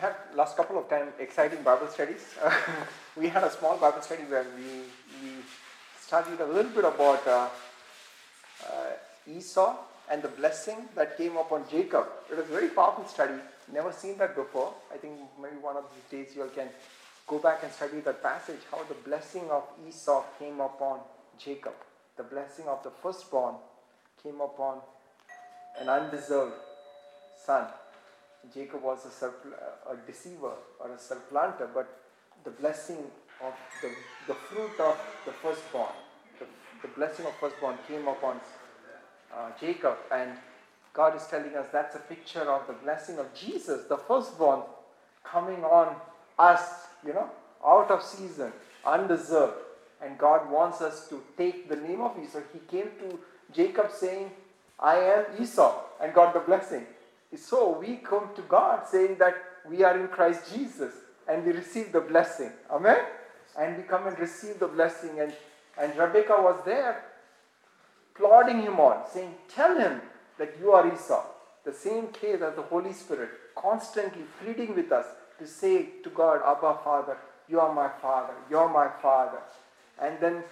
had last couple of time exciting Bible studies. we had a small Bible study where we, we studied a little bit about uh, uh, Esau and the blessing that came upon Jacob. It was a very powerful study. Never seen that before. I think maybe one of these days you all can go back and study that passage, how the blessing of Esau came upon Jacob. The blessing of the firstborn came upon an undeserved son. Jacob was a, surpl- a deceiver or a supplanter, but the blessing of the, the fruit of the firstborn, the, the blessing of firstborn came upon uh, Jacob. And God is telling us that's a picture of the blessing of Jesus, the firstborn, coming on us, you know, out of season, undeserved. And God wants us to take the name of Esau. He came to Jacob saying, I am Esau, and got the blessing. So we come to God saying that we are in Christ Jesus and we receive the blessing. Amen? And we come and receive the blessing. And, and Rebecca was there, plodding him on, saying, Tell him that you are Esau. The same case as the Holy Spirit, constantly pleading with us to say to God, Abba, Father, you are my Father, you are my Father. And then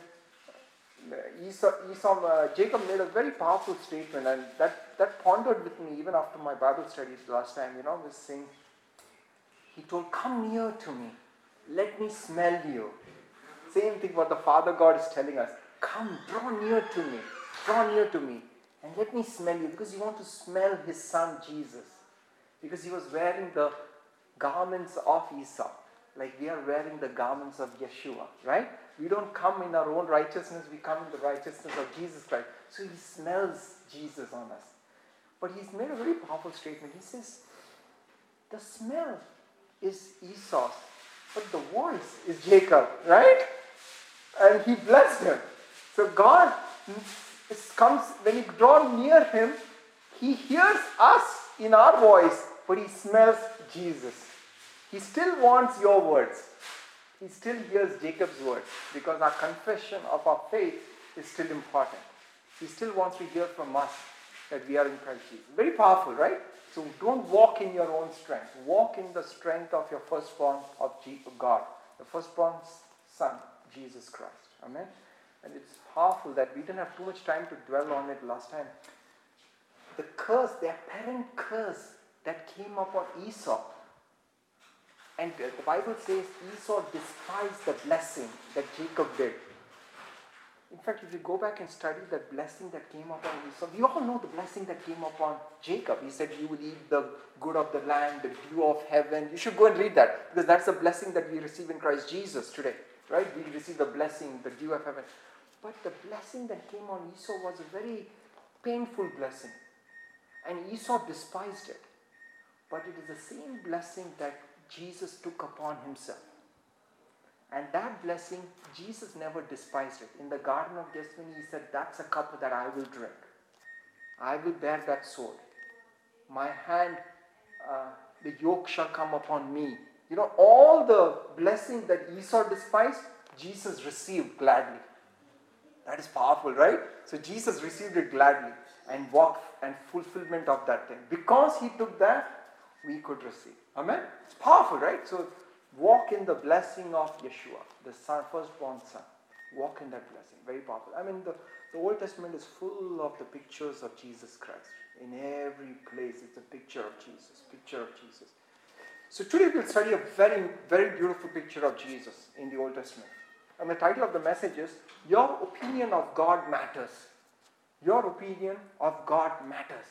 Esau, Esau uh, Jacob made a very powerful statement, and that, that pondered with me even after my Bible studies last time. You know, was saying, He told, Come near to me, let me smell you. Same thing what the Father God is telling us. Come, draw near to me, draw near to me, and let me smell you, because you want to smell his son Jesus. Because he was wearing the garments of Esau, like we are wearing the garments of Yeshua, right? We don't come in our own righteousness, we come in the righteousness of Jesus Christ. So he smells Jesus on us. But he's made a very powerful statement. He says, The smell is Esau's, but the voice is Jacob, right? And he blessed him. So God comes, when you draw near him, he hears us in our voice, but he smells Jesus. He still wants your words he still hears Jacob's words because our confession of our faith is still important. He still wants to hear from us that we are in Christ Jesus. Very powerful, right? So don't walk in your own strength. Walk in the strength of your firstborn of God, the firstborn Son, Jesus Christ. Amen. And it's powerful that we didn't have too much time to dwell on it last time. The curse, the apparent curse that came upon Esau and the Bible says Esau despised the blessing that Jacob did. In fact, if you go back and study that blessing that came upon Esau, we all know the blessing that came upon Jacob. He said, You will eat the good of the land, the dew of heaven. You should go and read that because that's the blessing that we receive in Christ Jesus today. Right? We receive the blessing, the dew of heaven. But the blessing that came on Esau was a very painful blessing. And Esau despised it. But it is the same blessing that Jesus took upon himself. And that blessing, Jesus never despised it. In the Garden of Gethsemane, he said, That's a cup that I will drink. I will bear that sword. My hand, uh, the yoke shall come upon me. You know, all the blessing that Esau despised, Jesus received gladly. That is powerful, right? So Jesus received it gladly and walked and fulfillment of that thing. Because he took that, we could receive. Amen? It's powerful, right? So walk in the blessing of Yeshua, the son, firstborn son. Walk in that blessing. Very powerful. I mean, the, the Old Testament is full of the pictures of Jesus Christ. In every place, it's a picture of Jesus, picture of Jesus. So today we'll study a very, very beautiful picture of Jesus in the Old Testament. And the title of the message is Your Opinion of God Matters. Your opinion of God matters.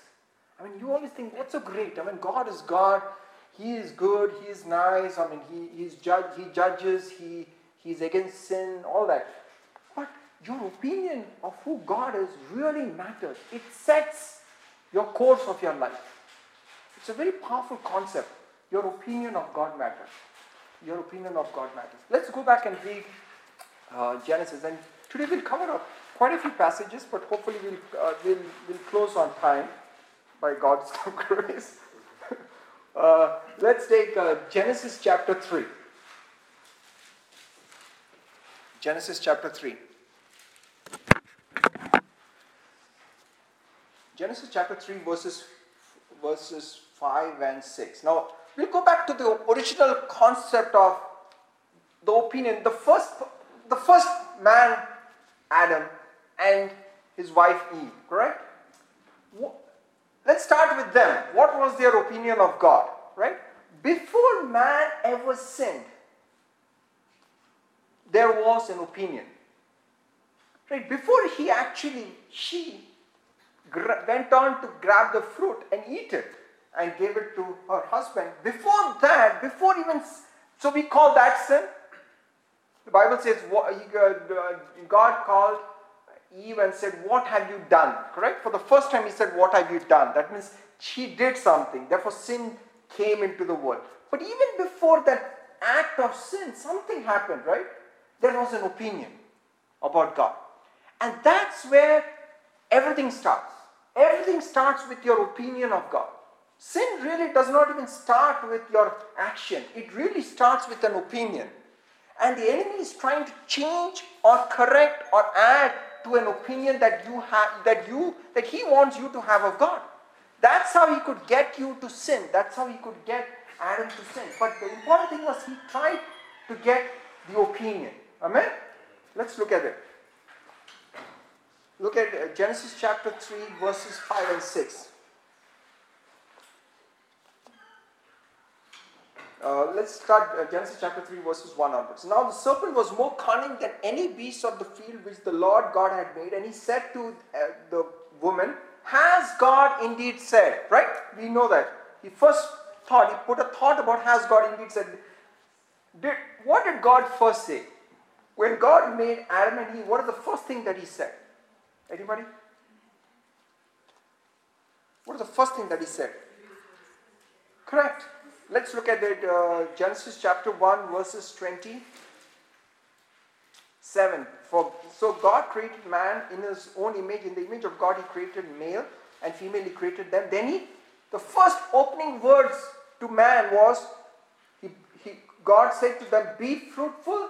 I mean, you always think, that's so great? I mean, God is God. He is good. He is nice. I mean, he, he's judge, he judges. He, he's against sin, all that. But your opinion of who God is really matters. It sets your course of your life. It's a very powerful concept. Your opinion of God matters. Your opinion of God matters. Let's go back and read uh, Genesis. And today we'll cover up quite a few passages, but hopefully we'll, uh, we'll, we'll close on time by God's grace. Uh, let's take uh, Genesis chapter 3. Genesis chapter 3. Genesis chapter 3, verses, verses 5 and 6. Now, we'll go back to the original concept of the opinion. The first, the first man, Adam, and his wife Eve, correct? Let's start with them. What was their opinion of God, right? Before man ever sinned, there was an opinion. Right? Before he actually, she gra- went on to grab the fruit and eat it and gave it to her husband. Before that, before even, so we call that sin. The Bible says what uh, God called Eve and said, What have you done? Correct? For the first time, he said, What have you done? That means she did something. Therefore, sin came into the world. But even before that act of sin, something happened, right? There was an opinion about God. And that's where everything starts. Everything starts with your opinion of God. Sin really does not even start with your action, it really starts with an opinion. And the enemy is trying to change or correct or add to an opinion that you have that you that he wants you to have of God. That's how he could get you to sin. That's how he could get Adam to sin. But the important thing was he tried to get the opinion. Amen? Let's look at it. Look at uh, Genesis chapter 3, verses 5 and 6. Uh, let's start uh, Genesis chapter 3, verses 1 onwards. Now the serpent was more cunning than any beast of the field which the Lord God had made, and he said to uh, the woman, Has God indeed said? Right? We know that. He first thought, he put a thought about has God indeed said. Did, what did God first say? When God made Adam and Eve, what is the first thing that he said? Anybody? What is the first thing that he said? Correct. Let's look at it. Uh, Genesis chapter 1, verses 27. For, so God created man in his own image. In the image of God, he created male and female, he created them. Then he, the first opening words to man was, he, he, God said to them, Be fruitful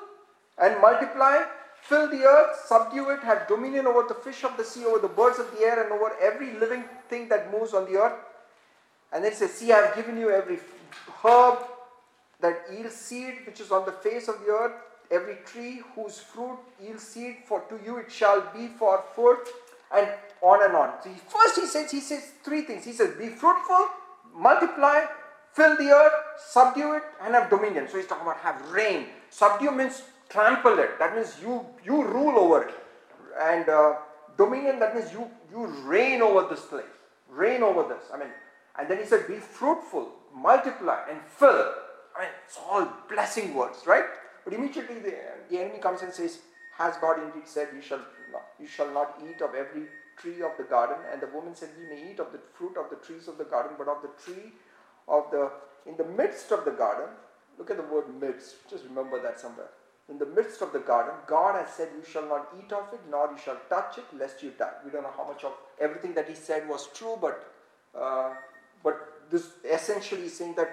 and multiply, fill the earth, subdue it, have dominion over the fish of the sea, over the birds of the air, and over every living thing that moves on the earth. And it says, See, I have given you every herb that yields seed, which is on the face of the earth, every tree whose fruit yields seed, for to you it shall be for food, and on and on. So he, first he says, he says three things. He says, Be fruitful, multiply, fill the earth, subdue it, and have dominion. So he's talking about have reign. Subdue means trample it. That means you you rule over it. And uh, dominion, that means you you reign over this place. Reign over this. I mean, and then he said, Be fruitful, multiply, and fill. I mean, it's all blessing words, right? But immediately the, the enemy comes and says, Has God indeed said, You shall not, you shall not eat of every tree of the garden? And the woman said, We may eat of the fruit of the trees of the garden, but of the tree of the in the midst of the garden, look at the word midst, just remember that somewhere. In the midst of the garden, God has said, You shall not eat of it, nor you shall touch it, lest you die. We don't know how much of everything that he said was true, but uh, but this essentially saying that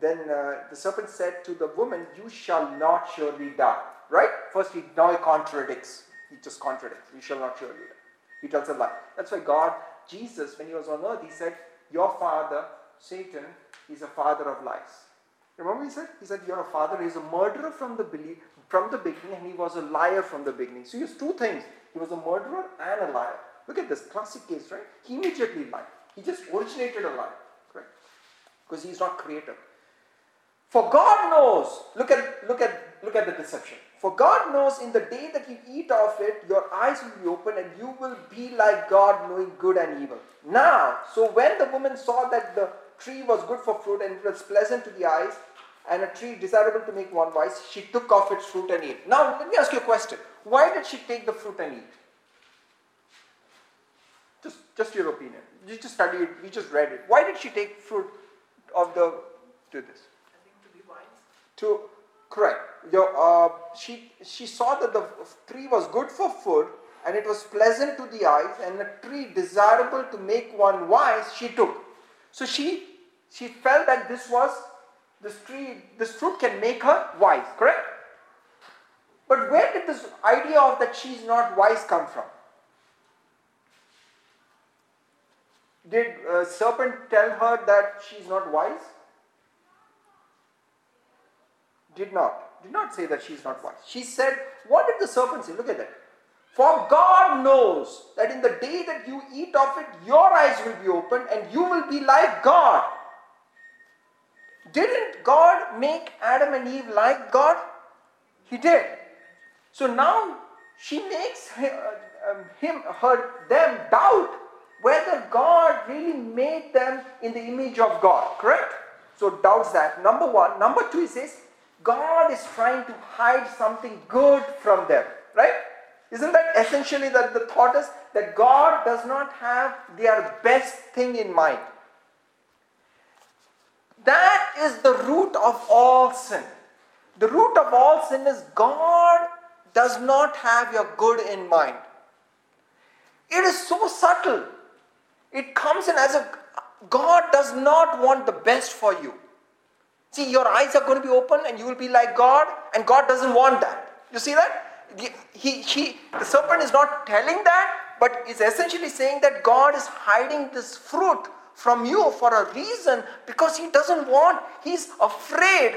then uh, the serpent said to the woman, You shall not surely die. Right? First, he now he contradicts. He just contradicts. You shall not surely die. He tells a lie. That's why God, Jesus, when he was on earth, he said, Your father, Satan, is a father of lies. Remember he said? He said, You're a father. He's a murderer from the, from the beginning, and he was a liar from the beginning. So he has two things. He was a murderer and a liar. Look at this classic case, right? He immediately lied. He just originated a lie? Because he's not creator. For God knows, look at look at look at the deception. For God knows in the day that you eat of it, your eyes will be open and you will be like God, knowing good and evil. Now, so when the woman saw that the tree was good for fruit and it was pleasant to the eyes, and a tree desirable to make one wise, she took off its fruit and ate. Now, let me ask you a question. Why did she take the fruit and eat? Just, just your opinion. You just studied, it. we just read it. Why did she take fruit of the, do this? I think to be wise. To, correct. Your, uh, she, she saw that the tree was good for food and it was pleasant to the eyes and a tree desirable to make one wise, she took. So she, she felt that this was, this tree, this fruit can make her wise, correct? But where did this idea of that she's not wise come from? Did uh, serpent tell her that she's not wise? did not, did not say that she's not wise. She said, what did the serpent say? Look at that. For God knows that in the day that you eat of it, your eyes will be opened and you will be like God. Didn't God make Adam and Eve like God? He did. So now she makes him, uh, um, him her, them doubt whether God really made them in the image of God. Correct? So doubts that. Number one. Number two, he says, God is trying to hide something good from them. Right? Isn't that essentially that the thought is that God does not have their best thing in mind? That is the root of all sin. The root of all sin is God does not have your good in mind. It is so subtle. It comes in as a God does not want the best for you. See, your eyes are going to be open and you will be like God, and God doesn't want that. You see that? He, he, the serpent is not telling that, but is essentially saying that God is hiding this fruit from you for a reason because He doesn't want, He's afraid.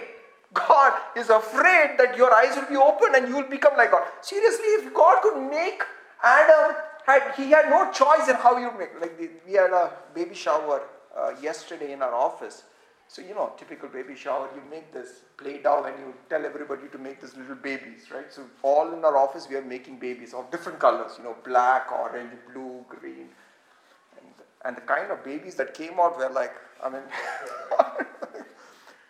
God is afraid that your eyes will be open and you will become like God. Seriously, if God could make Adam, had, he had no choice in how you make. Like the, we had a baby shower uh, yesterday in our office so, you know, typical baby shower, you make this play doh and you tell everybody to make these little babies, right? So, all in our office, we are making babies of different colors, you know, black, orange, blue, green. And, and the kind of babies that came out were like, I mean,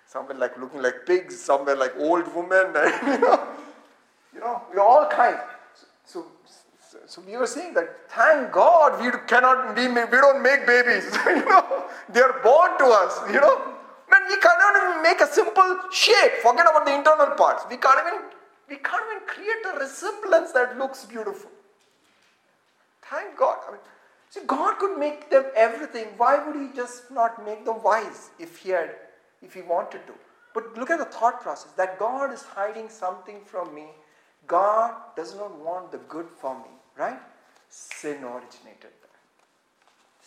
some were like looking like pigs, some were like old women, and, you know, you know, we're all kinds. So, so, so, we were saying that thank God we cannot, we, we don't make babies, you know, they are born to us, you know. Man, we cannot even make a simple shape. Forget about the internal parts. We can't even we can't even create a resemblance that looks beautiful. Thank God. I mean, see, God could make them everything. Why would He just not make them wise if He had, if He wanted to? But look at the thought process that God is hiding something from me. God does not want the good for me, right? Sin originated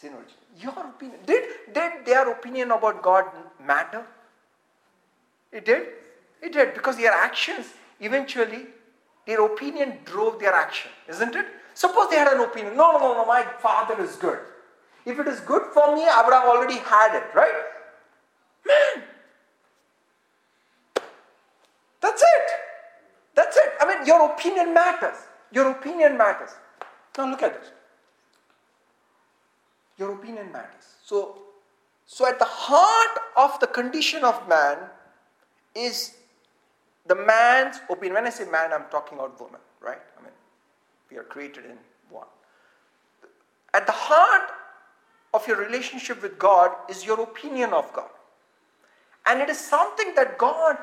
Sin originated. Your opinion. Did, did their opinion about God matter? It did. It did because their actions eventually, their opinion drove their action, isn't it? Suppose they had an opinion. No, no, no, no, my father is good. If it is good for me, I would have already had it, right? Man. That's it. That's it. I mean, your opinion matters. Your opinion matters. Now look at this. Your opinion matters. So, so at the heart of the condition of man is the man's opinion. When I say man, I'm talking about woman, right? I mean, we are created in one. At the heart of your relationship with God is your opinion of God. And it is something that God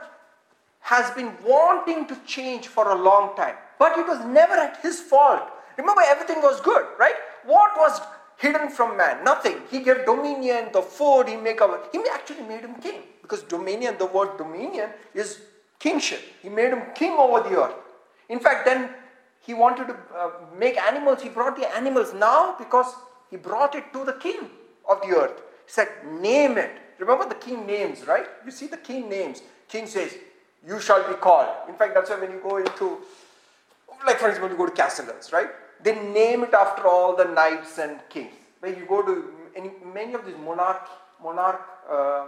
has been wanting to change for a long time. But it was never at his fault. Remember, everything was good, right? What was hidden from man. Nothing. He gave dominion, the food, he made a, he actually made him king. Because dominion, the word dominion is kingship. He made him king over the earth. In fact, then he wanted to uh, make animals. He brought the animals now because he brought it to the king of the earth. He said, name it. Remember the king names, right? You see the king names. King says, you shall be called. In fact, that's why when you go into, like for example, you go to Castellans, right? They name it after all the knights and kings. When you go to any, many of these monarch, monarch uh,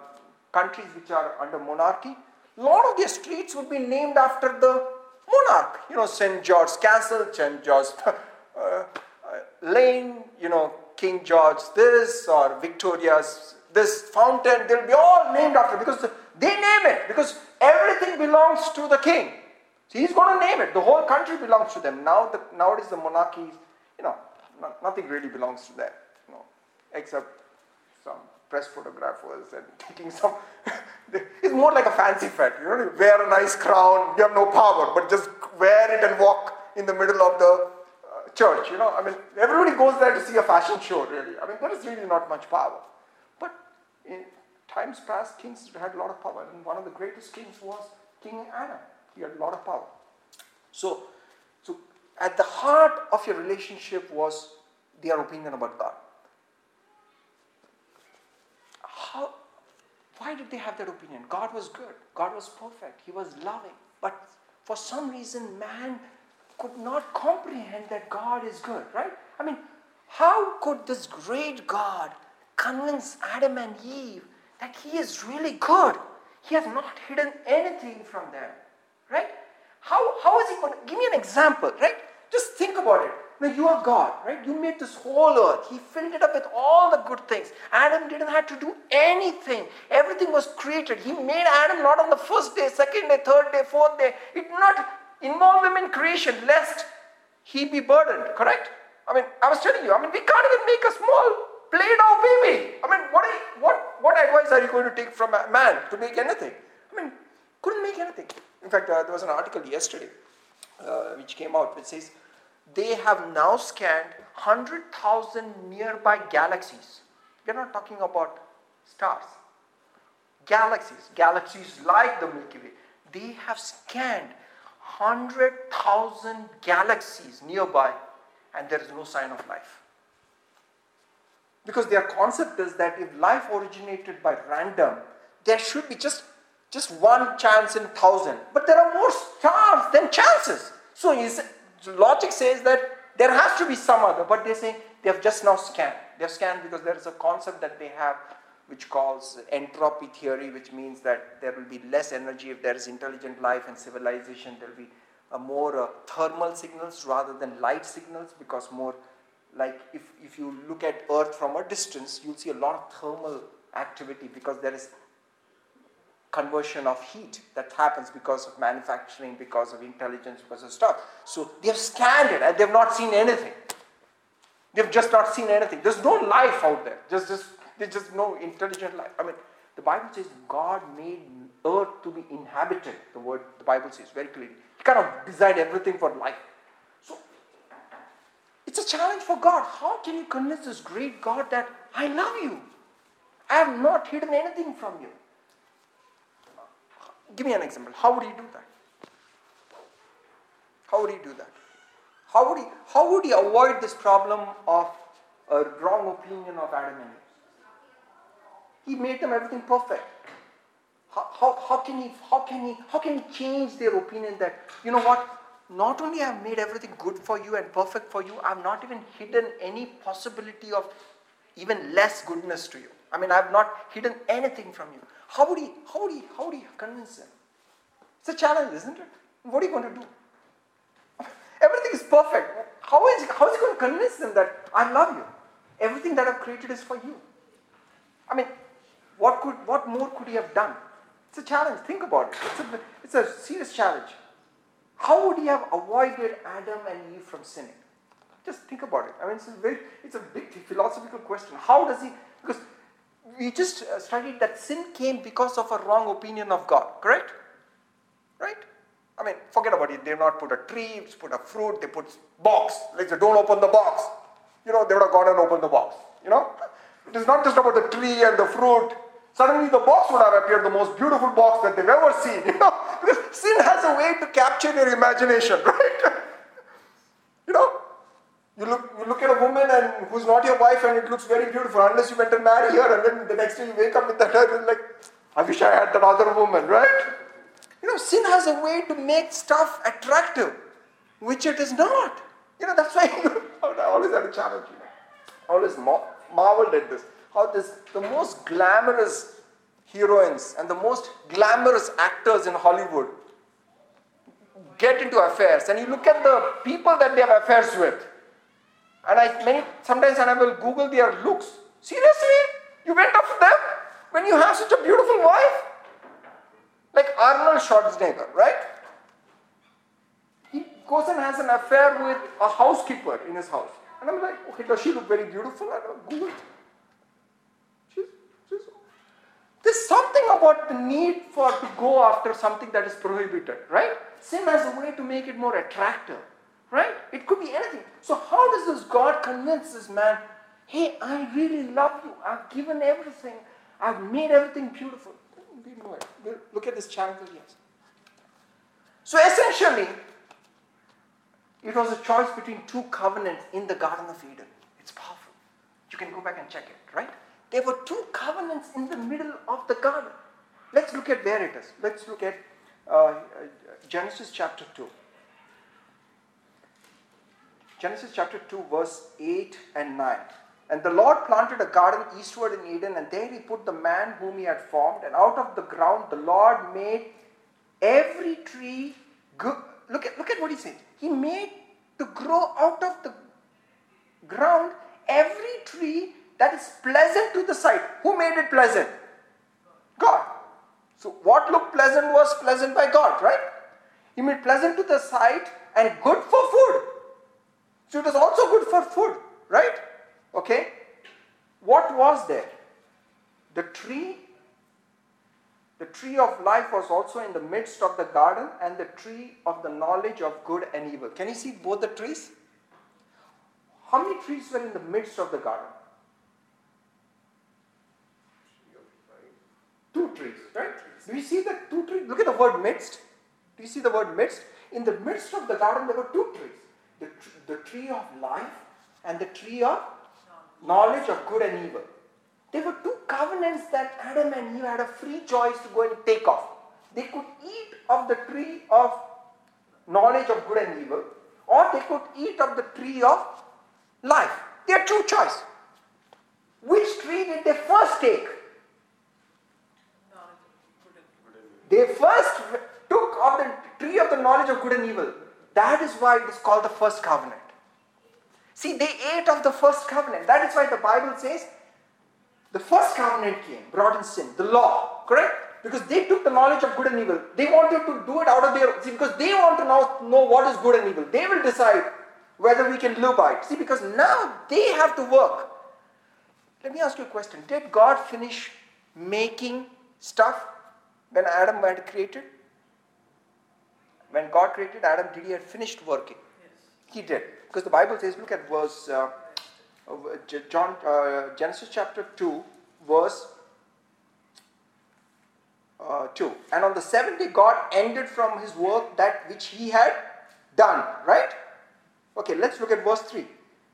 countries which are under monarchy, a lot of their streets would be named after the monarch. You know, St. George's Castle, St. George's uh, uh, Lane, you know, King George this or Victoria's this fountain. They'll be all named after because they name it because everything belongs to the king. So he's going to name it. The whole country belongs to them. Now, the, nowadays, the monarchies, you know, nothing really belongs to them, you know, except some press photographers and taking some. it's more like a fancy fair. You know, wear a nice crown. You have no power, but just wear it and walk in the middle of the uh, church. You know, I mean, everybody goes there to see a fashion show. Really, I mean, there is really not much power. But times past, kings had a lot of power, and one of the greatest kings was King Adam. He had a lot of power. So, so at the heart of your relationship was their opinion about God. How, Why did they have that opinion? God was good, God was perfect, He was loving. But for some reason, man could not comprehend that God is good, right? I mean, how could this great God convince Adam and Eve that He is really good? He has not hidden anything from them, right? How, how is He going to give me an example, right? Just think about it. Now you are God, right? You made this whole earth. He filled it up with all the good things. Adam didn't have to do anything. Everything was created. He made Adam not on the first day, second day, third day, fourth day. He did not involve him in creation lest he be burdened, correct? I mean, I was telling you, I mean, we can't even make a small Play-Doh baby. I mean, what, what, what advice are you going to take from a man to make anything? I mean, couldn't make anything. In fact, uh, there was an article yesterday uh, which came out which says they have now scanned 100,000 nearby galaxies. We're not talking about stars. Galaxies, galaxies like the Milky Way. They have scanned 100,000 galaxies nearby and there is no sign of life. Because their concept is that if life originated by random, there should be just, just one chance in thousand. But there are more stars than chances. So logic says that there has to be some other, but they say they have just now scanned. They have scanned because there is a concept that they have which calls entropy theory, which means that there will be less energy if there is intelligent life and civilization. There will be more uh, thermal signals rather than light signals because more like if, if you look at Earth from a distance, you'll see a lot of thermal activity because there is conversion of heat that happens because of manufacturing, because of intelligence, because of stuff. So they have scanned it and they've not seen anything. They've just not seen anything. There's no life out there. Just, just, there's just no intelligent life. I mean, the Bible says God made earth to be inhabited. The word the Bible says very clearly. He kind of designed everything for life. Challenge for God. How can you convince this great God that I love you? I have not hidden anything from you. Give me an example. How would he do that? How would he do that? How would he, how would he avoid this problem of a wrong opinion of Adam and Eve? He made them everything perfect. How, how, how, can he, how, can he, how can he change their opinion that, you know what, not only I've made everything good for you and perfect for you, I've not even hidden any possibility of even less goodness to you. I mean, I've not hidden anything from you. How would he, how would he, how would he convince them? It's a challenge, isn't it? What are you going to do? Everything is perfect. How is, how is he going to convince them that I love you? Everything that I've created is for you. I mean, what could, what more could he have done? It's a challenge. Think about it. It's a, it's a serious challenge. How would he have avoided Adam and Eve from sinning? Just think about it. I mean, it's a very, it's a big philosophical question. How does he? Because we just uh, studied that sin came because of a wrong opinion of God. Correct? Right? I mean, forget about it. They have not put a tree, put a fruit, they put box. Like say, don't open the box. You know, they would have gone and opened the box. You know? It is not just about the tree and the fruit. Suddenly the box would have appeared the most beautiful box that they've ever seen. You know? Because sin has a way to capture your imagination, right? you know? You look, you look at a woman and who's not your wife and it looks very beautiful unless you went and marry her and then the next day you wake up with that and like, I wish I had that other woman, right? You know, sin has a way to make stuff attractive, which it is not. You know, that's why I always had a challenge. You know. I always marveled at this. How this, the most glamorous heroines and the most glamorous actors in Hollywood get into affairs. And you look at the people that they have affairs with. And I many sometimes and I will Google their looks. Seriously? You went after them? When you have such a beautiful wife? Like Arnold Schwarzenegger, right? He goes and has an affair with a housekeeper in his house. And I'm like, okay, does she look very beautiful? I don't Google. She's, she's, there's something about the need for to go after something that is prohibited, right? Sin as a way to make it more attractive, right? It could be anything. So how does this God convince this man, hey, I really love you. I've given everything. I've made everything beautiful. Look at this challenge he has. So essentially, it was a choice between two covenants in the Garden of Eden. It's powerful. You can go back and check it, right? There were two covenants in the middle of the garden. Let's look at where it is. Let's look at uh, Genesis chapter 2. Genesis chapter 2, verse 8 and 9. And the Lord planted a garden eastward in Eden, and there he put the man whom he had formed. And out of the ground the Lord made every tree good. Look at, look at what he said. He made to grow out of the ground every tree that is pleasant to the sight. Who made it pleasant? God. So what looked pleasant was pleasant by God, right? He made pleasant to the sight and good for food. So it was also good for food, right? Okay? What was there? The tree, the tree of life was also in the midst of the garden, and the tree of the knowledge of good and evil. Can you see both the trees? How many trees were in the midst of the garden? Two trees, right? Do you see the two trees? Look at the word midst. Do you see the word midst? In the midst of the garden, there were two trees the, the tree of life and the tree of knowledge of good and evil. There were two covenants that Adam and Eve had a free choice to go and take off. They could eat of the tree of knowledge of good and evil, or they could eat of the tree of life. Had two choice. Which tree did they first take? They first took of the tree of the knowledge of good and evil. That is why it is called the first covenant. See, they ate of the first covenant. That is why the Bible says the first covenant came, brought in sin, the law, correct? Because they took the knowledge of good and evil. They wanted to do it out of their see, because they want to know, know what is good and evil. They will decide whether we can live by it. See, because now they have to work. Let me ask you a question. Did God finish making stuff when Adam had created? When God created Adam, did he have finished working? Yes. He did. Because the Bible says, look at verse, uh, uh, John, uh, Genesis chapter 2, verse uh, 2. And on the seventh day, God ended from his work that which he had done. Right? Okay, let's look at verse 3.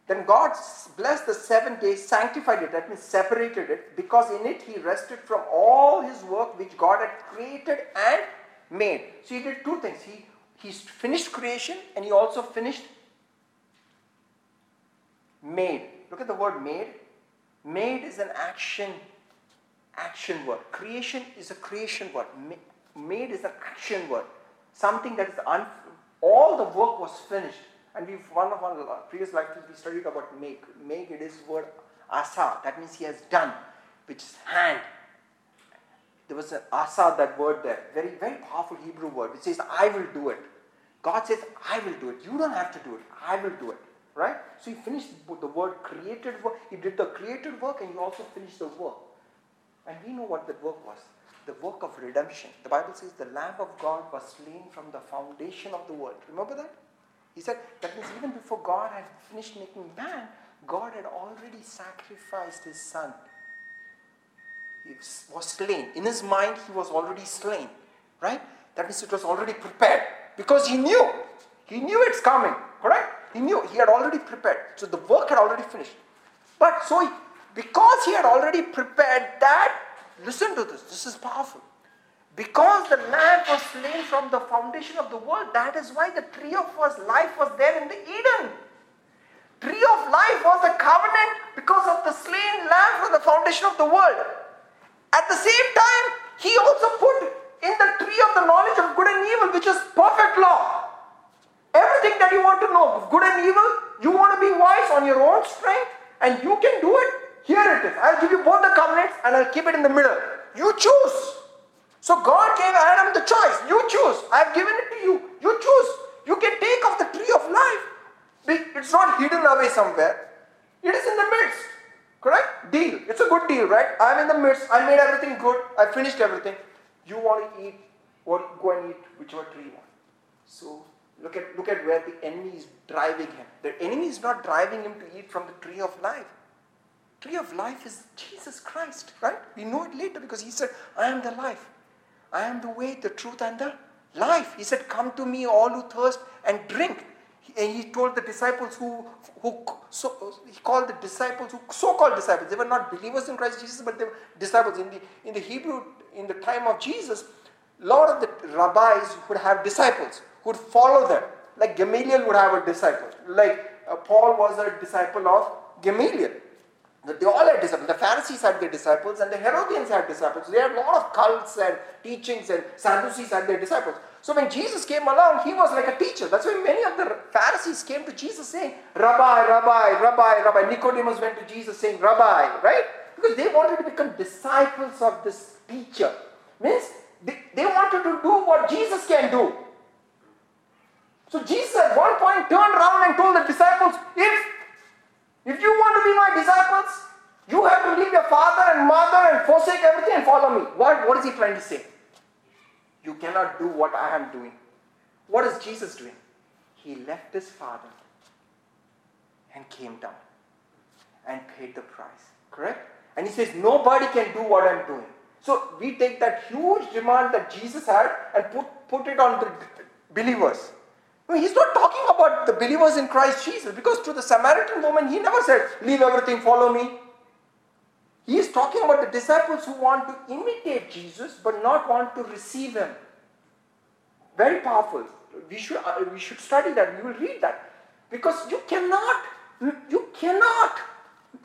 Then God blessed the seventh day, sanctified it, that means separated it, because in it he rested from all his work which God had created and made. So he did two things. He, he finished creation and he also finished made. Look at the word made. Made is an action, action word. Creation is a creation word. Made is an action word. Something that is un, all the work was finished. And we've one of our previous lectures we studied about make. Make it is word asa. That means he has done, which is hand. There was an asa that word there. Very, very powerful Hebrew word. which says, I will do it. God says, I will do it. You don't have to do it. I will do it. Right? So he finished the word created work. He did the created work and he also finished the work. And we know what that work was. The work of redemption. The Bible says the Lamb of God was slain from the foundation of the world. Remember that? He said that means even before God had finished making man, God had already sacrificed his son. He was slain. In his mind, he was already slain. Right? That means it was already prepared. Because he knew. He knew it's coming. Correct? He knew. He had already prepared. So the work had already finished. But so, he, because he had already prepared that, listen to this. This is powerful. Because the Lamb was slain from the foundation of the world, that is why the tree of life was there in the Eden. Tree of life was a covenant because of the slain Lamb from the foundation of the world. At the same time, he also put in the tree of the knowledge of good and evil, which is perfect law. Everything that you want to know good and evil, you want to be wise on your own strength, and you can do it. Here it is. I'll give you both the covenants and I'll keep it in the middle. You choose. So God gave Adam the choice. You choose. I've given it to you. You choose. You can take of the tree of life. It's not hidden away somewhere. It is in the midst. Correct? Deal. It's a good deal, right? I'm in the midst. I made everything good. I finished everything. You want to eat, what go and eat whichever tree you want. So look at look at where the enemy is driving him. The enemy is not driving him to eat from the tree of life. Tree of life is Jesus Christ, right? We know it later because he said, I am the life. I am the way, the truth, and the life. He said, Come to me, all who thirst, and drink. and he told the disciples who, who so, he called the disciples who so-called disciples. They were not believers in Christ Jesus, but they were disciples. In the, in the Hebrew, in the time of Jesus, a lot of the rabbis would have disciples who would follow them. Like Gamaliel would have a disciple. Like uh, Paul was a disciple of Gamaliel. They all had disciples. The Pharisees had their disciples and the Herodians had disciples. They had a lot of cults and teachings and Sadducees had their disciples. So when Jesus came along, he was like a teacher. That's why many of the Pharisees came to Jesus saying, Rabbi, Rabbi, Rabbi, Rabbi. Nicodemus went to Jesus saying, Rabbi, right? Because they wanted to become disciples of this teacher. Means they, they wanted to do what Jesus can do. So Jesus at one point turned around and told the disciples, if, if you want to be my disciples, you have to leave your father and mother and forsake everything and follow me. What, what is he trying to say? You cannot do what I am doing. What is Jesus doing? He left his father and came down and paid the price. Correct? And he says, Nobody can do what I'm doing. So we take that huge demand that Jesus had and put, put it on the believers. No, he's not talking about the believers in Christ Jesus because to the Samaritan woman, he never said, Leave everything, follow me. He is talking about the disciples who want to imitate Jesus but not want to receive him. Very powerful. We should, uh, we should study that. We will read that. Because you cannot, you cannot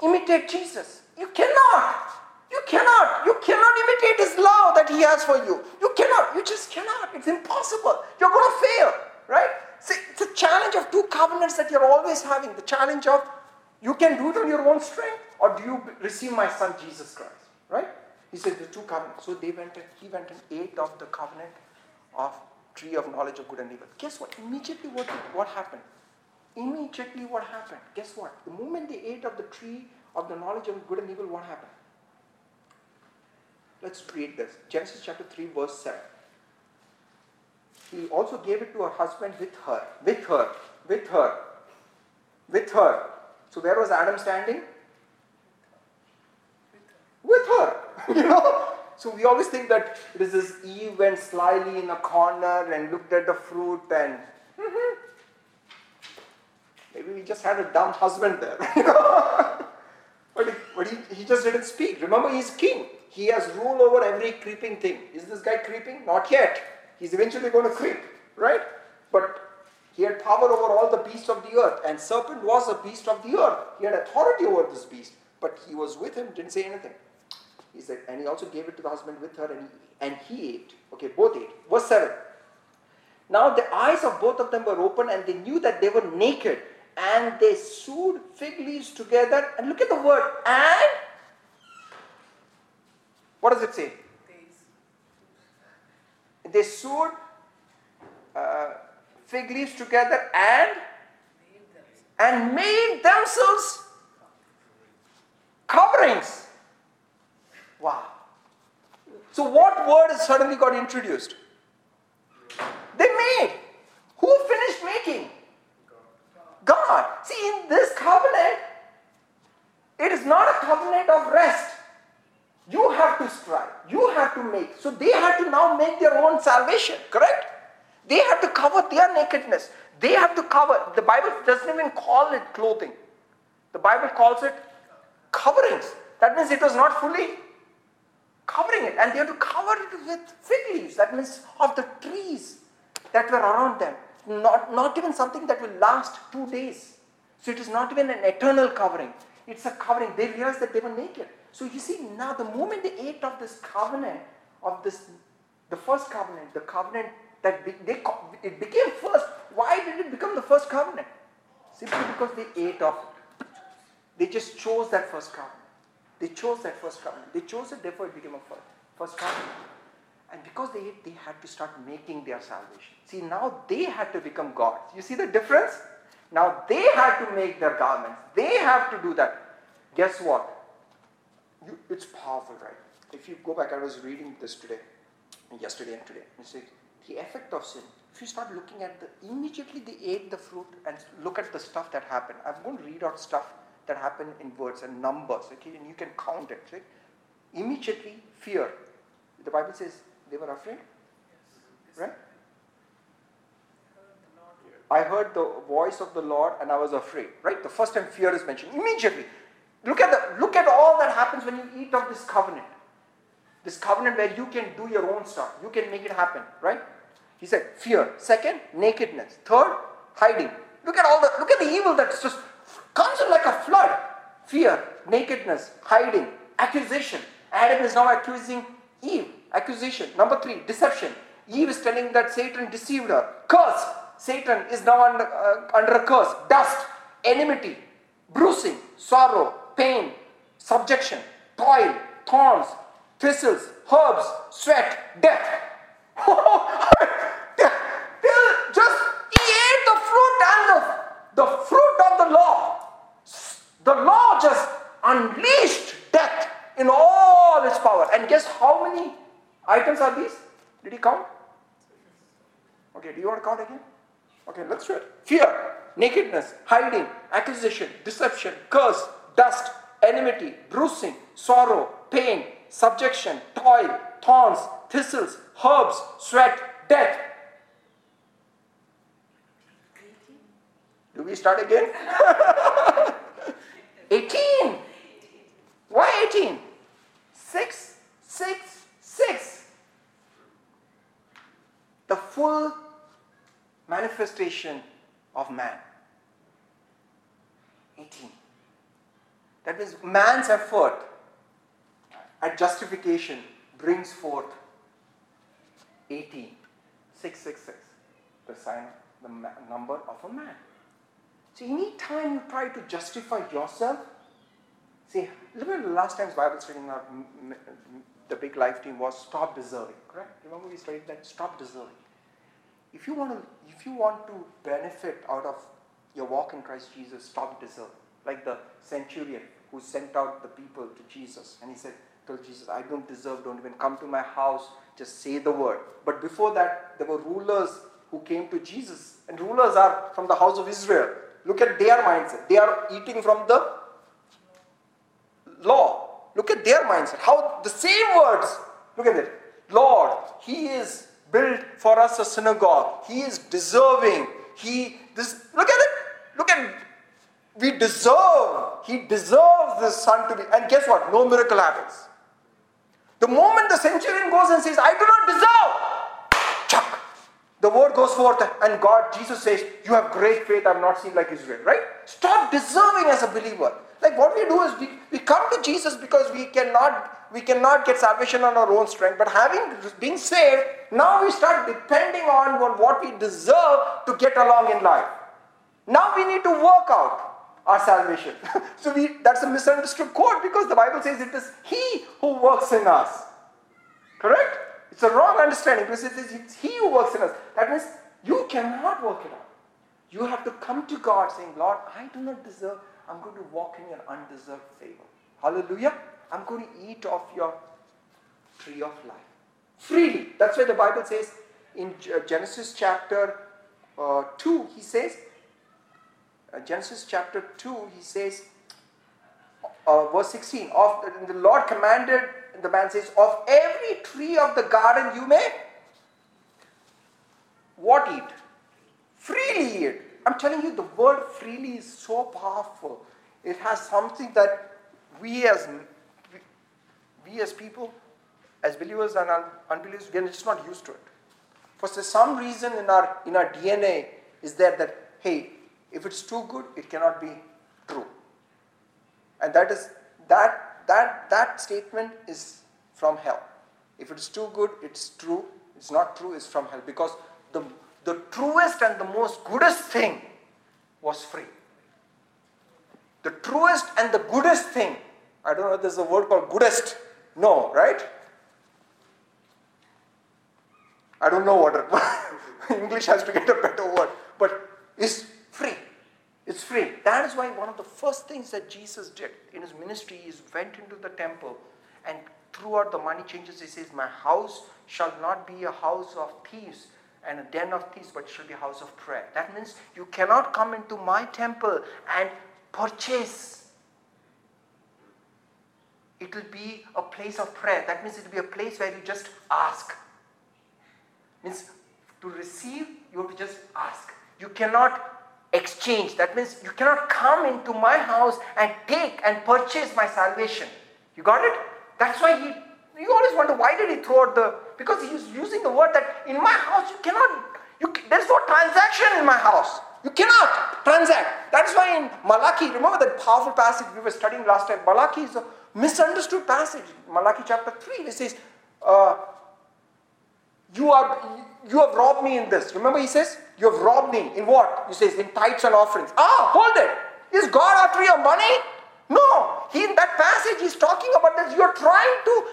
imitate Jesus. You cannot. You cannot. You cannot imitate his love that he has for you. You cannot. You just cannot. It's impossible. You're going to fail. Right? See, it's a challenge of two covenants that you're always having. The challenge of you can do it on your own strength, or do you receive my son Jesus Christ? Right? He said the two covenants. So they went and he went and ate of the covenant of tree of knowledge of good and evil. Guess what? Immediately what, what happened? Immediately what happened? Guess what? The moment they ate of the tree of the knowledge of good and evil, what happened? Let's read this. Genesis chapter 3, verse 7. He also gave it to her husband with her. With her. With her. With her. So where was Adam standing? With her. you know? So we always think that it is this Eve went slyly in a corner and looked at the fruit and mm-hmm. maybe we just had a dumb husband there. but, he, but he, he just didn't speak. Remember, he's king. He has rule over every creeping thing. Is this guy creeping? Not yet. He's eventually going to creep, right? But he had power over all the beasts of the earth, and serpent was a beast of the earth. He had authority over this beast, but he was with him, didn't say anything. He said, and he also gave it to the husband with her, and he, and he ate. Okay, both ate. Verse 7. Now the eyes of both of them were open, and they knew that they were naked, and they sewed fig leaves together. And look at the word, and what does it say? They sewed uh, fig leaves together and and made themselves coverings. Wow. So what word has suddenly got introduced? They made. Who finished making? God. See, in this covenant, it is not a covenant of rest. You have to strive. You have to make. So they had to now make their own salvation, correct? They have to cover their nakedness. They have to cover. The Bible doesn't even call it clothing. The Bible calls it coverings. That means it was not fully covering it. And they have to cover it with fig leaves. That means of the trees that were around them. Not, not even something that will last two days. So it is not even an eternal covering. It's a covering. They realized that they were naked. So you see, now the moment they ate of this covenant, of this, the first covenant, the covenant that be, they, it became first. Why did it become the first covenant? Simply because they ate of it. They just chose that first covenant. They chose that first covenant. They chose it, therefore it became a first, first covenant. And because they ate, they had to start making their salvation. See, now they had to become gods. You see the difference? Now they had to make their garments. They have to do that. Guess what? You, it's powerful, right? If you go back, I was reading this today, yesterday and today. You see, the effect of sin. If you start looking at the, immediately they ate the fruit and look at the stuff that happened. I'm going to read out stuff that happened in words and numbers, okay, and you can count it. Right? Immediately, fear. The Bible says they were afraid, right? I heard the voice of the Lord and I was afraid. Right? The first time fear is mentioned. Immediately. Look at the look at all that happens when you eat of this covenant. This covenant where you can do your own stuff. You can make it happen, right? He said fear. Second, nakedness. Third, hiding. Look at all the look at the evil that's just comes in like a flood. Fear, nakedness, hiding, accusation. Adam is now accusing Eve. Accusation. Number three, deception. Eve is telling that Satan deceived her. Curse. Satan is now under, uh, under a curse. Dust, enmity, bruising, sorrow, pain, subjection, toil, thorns, thistles, herbs, sweat, death. Just he ate the fruit and the, the fruit of the law. The law just unleashed death in all its power. And guess how many items are these? Did he count? Okay, do you want to count again? Okay, let's do it. Fear, nakedness, hiding, accusation, deception, curse, dust, enmity, bruising, sorrow, pain, subjection, toil, thorns, thistles, herbs, sweat, death. Do we start again? 18. Why 18? 6, 6, 6. The full manifestation of man. 18. That means man's effort at justification brings forth 18. 666. The sign, the ma- number of a man. So any time you try to justify yourself, see, remember the last time's Bible study the big life team was stop deserving, correct? Remember we studied that? Stop deserving. If you want to, if you want to benefit out of your walk in Christ Jesus, stop deserving. Like the centurion who sent out the people to Jesus, and he said, told Jesus, I don't deserve, don't even come to my house, just say the word. But before that, there were rulers who came to Jesus, and rulers are from the house of Israel. Look at their mindset. They are eating from the law. Look at their mindset. How the same words. Look at it. Lord, He is built for us a synagogue. He is deserving. He this look at it. Look at. We deserve. He deserves this son to be. And guess what? No miracle happens. The moment the centurion goes and says, I do not deserve, chuck. The word goes forth, and God, Jesus says, You have great faith, I've not seen like Israel, right? Stop deserving as a believer. Like what we do is we, we come to Jesus because we cannot we cannot get salvation on our own strength, but having been saved, now we start depending on what we deserve to get along in life. Now we need to work out our salvation. so we, that's a misunderstood quote because the Bible says it is He who works in us. Correct? It's a wrong understanding because it says it's He who works in us. That means you cannot work it out. You have to come to God saying, Lord, I do not deserve, I'm going to walk in your undeserved favor. Hallelujah. I'm going to eat of your tree of life. Freely. That's why the Bible says in Genesis chapter uh, 2, he says, uh, Genesis chapter 2, he says, uh, verse 16, of the, Lord commanded, the man says, of every tree of the garden you may what eat? Freely eat. I'm telling you, the word freely is so powerful. It has something that we as we as people, as believers and unbelievers, we are just not used to it. For some reason in our in our DNA is there that hey, if it's too good, it cannot be true. And that is that that that statement is from hell. If it's too good, it's true. It's not true, it's from hell. Because the the truest and the most goodest thing was free. The truest and the goodest thing, I don't know if there's a word called goodest. No, right? I don't know what English has to get a better word, but is free. It's free. That is why one of the first things that Jesus did in his ministry is went into the temple and throughout the money changers. he says, My house shall not be a house of thieves and a den of thieves, but shall be a house of prayer. That means you cannot come into my temple and purchase. It will be a place of prayer. That means it will be a place where you just ask. Means to receive, you have to just ask. you cannot exchange. That means you cannot come into my house and take and purchase my salvation. You got it? That's why he, you always wonder why did he throw out the, because he's using the word that in my house you cannot, you, there's no transaction in my house. You cannot transact. That's why in Malachi, remember that powerful passage we were studying last time? Malachi is a misunderstood passage. Malachi chapter 3, it says, uh, you, are, you have robbed me in this. Remember, he says, You have robbed me. In what? He says, In tithes and offerings. Ah, hold it. Is God after your money? No. He, in that passage, he's talking about that you're trying to.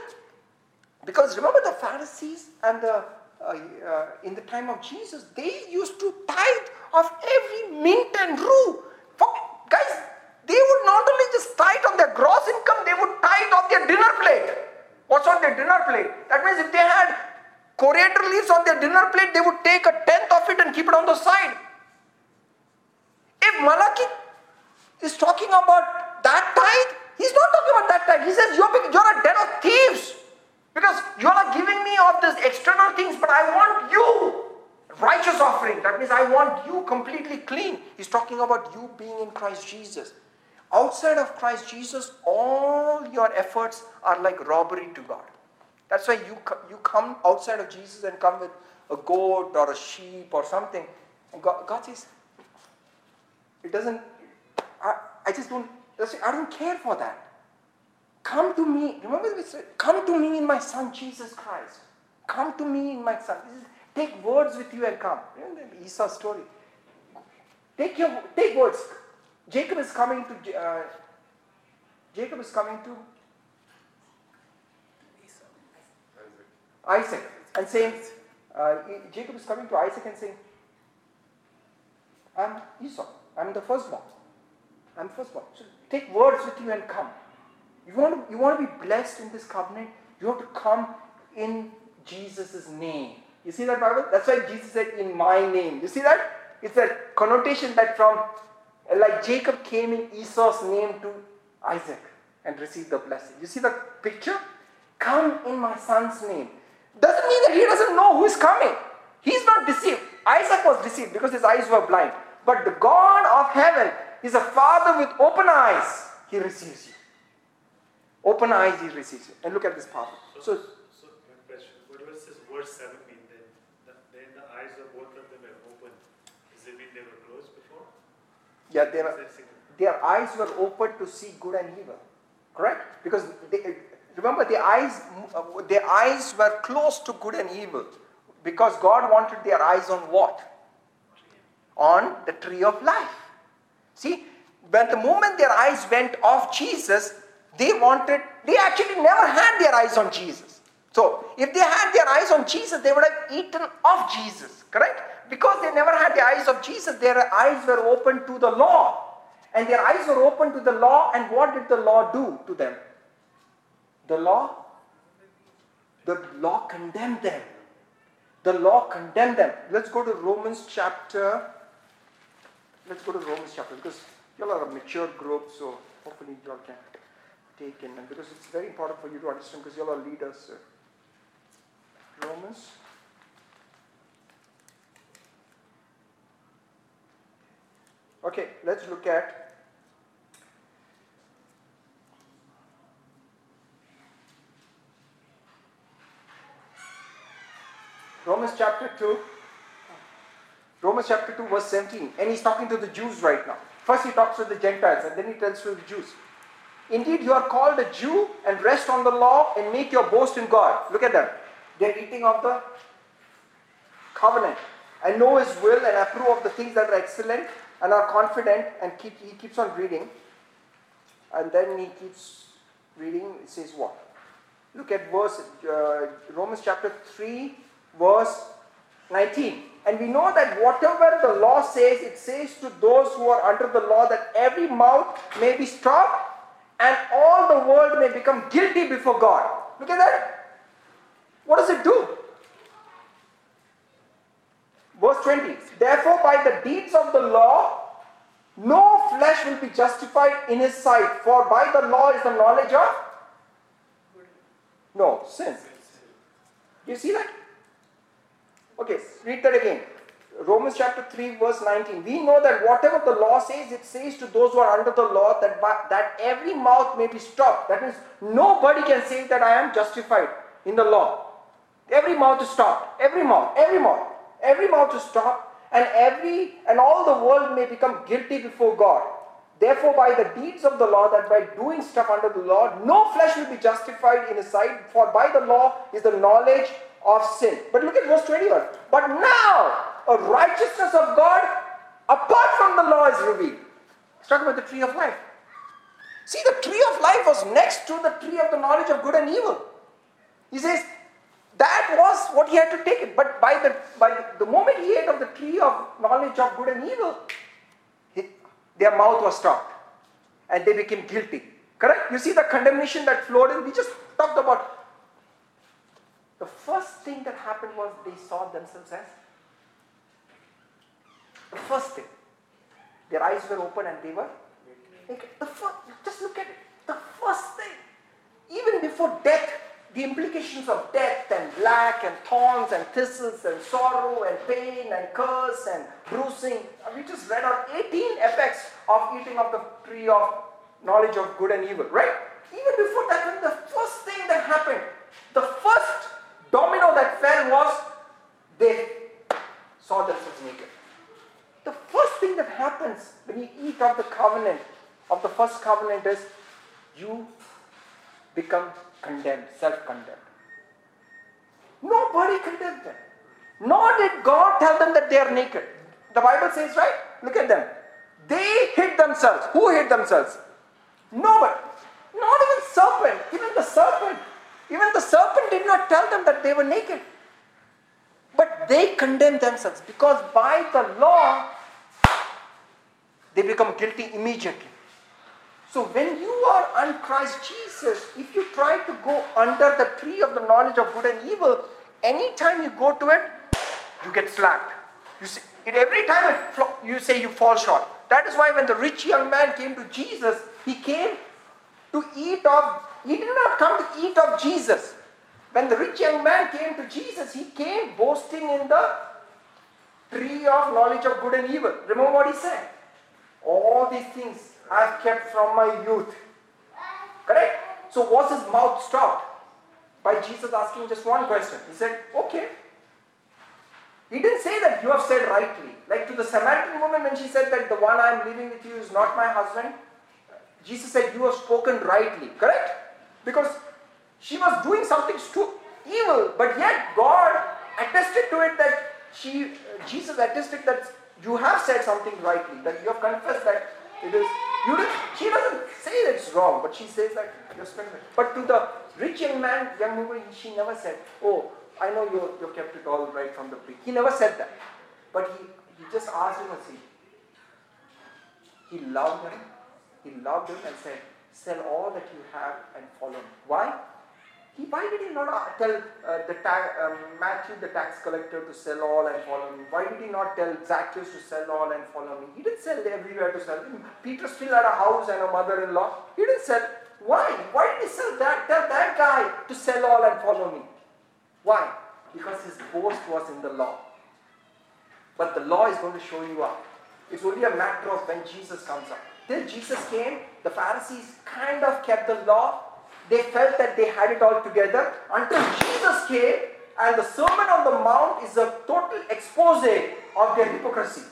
Because remember the Pharisees and the uh, uh, in the time of Jesus, they used to tithe of every mint and rue. For, guys, they would not only just tithe on their gross income, they would tithe on their dinner plate. What's on their dinner plate? That means if they had coriander leaves on their dinner plate, they would take a tenth of it and keep it on the side. If Malachi is talking about that tithe, he's not talking about that tithe. He says, You're, you're a den of thieves. Because you are giving me of these external things, but I want you. Righteous offering. That means I want you completely clean. He's talking about you being in Christ Jesus. Outside of Christ Jesus, all your efforts are like robbery to God. That's why you, you come outside of Jesus and come with a goat or a sheep or something. And God, God says, it doesn't, I, I just don't, I don't care for that. Come to me. Remember we said, come to me in my son Jesus Christ. Come to me in my son. take words with you and come. Know the Esau story. Take your take words. Jacob is coming to uh, Jacob is coming to Isaac and saying, uh, Jacob is coming to Isaac and saying, I'm Esau. I'm the firstborn. I'm firstborn. So take words with you and come. You want, to, you want to be blessed in this covenant? You have to come in Jesus' name. You see that Bible? That's why Jesus said, in my name. You see that? It's a connotation that from, like Jacob came in Esau's name to Isaac and received the blessing. You see the picture? Come in my son's name. Doesn't mean that he doesn't know who is coming. He's not deceived. Isaac was deceived because his eyes were blind. But the God of heaven is a father with open eyes. He receives you. Open eyes he receives you. And look at this part. So, so, one question. What was this verse 7 mean then? The, then the eyes of both of them were open. Does it mean they were closed before? Yeah, their, their eyes were open to see good and evil. Correct? Because they, remember, their eyes, their eyes were closed to good and evil. Because God wanted their eyes on what? On the tree of life. See, when the moment their eyes went off Jesus, they wanted, they actually never had their eyes on Jesus. So, if they had their eyes on Jesus, they would have eaten of Jesus, correct? Because they never had the eyes of Jesus, their eyes were open to the law. And their eyes were open to the law, and what did the law do to them? The law? The law condemned them. The law condemned them. Let's go to Romans chapter. Let's go to Romans chapter because you all are a mature group, so hopefully you all can take in. and because it's very important for you to understand because y'all are leaders. Romans. Okay, let's look at Romans chapter 2. Romans chapter 2, verse 17. And he's talking to the Jews right now. First, he talks to the Gentiles, and then he tells to the Jews. Indeed, you are called a Jew and rest on the law and make your boast in God. Look at them. They're eating of the covenant and know His will and approve of the things that are excellent and are confident. And keep, he keeps on reading. And then he keeps reading. It says what? Look at verse uh, Romans chapter 3, verse 19. And we know that whatever the law says, it says to those who are under the law that every mouth may be stopped and all the world may become guilty before God. Look at that. What does it do? Verse 20 Therefore, by the deeds of the law, no flesh will be justified in his sight, for by the law is the knowledge of no sin. Do you see that? Okay, read that again. Romans chapter 3, verse 19. We know that whatever the law says, it says to those who are under the law that, that every mouth may be stopped. That means nobody can say that I am justified in the law. Every mouth is stopped. Every mouth, every mouth, every mouth is stopped, and every and all the world may become guilty before God. Therefore, by the deeds of the law, that by doing stuff under the law, no flesh will be justified in his sight, for by the law is the knowledge of sin. But look at verse 21. But now, a righteousness of God apart from the law is revealed. He's talking about the tree of life. See, the tree of life was next to the tree of the knowledge of good and evil. He says that was what he had to take it. But by the by the moment he ate of the tree of knowledge of good and evil, their mouth was stopped and they became guilty. Correct? You see the condemnation that flowed in? We just talked about. The first thing that happened was they saw themselves as. The first thing. Their eyes were open and they were. The first, just look at it. The first thing. Even before death, the implications of death and black and thorns and thistles and sorrow and pain and curse and bruising. Uh, we just read out 18 effects of eating of the tree of knowledge of good and evil, right? Even before that, the first thing that happened, the first domino that fell was they saw themselves naked. The first thing that happens when you eat of the covenant, of the first covenant, is you become condemned, self condemned. Nobody condemned them. Nor did God tell them that they are naked. The Bible says, right? Look at them. They hid themselves. Who hid themselves? Nobody. Not even serpent. Even the serpent. Even the serpent did not tell them that they were naked. But they condemned themselves because by the law, they become guilty immediately. So when you are on Christ Jesus, if you try to go under the tree of the knowledge of good and evil, anytime you go to it, you get slapped. You see, every time you say you fall short. That is why when the rich young man came to Jesus, he came to eat of, he did not come to eat of Jesus. When the rich young man came to Jesus, he came boasting in the tree of knowledge of good and evil. Remember what he said? All these things I've kept from my youth. Correct? So was his mouth stopped? By Jesus asking just one question. He said, okay. He didn't say that you have said rightly. Like to the Samaritan woman when she said that the one I am living with you is not my husband, Jesus said, you have spoken rightly. Correct? Because she was doing something evil, but yet God attested to it that she, uh, Jesus attested that you have said something rightly, that you have confessed that it is you she doesn't say that it's wrong, but she says that you're spending. But to the rich young man, young woman, she never said, Oh, I know you, you kept it all right from the beginning. He never said that. But he, he just asked him a thing. He loved him. He loved him and said, Sell all that you have and follow me. Why? He, why did he not uh, tell uh, the ta- um, Matthew, the tax collector, to sell all and follow me? Why did he not tell Zacchaeus to sell all and follow me? He didn't sell everywhere to sell. Peter still had a house and a mother-in-law. He didn't sell. Why? Why did he sell that? Tell that guy to sell all and follow me. Why? Because his boast was in the law. But the law is going to show you up. It's only a matter of when Jesus comes up. Till Jesus came, the Pharisees kind of kept the law, they felt that they had it all together until Jesus came and the Sermon on the Mount is a total expose of their hypocrisy.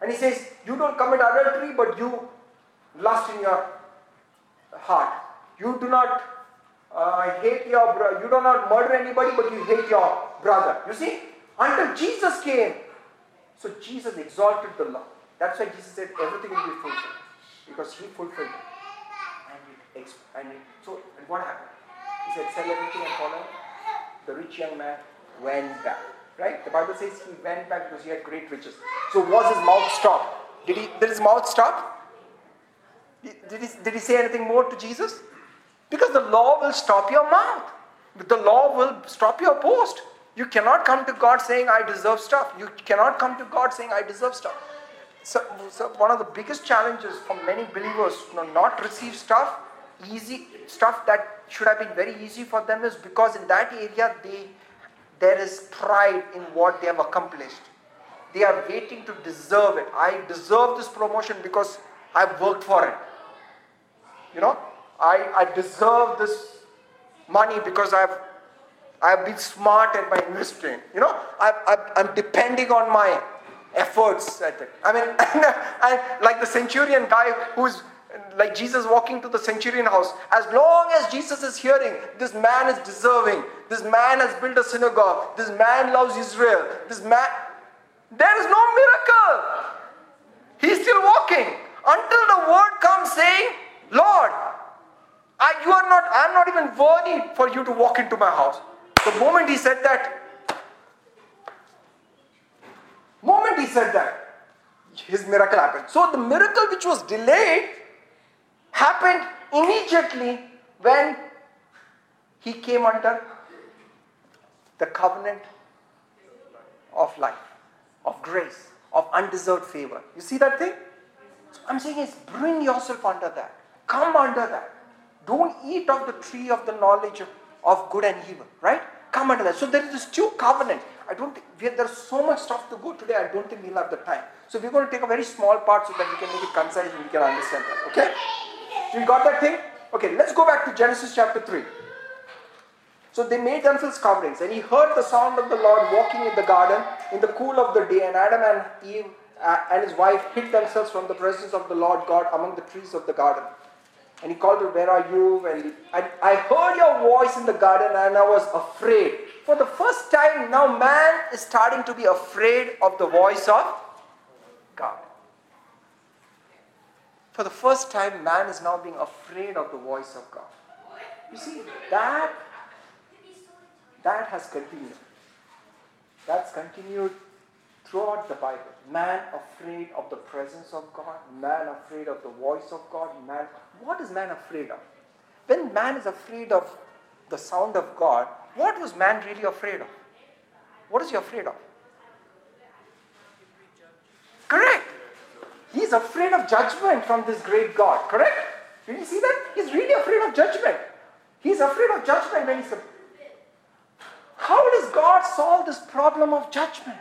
And he says, You don't commit adultery, but you lust in your heart. You do not uh, hate your brother. You do not murder anybody, but you hate your brother. You see? Until Jesus came. So Jesus exalted the law. That's why Jesus said everything will be fulfilled. Because he fulfilled it. And, and so and what happened? He said, sell everything and follow. The rich young man went back. Right? The Bible says he went back because he had great riches. So was his mouth stopped? Did he did his mouth stop? Did he, did he say anything more to Jesus? Because the law will stop your mouth. The law will stop your boast. You cannot come to God saying, I deserve stuff. You cannot come to God saying, I deserve stuff. So, so one of the biggest challenges for many believers you know, not receive stuff, easy stuff that should have been very easy for them is because in that area they there is pride in what they have accomplished. they are waiting to deserve it. I deserve this promotion because I've worked for it. You know, I, I deserve this money because I've I've been smart at my investing. You know, I, I, I'm depending on my efforts at it. I mean, and like the centurion guy who's like Jesus walking to the centurion house. As long as Jesus is hearing, this man is deserving. This man has built a synagogue. This man loves Israel. This man, there is no miracle. He's still walking until the word comes saying, Lord, I, you are not, I'm not even worthy for you to walk into my house. The moment he said that, moment he said that, his miracle happened. So the miracle which was delayed happened immediately when he came under the covenant of life, of grace, of undeserved favor. You see that thing? So I'm saying is bring yourself under that. Come under that. Don't eat of the tree of the knowledge of, good and evil, right? Come under that. So there is this two covenant. I don't think we have, there's so much stuff to go today. I don't think we'll have the time. So we're going to take a very small part so that we can make it concise and we can understand that. Okay? You got that thing? Okay, let's go back to Genesis chapter 3. So they made themselves coverings, and he heard the sound of the Lord walking in the garden in the cool of the day, and Adam and Eve uh, and his wife hid themselves from the presence of the Lord God among the trees of the garden. And he called her, Where are you? And I, I heard your voice in the garden, and I was afraid. For the first time, now man is starting to be afraid of the voice of God. For the first time, man is now being afraid of the voice of God. You see, that, that has continued. That's continued throughout the Bible. Man afraid of the presence of God, man afraid of the voice of God, man. What is man afraid of? When man is afraid of the sound of God, what was man really afraid of? What is he afraid of? Correct. He's afraid of judgment from this great God. Correct? Did you see that? He's really afraid of judgment. He's afraid of judgment when he's. How does God solve this problem of judgment?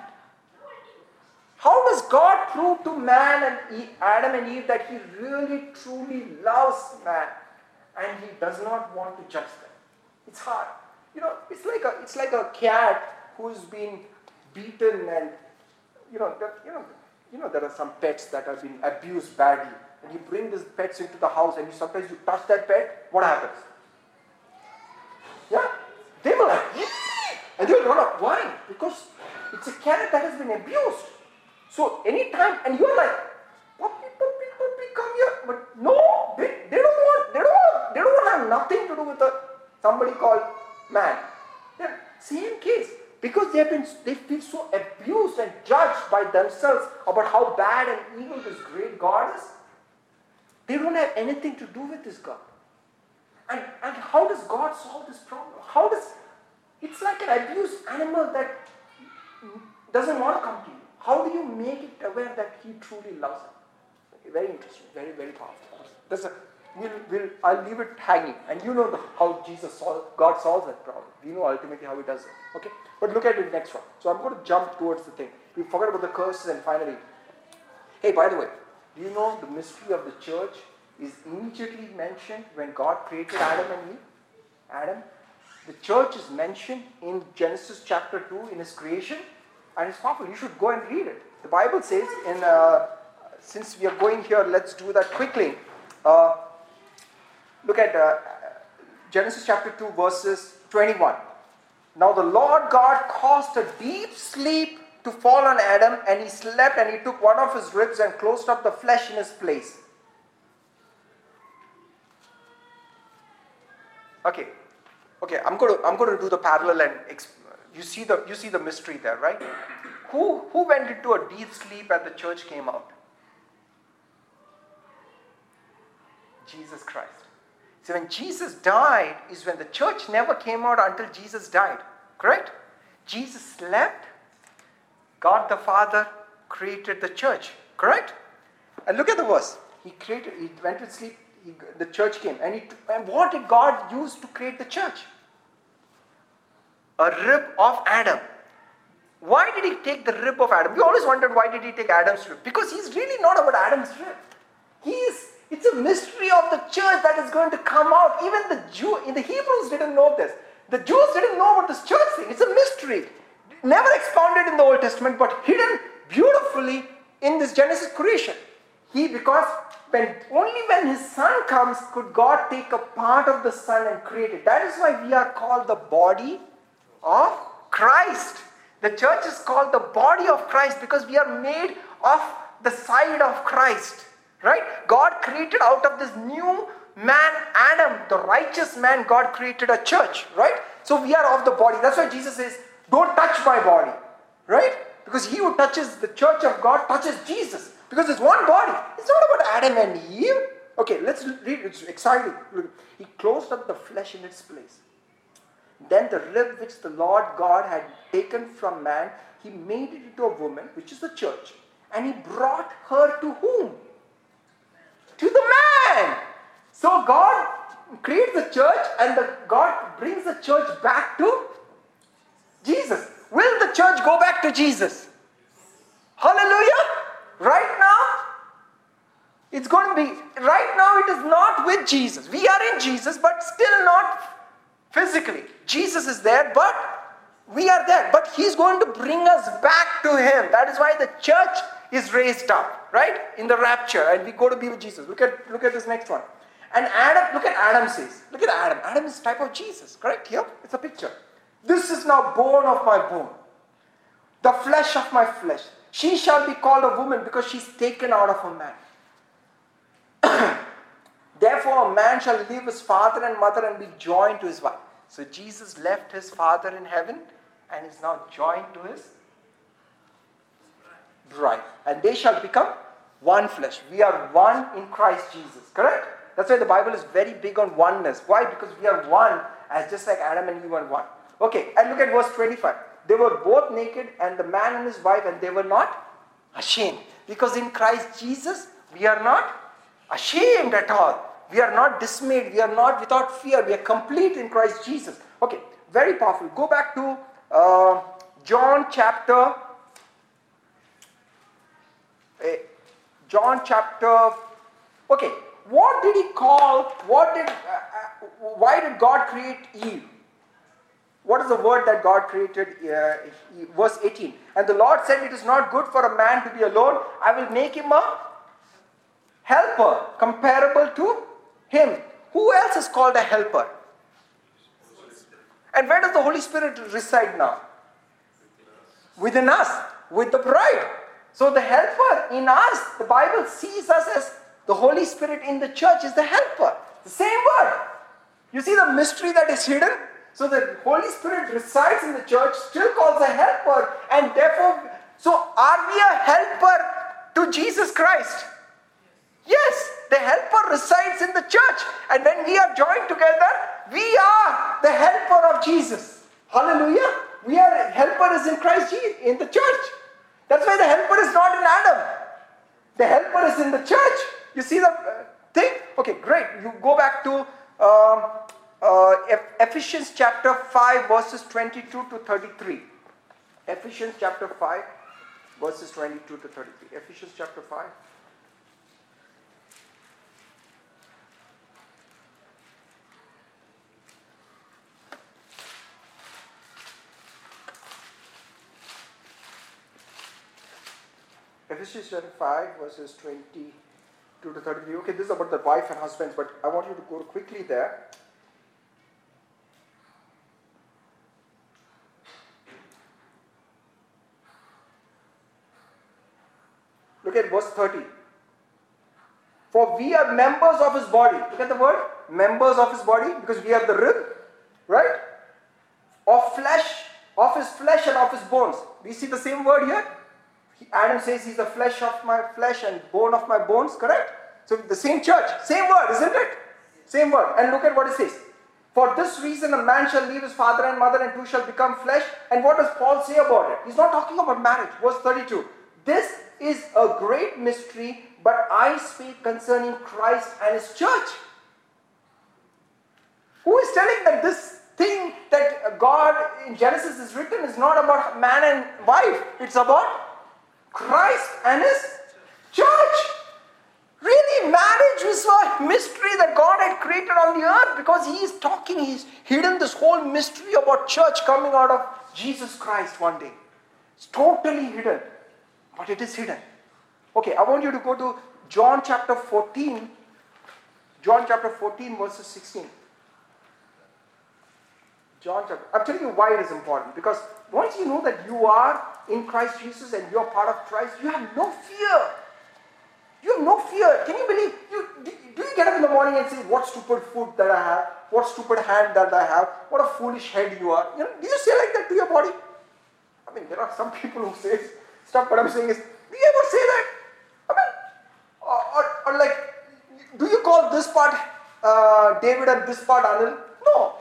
How does God prove to man and Adam and Eve that He really truly loves man and He does not want to judge them? It's hard. You know, it's like a it's like a cat who's been beaten and you know that you know you know, there are some pets that have been abused badly. And you bring these pets into the house and you sometimes you touch that pet, what happens? Yeah? They will like, and they will run up. Why? Because it's a cat that has been abused. So anytime, and you're like, puppy, puppy, puppy, come here. But no, they, they don't want, they don't want, they don't have nothing to do with a, somebody called man. Yeah, same case because they have been they feel so abused and judged by themselves about how bad and evil this great God is. They don't have anything to do with this God. And, and how does God solve this problem? How does it's like an abused animal that doesn't want to come to you. How do you make it aware that he truly loves it? Very interesting, very, very powerful. There's a we'll, we'll, I'll leave it hanging. And you know the, how Jesus solves, God solves that problem. We know ultimately how he does it. Okay? But look at it next one. So I'm going to jump towards the thing. We forgot about the curses and finally. Hey, by the way, do you know the mystery of the church is immediately mentioned when God created Adam and Eve? Adam. The church is mentioned in Genesis chapter 2 in his creation. And it's powerful. You should go and read it. The Bible says in uh, since we are going here, let's do that quickly. Uh, Look at uh, Genesis chapter 2, verses 21. Now the Lord God caused a deep sleep to fall on Adam, and he slept, and he took one of his ribs and closed up the flesh in his place. Okay, okay, I'm going to I'm going to do the parallel, and exp- you see the you see the mystery there, right? Who who went into a deep sleep and the church came out? Jesus Christ. So when Jesus died is when the church never came out until Jesus died. Correct? Jesus slept. God the Father created the church. Correct? And look at the verse. He created. He went to sleep. He, the church came. And, he, and what did God use to create the church? A rib of Adam. Why did he take the rib of Adam? We always wondered why did he take Adam's rib? Because he's really not about Adam's rib. He is, it's a mystery of the church that is going to come out. Even the Jew, in the Hebrews didn't know this. The Jews didn't know about this church thing. It's a mystery. Never expounded in the Old Testament, but hidden beautifully in this Genesis creation. He, because when only when his son comes could God take a part of the son and create it. That is why we are called the body of Christ. The church is called the body of Christ because we are made of the side of Christ. Right? God created out of this new man, Adam, the righteous man, God created a church. Right? So we are of the body. That's why Jesus says, Don't touch my body. Right? Because he who touches the church of God touches Jesus. Because it's one body. It's not about Adam and Eve. Okay, let's read. It's exciting. He closed up the flesh in its place. Then the rib which the Lord God had taken from man, he made it into a woman, which is the church. And he brought her to whom? To the man. So God creates the church and the God brings the church back to Jesus. Will the church go back to Jesus? Hallelujah. Right now, it's going to be, right now, it is not with Jesus. We are in Jesus, but still not physically. Jesus is there, but we are there. But He's going to bring us back to Him. That is why the church is raised up, right? In the rapture, and we go to be with Jesus. Look at look at this next one. And Adam, look at Adam says. Look at Adam. Adam is type of Jesus, correct? Here, it's a picture. This is now bone of my bone, the flesh of my flesh. She shall be called a woman because she's taken out of a man. Therefore, a man shall leave his father and mother and be joined to his wife. So Jesus left his father in heaven and is now joined to his bride. And they shall become one flesh. We are one in Christ Jesus. Correct? That's why the Bible is very big on oneness. Why? Because we are one, as just like Adam and Eve are one. Okay, and look at verse 25. They were both naked, and the man and his wife, and they were not ashamed. Because in Christ Jesus, we are not ashamed at all. We are not dismayed. We are not without fear. We are complete in Christ Jesus. Okay, very powerful. Go back to uh, John chapter. Uh, John chapter. Okay, what did he call? What did? Uh, uh, why did God create Eve? What is the word that God created? Uh, verse 18. And the Lord said, It is not good for a man to be alone. I will make him a helper comparable to him. Who else is called a helper? And where does the Holy Spirit reside now? Within us, with the bride. So the helper in us, the Bible sees us as the Holy Spirit in the church is the helper. The same word. You see the mystery that is hidden? So the Holy Spirit resides in the church, still calls a helper, and therefore, so are we a helper to Jesus Christ? Yes, the helper resides in the church. And when we are joined together, we are the helper of Jesus. Hallelujah. We are helper is in Christ Jesus, in the church. That's why the helper is not in Adam. The helper is in the church. You see the uh, thing? Okay, great. You go back to um, uh, Ephesians chapter 5, verses 22 to 33. Ephesians chapter 5, verses 22 to 33. Ephesians chapter 5. Ephesians chapter 5, verses 22 to 33. Okay, this is about the wife and husbands, but I want you to go quickly there. Look at verse 30. For we are members of his body. Look at the word members of his body because we are the rib, right? Of flesh, of his flesh and of his bones. You see the same word here? Adam says he's the flesh of my flesh and bone of my bones, correct? So the same church, same word, isn't it? Same word. And look at what it says. For this reason, a man shall leave his father and mother, and two shall become flesh. And what does Paul say about it? He's not talking about marriage. Verse 32. This is a great mystery, but I speak concerning Christ and his church. Who is telling that this thing that God in Genesis is written is not about man and wife, it's about Christ and His church. Really, marriage was a mystery that God had created on the earth because He is talking, He's hidden this whole mystery about church coming out of Jesus Christ one day. It's totally hidden, but it is hidden. Okay, I want you to go to John chapter 14. John chapter 14, verses 16. John chapter. I'm telling you why it is important. Because once you know that you are in Christ Jesus and you're part of Christ, you have no fear. You have no fear. Can you believe? You, do, you get up in the morning and say, What stupid foot that I have? What stupid hand that I have? What a foolish head you are? You know, do you say like that to your body? I mean, there are some people who say stuff, but I'm saying is, do you ever say that? I mean, or, or, or like, do you call this part uh, David and this part Anil? No.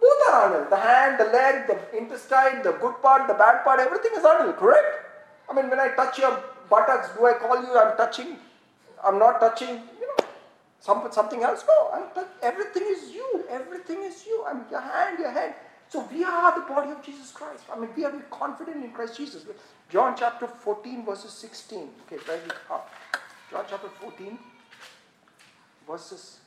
Both are Anil. The hand, the leg, the intestine, the good part, the bad part, everything is Anil, correct? I mean, when I touch your buttocks, do I call you I'm touching? I'm not touching, you know, some, something else? No, I'm touch, everything is you. Everything is you. I mean, your hand, your head. So we are the body of Jesus Christ. I mean, we are confident in Christ Jesus. John chapter 14, verses 16. Okay, where we are. John chapter 14, verses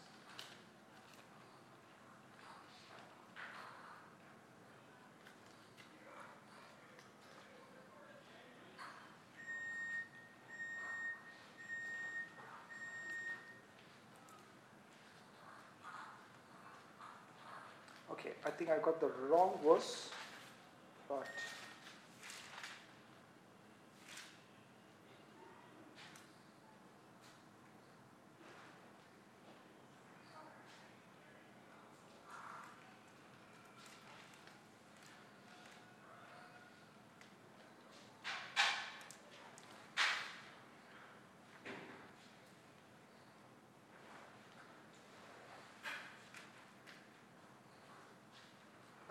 Okay, I think I got the wrong verse, but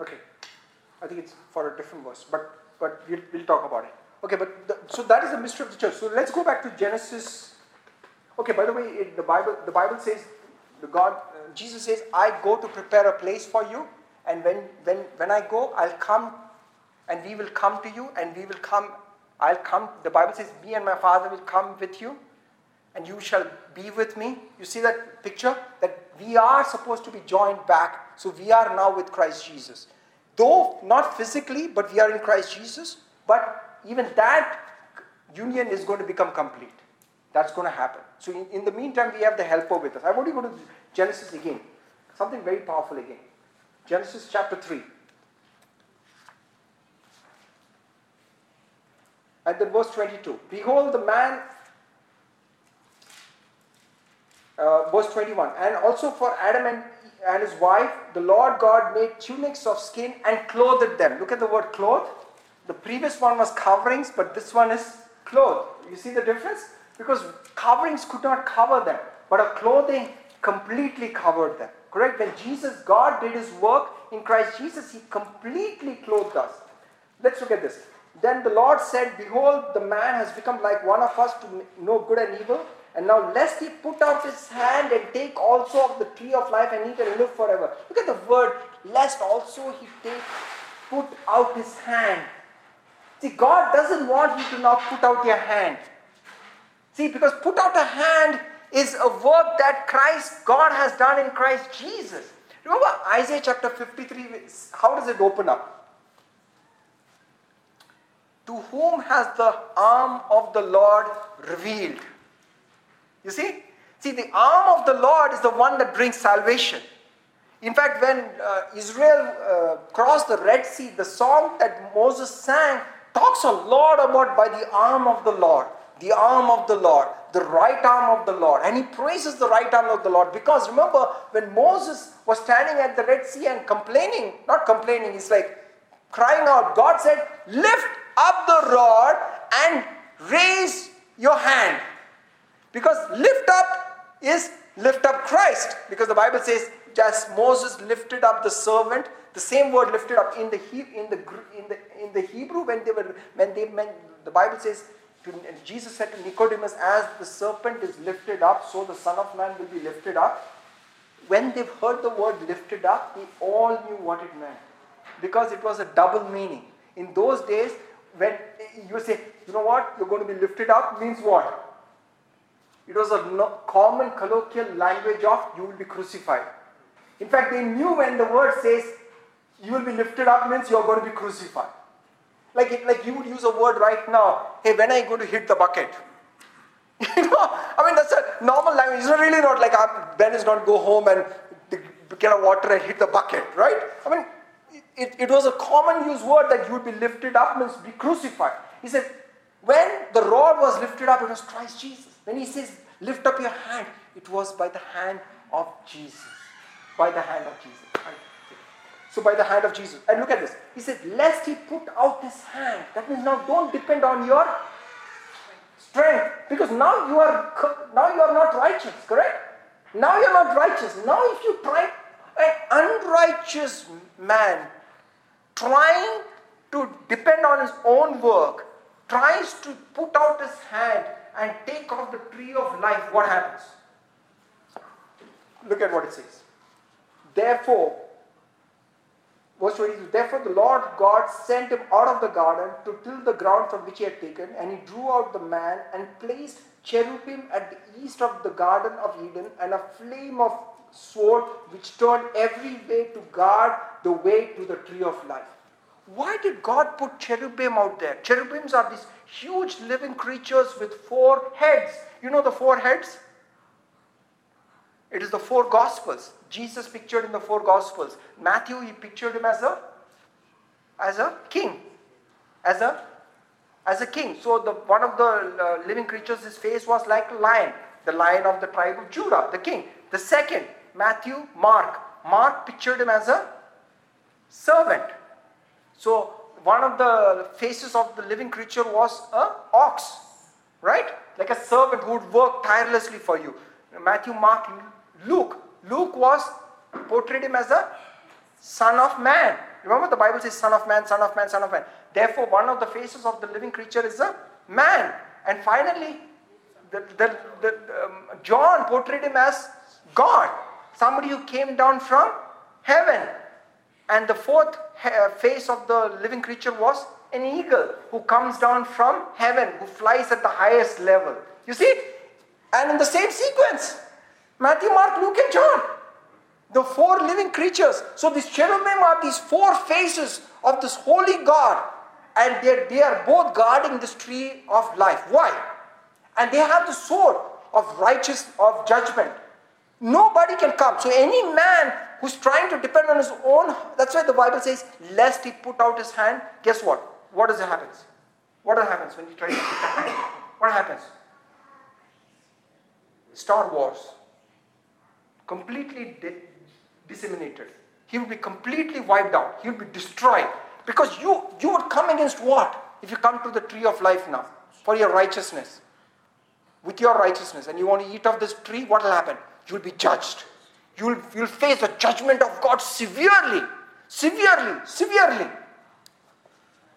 Okay, I think it's for a different verse, but but we'll, we'll talk about it. Okay, but the, so that is the mystery of the church. So let's go back to Genesis. Okay, by the way, in the Bible the Bible says the God uh, Jesus says, "I go to prepare a place for you, and when when when I go, I'll come, and we will come to you, and we will come. I'll come." The Bible says, "Me and my Father will come with you." and you shall be with me. You see that picture? That we are supposed to be joined back. So we are now with Christ Jesus. Though not physically, but we are in Christ Jesus. But even that union is going to become complete. That's going to happen. So in, in the meantime, we have the helper with us. I want to go to Genesis again. Something very powerful again. Genesis chapter 3. And then verse 22. Behold, the man uh, verse 21 and also for adam and, and his wife the lord god made tunics of skin and clothed them. Look at the word cloth the previous one was coverings but this one is cloth you see the difference? Because coverings could not cover them but a clothing completely covered them. Correct? When jesus god did his work in christ jesus he completely clothed us. Let's look at this. Then the lord said behold the man has become like one of us to know good and evil and now, lest he put out his hand and take also of the tree of life and eat and live forever. Look at the word, lest also he take, put out his hand. See, God doesn't want you to not put out your hand. See, because put out a hand is a work that Christ, God has done in Christ Jesus. Remember Isaiah chapter 53, how does it open up? To whom has the arm of the Lord revealed? You see? See, the arm of the Lord is the one that brings salvation. In fact, when uh, Israel uh, crossed the Red Sea, the song that Moses sang talks a lot about by the arm of the Lord, the arm of the Lord, the right arm of the Lord. And he praises the right arm of the Lord because remember, when Moses was standing at the Red Sea and complaining, not complaining, he's like crying out, God said, Lift up the rod and raise your hand. Because lift up is lift up Christ. Because the Bible says, just Moses lifted up the servant, the same word lifted up in the in the in the in the Hebrew when they were when they meant the Bible says to, Jesus said to Nicodemus, as the serpent is lifted up, so the Son of Man will be lifted up. when they've heard the word lifted up, they all knew what it meant. Because it was a double meaning. In those days, when you say, you know what, you're going to be lifted up means what? It was a no, common colloquial language of you will be crucified. In fact, they knew when the word says you will be lifted up means you're going to be crucified. Like, it, like you would use a word right now, hey, when are you going to hit the bucket? you know, I mean, that's a normal language. It's not really not like I'm, Ben is not go home and get a water and hit the bucket, right? I mean, it, it was a common use word that you would be lifted up means be crucified. He said, when the rod was lifted up, it was Christ Jesus. When he says, lift up your hand, it was by the hand of Jesus. By the hand of Jesus. So by the hand of Jesus. And look at this. He said, lest he put out his hand. That means now don't depend on your strength. Because now you are now you are not righteous, correct? Now you're not righteous. Now if you try an unrighteous man trying to depend on his own work, tries to put out his hand and take off the tree of life, what happens? Look at what it says. Therefore, verse 22, therefore the Lord God sent him out of the garden to till the ground from which he had taken, and he drew out the man and placed cherubim at the east of the garden of Eden, and a flame of sword which turned every way to guard the way to the tree of life. Why did God put cherubim out there? Cherubims are these huge living creatures with four heads. You know the four heads? It is the four gospels. Jesus pictured in the four gospels. Matthew, he pictured him as a as a king. As a as a king. So the one of the uh, living creatures, his face was like a lion, the lion of the tribe of Judah, the king. The second, Matthew, Mark. Mark pictured him as a servant. So one of the faces of the living creature was a ox, right? Like a servant who would work tirelessly for you. Matthew, Mark, Luke. Luke was portrayed him as a son of man. Remember the Bible says son of man, son of man, son of man. Therefore, one of the faces of the living creature is a man. And finally, the, the, the, um, John portrayed him as God, somebody who came down from heaven. And the fourth face of the living creature was an eagle who comes down from heaven, who flies at the highest level. You see? And in the same sequence, Matthew, Mark, Luke, and John. The four living creatures. So these cherubim are these four faces of this holy God. And they, they are both guarding this tree of life. Why? And they have the sword of righteous, of judgment. Nobody can come. So any man who's trying to depend on his own, that's why the Bible says, lest he put out his hand, guess what? What does it happens? What happens when he tries to hand? What happens? Star Wars. Completely de- disseminated. He will be completely wiped out. He will be destroyed. Because you, you would come against what? If you come to the tree of life now, for your righteousness. With your righteousness, and you want to eat of this tree, what will happen? You will be judged. You will you'll face the judgment of God severely. Severely, severely.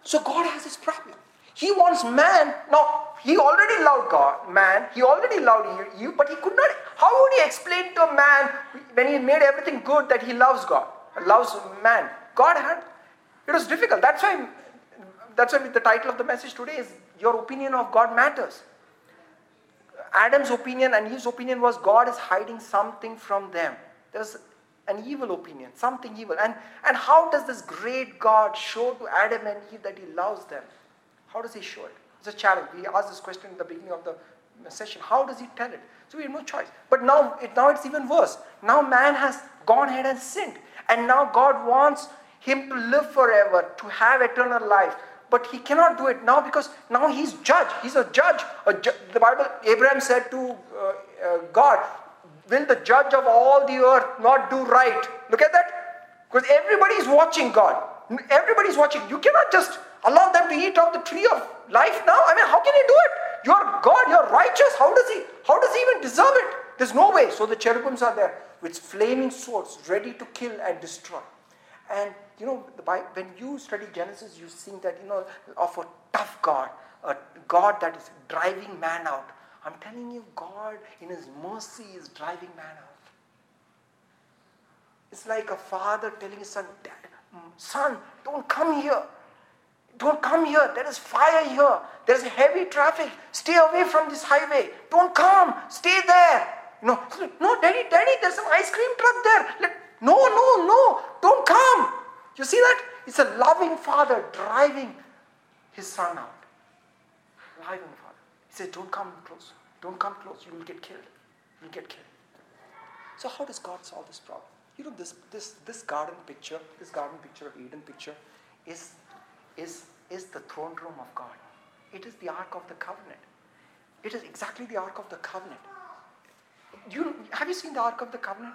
So God has this problem. He wants man. Now, he already loved God, man. He already loved you, but he could not. How would he explain to a man when he made everything good that he loves God, loves man? God had. It was difficult. That's why. That's why the title of the message today is "Your opinion of God matters." Adam's opinion and his opinion was God is hiding something from them. There's an evil opinion, something evil. And, and how does this great God show to Adam and Eve that he loves them? How does he show it? It's a challenge. We asked this question in the beginning of the session. How does he tell it? So we have no choice. But now, it, now it's even worse. Now man has gone ahead and sinned. And now God wants him to live forever, to have eternal life. But he cannot do it now because now he's judge. He's a judge. A ju- the Bible, Abraham said to uh, uh, God, Will the judge of all the earth not do right? Look at that. Because everybody is watching God. Everybody is watching. You cannot just allow them to eat of the tree of life now. I mean, how can he do it? You're God, you're righteous. How does he? How does he even deserve it? There's no way. So the cherubims are there with flaming swords ready to kill and destroy. And you know, when you study Genesis, you see that you know of a tough God, a God that is driving man out. I'm telling you, God in His mercy is driving man out. It's like a father telling his son, mm, Son, don't come here. Don't come here. There is fire here. There's heavy traffic. Stay away from this highway. Don't come. Stay there. No, no, daddy, daddy, there's an ice cream truck there. Let, no, no, no. Don't come. You see that? It's a loving father driving his son out. Loving father. He says, Don't come close. Don't come close. You will get killed. You will get killed. So, how does God solve this problem? You know, this, this, this garden picture, this garden picture of Eden picture, is, is, is the throne room of God. It is the Ark of the Covenant. It is exactly the Ark of the Covenant. You, have you seen the Ark of the Covenant?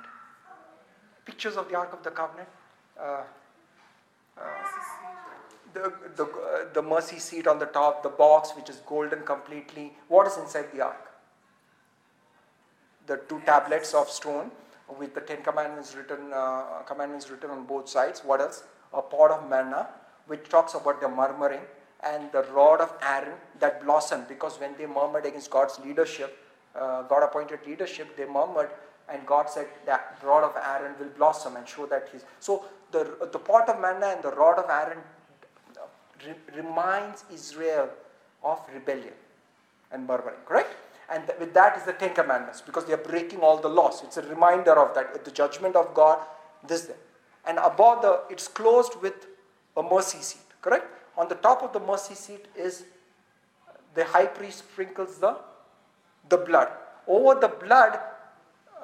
Pictures of the Ark of the Covenant? Uh, uh, the, the, uh, the mercy seat on the top, the box which is golden completely. What is inside the ark? The two tablets of stone with the Ten Commandments written, uh, commandments written on both sides. What else? A pot of manna, which talks about the murmuring, and the rod of Aaron that blossomed because when they murmured against God's leadership, uh, God appointed leadership, they murmured, and God said that rod of Aaron will blossom and show that He's. So the, the pot of manna and the rod of Aaron re- reminds Israel of rebellion and murmuring, correct? And th- with that is the Ten Commandments because they are breaking all the laws. It's a reminder of that, the judgment of God, this, there. And above the, it's closed with a mercy seat, correct? On the top of the mercy seat is the high priest sprinkles the, the blood. Over the blood,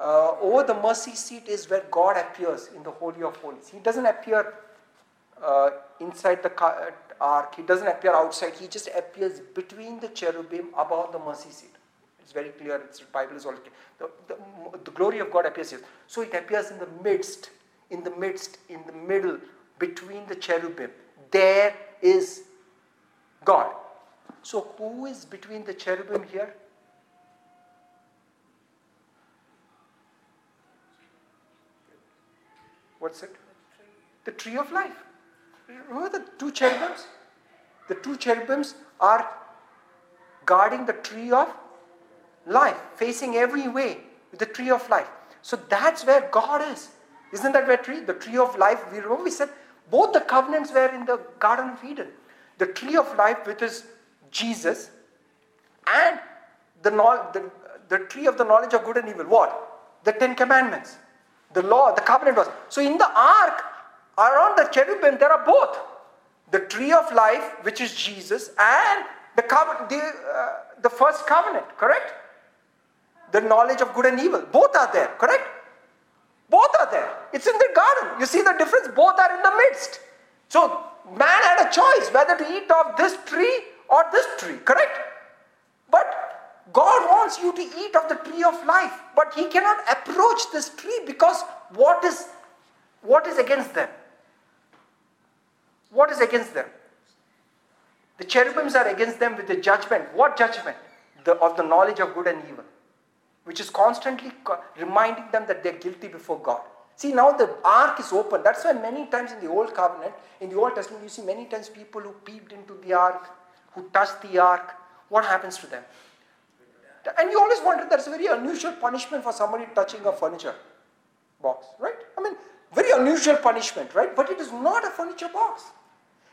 uh, over the mercy seat is where God appears in the Holy of Holies. He doesn't appear uh, inside the uh, ark, he doesn't appear outside, he just appears between the cherubim above the mercy seat. It's very clear, it's, the Bible is all clear. The, the, the glory of God appears here. So it appears in the midst, in the midst, in the middle, between the cherubim. There is God. So who is between the cherubim here? What's it? The tree of life. Remember the two cherubims? The two cherubims are guarding the tree of life, facing every way with the tree of life. So that's where God is. Isn't that where tree? The tree of life. We remember we said both the covenants were in the Garden of Eden. The tree of life, which is Jesus, and the, the, the tree of the knowledge of good and evil. What? The Ten Commandments. The law, the covenant was. So in the ark, around the cherubim, there are both the tree of life, which is Jesus, and the, covenant, the, uh, the first covenant, correct? The knowledge of good and evil. Both are there, correct? Both are there. It's in the garden. You see the difference? Both are in the midst. So man had a choice whether to eat of this tree or this tree, correct? God wants you to eat of the tree of life, but He cannot approach this tree because what is what is against them? What is against them? The cherubims are against them with the judgment. What judgment? The, of the knowledge of good and evil, which is constantly co- reminding them that they're guilty before God. See, now the ark is open. That's why many times in the Old Covenant, in the Old Testament, you see many times people who peeped into the ark, who touched the ark, what happens to them? And you always wonder that's a very unusual punishment for somebody touching a furniture box, right? I mean, very unusual punishment, right? But it is not a furniture box.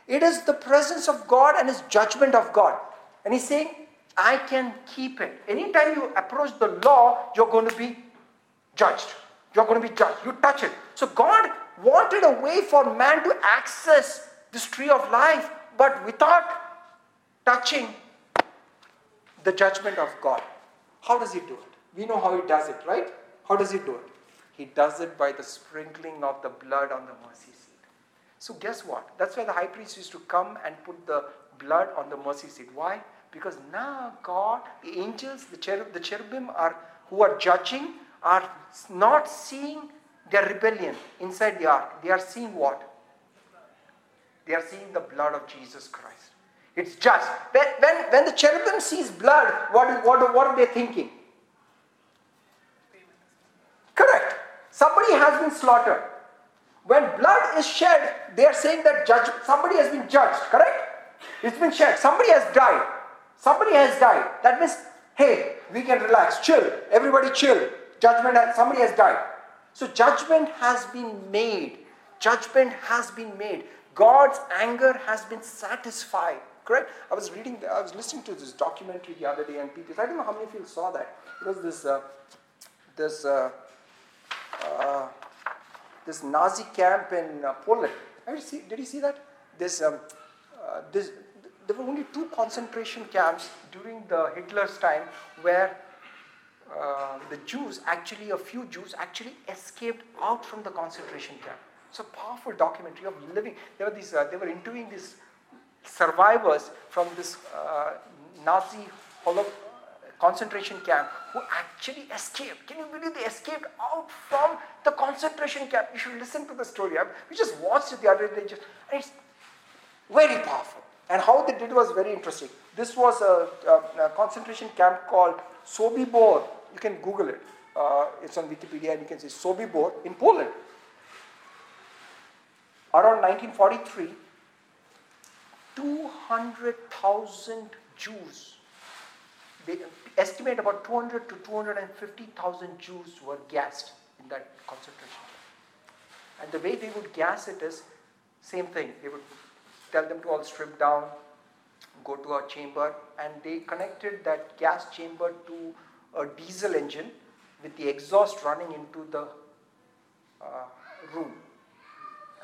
It is the presence of God and His judgment of God. And He's saying, I can keep it. Anytime you approach the law, you're going to be judged. You're going to be judged. You touch it. So God wanted a way for man to access this tree of life, but without touching the judgment of God. How does He do it? We know how He does it, right? How does He do it? He does it by the sprinkling of the blood on the mercy seat. So, guess what? That's why the high priest used to come and put the blood on the mercy seat. Why? Because now God, the angels, the, cherub, the cherubim are who are judging are not seeing their rebellion inside the ark. They are seeing what? They are seeing the blood of Jesus Christ. It's just when, when, when the cherubim sees blood, what, what, what are they thinking? Correct. Somebody has been slaughtered. When blood is shed, they are saying that judge, somebody has been judged, correct? It's been shed. Somebody has died. Somebody has died. That means, hey, we can relax, chill. Everybody chill. Judgment has, somebody has died. So judgment has been made. Judgment has been made. God's anger has been satisfied. Correct? I was reading, I was listening to this documentary the other day, and people, I don't know how many of you saw that. It was this, uh, this, uh, uh, this Nazi camp in uh, Poland. Did you see, did you see that? This, um, uh, this, there were only two concentration camps during the Hitler's time where uh, the Jews, actually, a few Jews actually escaped out from the concentration camp. It's a powerful documentary of living. There were these, they were interviewing these survivors from this uh, Nazi holo- concentration camp who actually escaped. Can you believe they escaped out from the concentration camp? You should listen to the story. We just watched it the other day, just, and it's very powerful. And how they did was very interesting. This was a, a, a concentration camp called Sobibor. You can Google it. Uh, it's on Wikipedia, and you can see Sobibor in Poland. Around 1943, 200,000 Jews, they estimate about 200 to 250,000 Jews were gassed in that concentration camp. And the way they would gas it is same thing. They would tell them to all strip down, go to a chamber, and they connected that gas chamber to a diesel engine with the exhaust running into the uh, room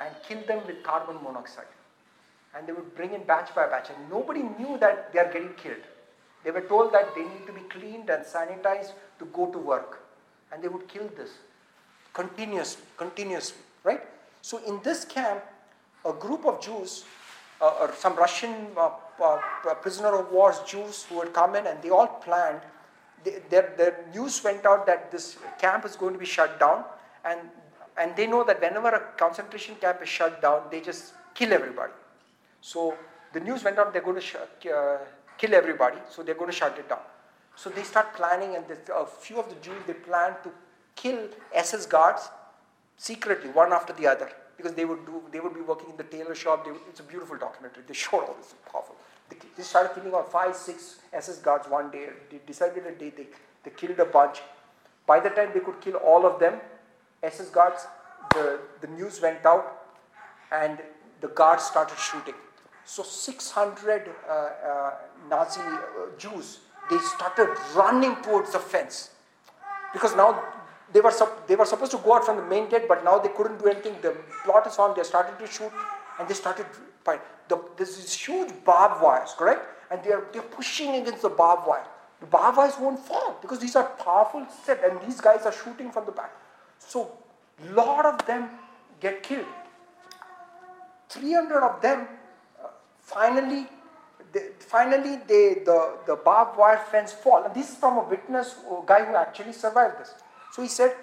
and kill them with carbon monoxide. And they would bring in batch by batch, and nobody knew that they are getting killed. They were told that they need to be cleaned and sanitized to go to work. And they would kill this continuously, continuously, right? So in this camp, a group of Jews, uh, or some Russian uh, uh, prisoner of war Jews who had come in and they all planned, their, their news went out that this camp is going to be shut down and, and they know that whenever a concentration camp is shut down, they just kill everybody. So the news went out they're going to sh- uh, kill everybody, so they're going to shut it down. So they start planning, and a few of the Jews they plan to kill SS guards secretly, one after the other, because they would do they would be working in the tailor shop. Would, it's a beautiful documentary. They showed all this powerful. They, they started killing about five, six SS guards one day. They decided a day they, they killed a bunch. By the time they could kill all of them, SS guards, the, the news went out, and the guards started shooting. So 600 uh, uh, Nazi uh, Jews, they started running towards the fence. Because now they were, they were supposed to go out from the main gate, but now they couldn't do anything. The plot is on, they started to shoot, and they started fight. The, there's these huge barbed wires, correct? And they are, they're pushing against the barbed wire. The barbed wires won't fall because these are powerful set, and these guys are shooting from the back. So, a lot of them get killed. 300 of them finally they, finally they, the, the barbed wire fence fall. And this is from a witness a guy who actually survived this. So he said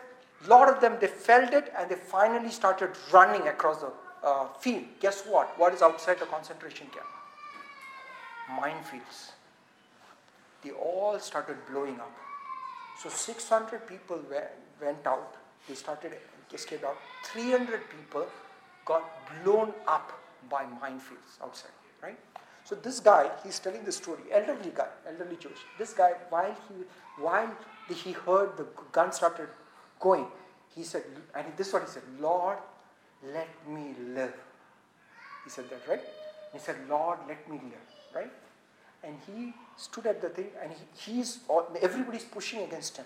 a lot of them they felt it and they finally started running across the uh, field. Guess what? What is outside the concentration camp? Minefields. They all started blowing up. So 600 people went out. They started escaped out. 300 people got blown up by minefields outside, right? So this guy, he's telling the story, elderly guy, elderly Jewish. This guy, while he, while he heard the gun started going, he said, and this is what he said, Lord, let me live. He said that, right? He said, Lord, let me live, right? And he stood at the thing, and he, he's, everybody's pushing against him.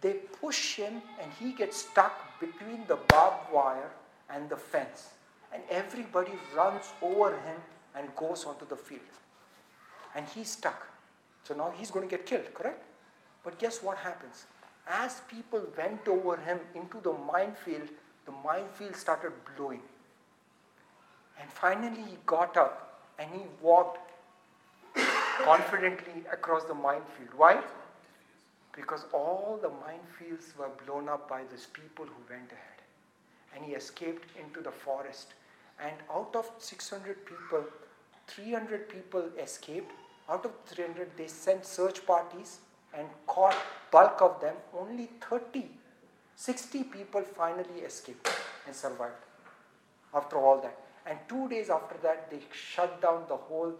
They push him, and he gets stuck between the barbed wire and the fence. And everybody runs over him and goes onto the field. And he's stuck. So now he's going to get killed, correct? But guess what happens? As people went over him into the minefield, the minefield started blowing. And finally he got up and he walked confidently across the minefield. Why? Because all the minefields were blown up by these people who went ahead and he escaped into the forest. And out of 600 people, 300 people escaped. Out of 300, they sent search parties and caught bulk of them. Only 30, 60 people finally escaped and survived after all that. And two days after that, they shut down the whole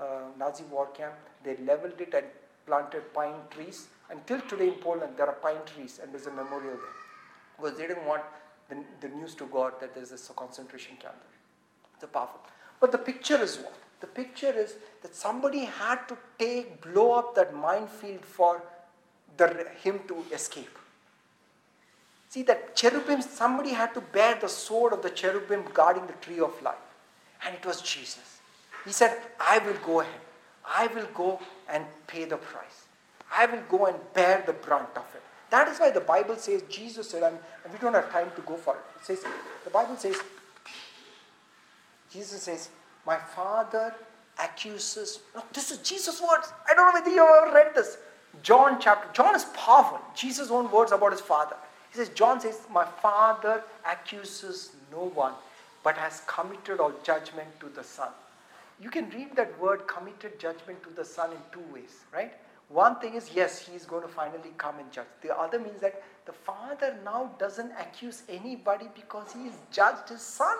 uh, Nazi war camp. They leveled it and planted pine trees. Until today in Poland, there are pine trees, and there's a memorial there. because they didn't want the, the news to go out that there's a concentration camp there. It's a powerful. But the picture is what? The picture is that somebody had to take, blow up that minefield for the, him to escape. See that cherubim, somebody had to bear the sword of the cherubim guarding the tree of life. And it was Jesus. He said, I will go ahead. I will go and pay the price. I will go and bear the brunt of it. That is why the Bible says, Jesus said, and we don't have time to go for it. It says, the Bible says, Jesus says, My Father accuses. This is Jesus' words. I don't know whether you have ever read this. John chapter. John is powerful. Jesus' own words about his Father. He says, John says, My Father accuses no one, but has committed all judgment to the Son. You can read that word committed judgment to the Son in two ways, right? One thing is, yes, he is going to finally come and judge. The other means that the Father now doesn't accuse anybody because he has judged his Son.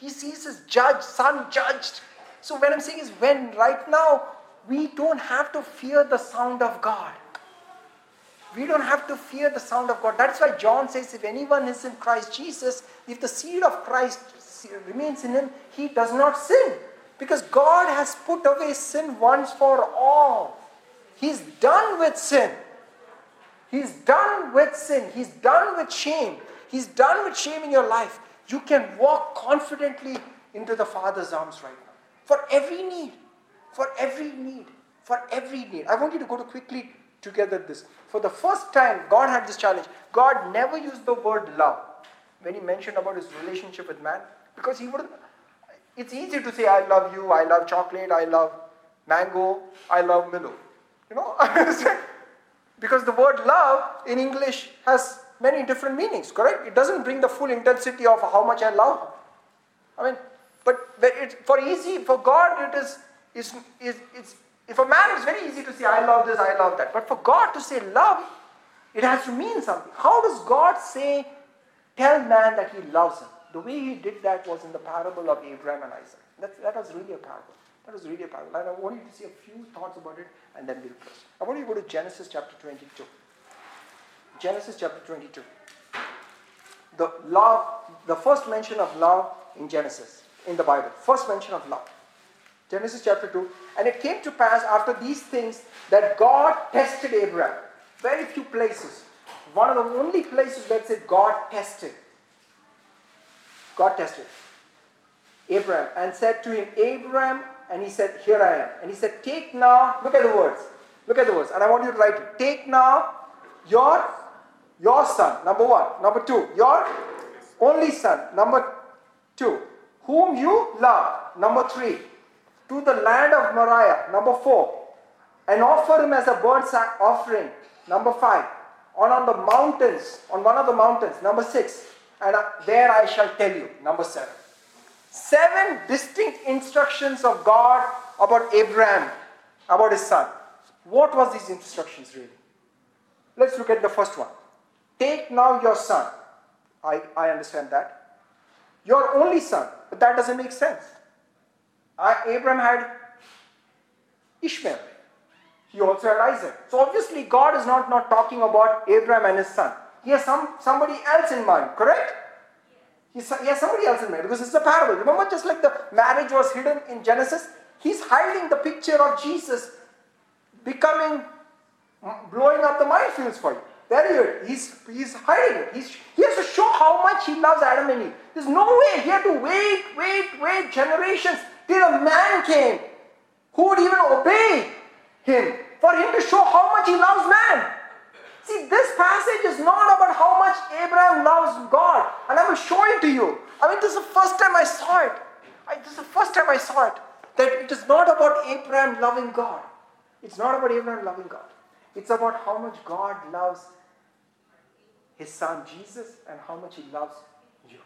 He sees his judge, Son judged. So, when I'm saying is, when right now we don't have to fear the sound of God. We don't have to fear the sound of God. That's why John says, if anyone is in Christ Jesus, if the seed of Christ remains in him, he does not sin. Because God has put away sin once for all. He's done with sin. He's done with sin. He's done with shame. He's done with shame in your life. You can walk confidently into the Father's arms right now. For every need. For every need. For every need. I want you to go to quickly together this. For the first time, God had this challenge. God never used the word love when he mentioned about his relationship with man because he would it's easy to say, I love you, I love chocolate, I love mango, I love Milo. You know? because the word love in English has many different meanings, correct? It doesn't bring the full intensity of how much I love. I mean, but it, for easy, for God, it is, is, is, it's, if a man is very easy to say, I love this, I love that. But for God to say love, it has to mean something. How does God say, tell man that he loves him? The way he did that was in the parable of Abraham and Isaac. That, that was really a parable. That was really a parable. And I want you to see a few thoughts about it and then we'll close. I want you to go to Genesis chapter 22. Genesis chapter 22. The love, the first mention of love in Genesis, in the Bible. First mention of love. Genesis chapter 2. And it came to pass after these things that God tested Abraham. Very few places. One of the only places it said God tested. God tested Abraham and said to him, Abraham, and he said, Here I am. And he said, Take now, look at the words. Look at the words. And I want you to write it. Take now your your son, number one. Number two, your only son. Number two, whom you love. Number three, to the land of Moriah. Number four, and offer him as a burnt offering. Number five, on, on the mountains, on one of the mountains. Number six, and uh, there I shall tell you. Number seven. Seven distinct instructions of God about Abraham, about his son. What was these instructions really? Let's look at the first one. Take now your son. I, I understand that. Your only son. But that doesn't make sense. I, Abraham had Ishmael. He also had Isaac. So obviously God is not, not talking about Abraham and his son. He has some, somebody else in mind, correct? He, has somebody else in mind because it's a parable. Remember, just like the marriage was hidden in Genesis, he's hiding the picture of Jesus becoming, blowing up the minefields for you. There you He's, he's hiding it. He's, he has to show how much he loves Adam and Eve. There's no way. He had to wait, wait, wait generations till a man came who would even obey him for him to show how much he loves man. See, this passage is not about how much Abraham loves God. And I will show it to you. I mean, this is the first time I saw it. I, this is the first time I saw it. That it is not about Abraham loving God. It's not about Abraham loving God. It's about how much God loves his son Jesus and how much he loves you.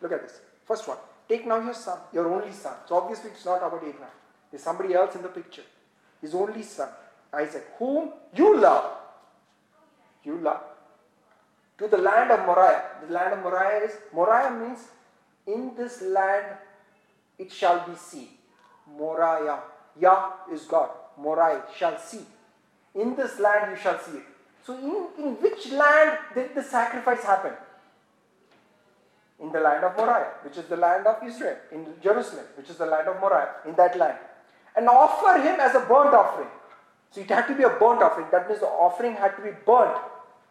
Look at this. First one. Take now your son, your only son. So obviously it's not about Abraham. There's somebody else in the picture. His only son, Isaac, whom you love you love. To the land of Moriah. The land of Moriah is, Moriah means in this land it shall be seen. Moriah. Yah is God. Moriah shall see. In this land you shall see it. So, in, in which land did the sacrifice happen? In the land of Moriah, which is the land of Israel, in Jerusalem, which is the land of Moriah, in that land. And offer him as a burnt offering. So it had to be a burnt offering. That means the offering had to be burnt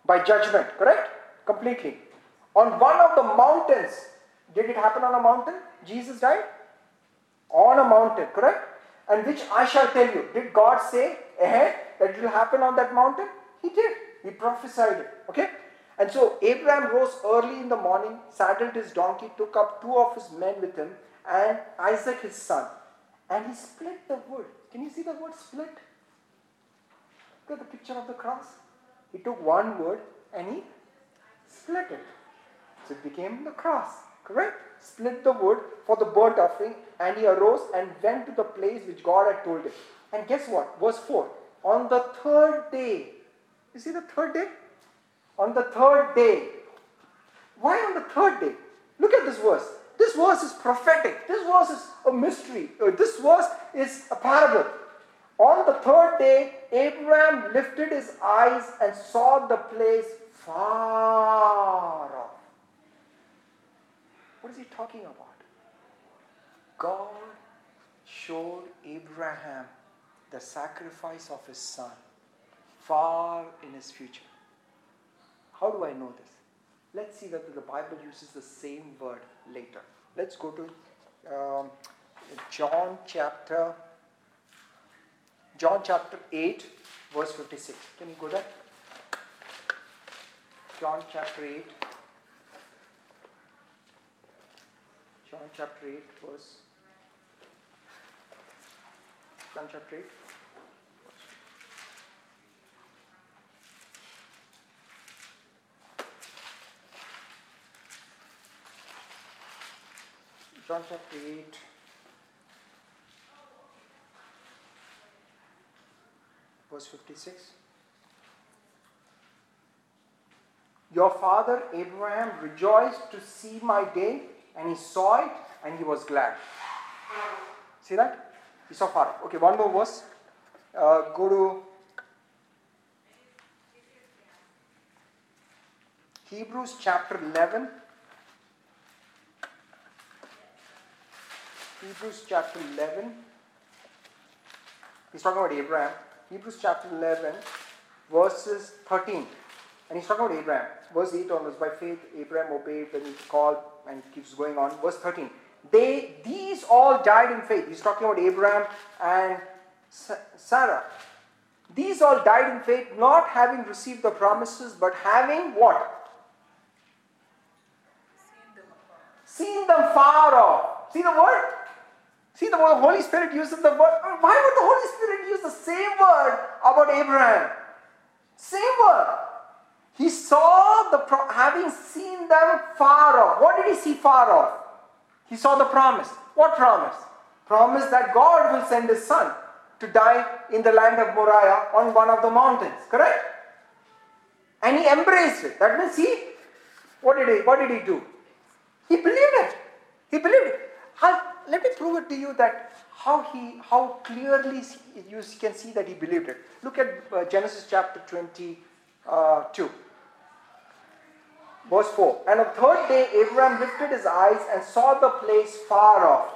by judgment, correct? Completely. On one of the mountains, did it happen on a mountain? Jesus died? On a mountain, correct? And which I shall tell you. Did God say ahead that it will happen on that mountain? He did. He prophesied it. Okay? And so Abraham rose early in the morning, saddled his donkey, took up two of his men with him, and Isaac his son. And he split the wood. Can you see the word split? Look at the picture of the cross. He took one wood and he split it. So it became the cross. Correct? Split the wood for the burnt offering, and he arose and went to the place which God had told him. And guess what? Verse 4. On the third day, you see the third day? On the third day. Why on the third day? Look at this verse. This verse is prophetic. This verse is a mystery. Uh, this verse is a parable. On the third day, Abraham lifted his eyes and saw the place far off. What is he talking about? God showed Abraham the sacrifice of his son far in his future. How do I know this? Let's see whether the Bible uses the same word later. Let's go to um, John chapter John chapter 8 verse 56. Can you go there? John chapter 8 John chapter 8 verse John chapter 8 John chapter 8 verse 56 Your father Abraham rejoiced to see my day and he saw it and he was glad. See that? He saw far. Okay, one more verse. Uh, go to Hebrews chapter 11. Hebrews chapter 11. He's talking about Abraham. Hebrews chapter 11, verses 13. And he's talking about Abraham. Verse 8 onwards, by faith, Abraham obeyed when he called, and keeps going on. Verse 13. They, these all died in faith. He's talking about Abraham and Sarah. These all died in faith, not having received the promises, but having what? Seen them far off. See the word? See the Holy Spirit uses the word. Oh, why would the Holy Spirit use the same word about Abraham? Same word. He saw the having seen them far off. What did he see far off? He saw the promise. What promise? Promise that God will send his son to die in the land of Moriah on one of the mountains. Correct? And he embraced it. That means he what did he what did he do? He believed it. He believed it. I'll, let me prove it to you that how he how clearly you can see that he believed it. Look at uh, Genesis chapter 22. Uh, Verse 4 And on the third day, Abraham lifted his eyes and saw the place far off.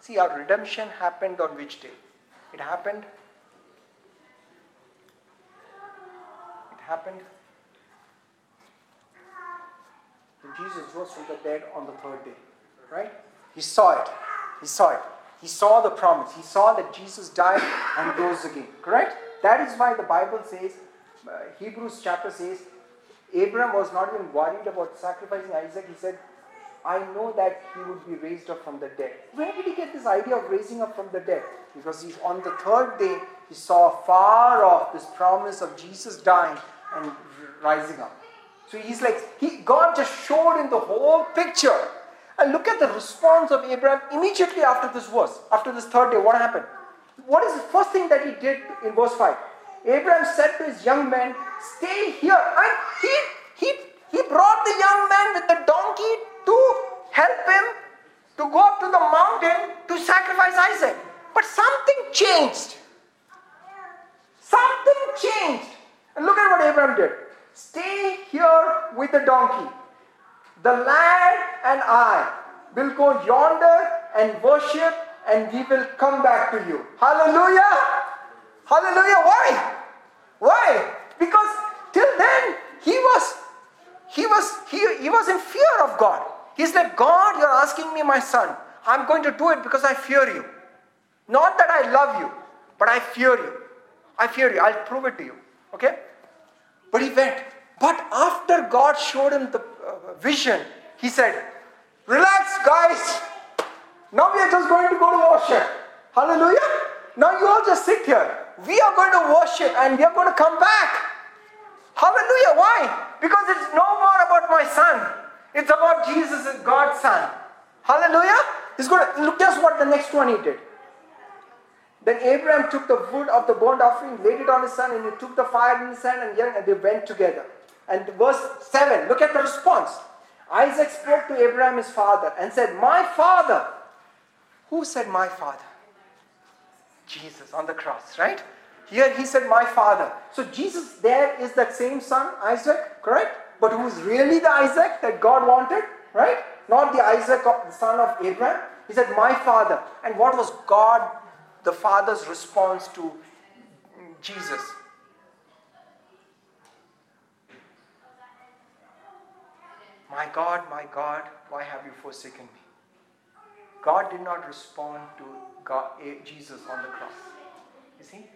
See, our redemption happened on which day? It happened. It happened when Jesus rose from the dead on the third day. Right? He saw it. He saw it. He saw the promise. He saw that Jesus died and rose again. Correct? That is why the Bible says, uh, Hebrews chapter says, Abraham was not even worried about sacrificing Isaac. He said, I know that he would be raised up from the dead. Where did he get this idea of raising up from the dead? Because he's on the third day, he saw far off this promise of Jesus dying and rising up. So he's like, he, God just showed him the whole picture. And look at the response of Abraham immediately after this verse, after this third day. What happened? What is the first thing that he did in verse 5? Abraham said to his young men, Stay here. And he, he, he brought the young man with the donkey to help him to go up to the mountain to sacrifice Isaac. But something changed. Something changed. And look at what Abraham did. Stay here with the donkey. The lad and I will go yonder and worship, and we will come back to you. Hallelujah! Hallelujah! Why? Why? Because till then he was he was he, he was in fear of God. He's like, God, you're asking me, my son. I'm going to do it because I fear you. Not that I love you, but I fear you. I fear you. I'll prove it to you. Okay? But he went. But after God showed him the uh, vision, he said, Relax, guys. Now we are just going to go to worship. Hallelujah. Now you all just sit here. We are going to worship and we are going to come back. Hallelujah. Why? Because it's no more about my son. It's about Jesus, God's son. Hallelujah. He's going to look just what the next one he did. Then Abraham took the wood of the burnt offering, laid it on his son, and he took the fire in his hand, and they went together. And verse 7, look at the response. Isaac spoke to Abraham, his father, and said, My father. Who said, My father? Jesus on the cross, right? Here he said, My father. So Jesus there is that same son, Isaac, correct? But who's really the Isaac that God wanted, right? Not the Isaac of the son of Abraham. He said, My father. And what was God, the father's response to Jesus? My God, my God, why have you forsaken me? God did not respond to God, Jesus on the cross. You see?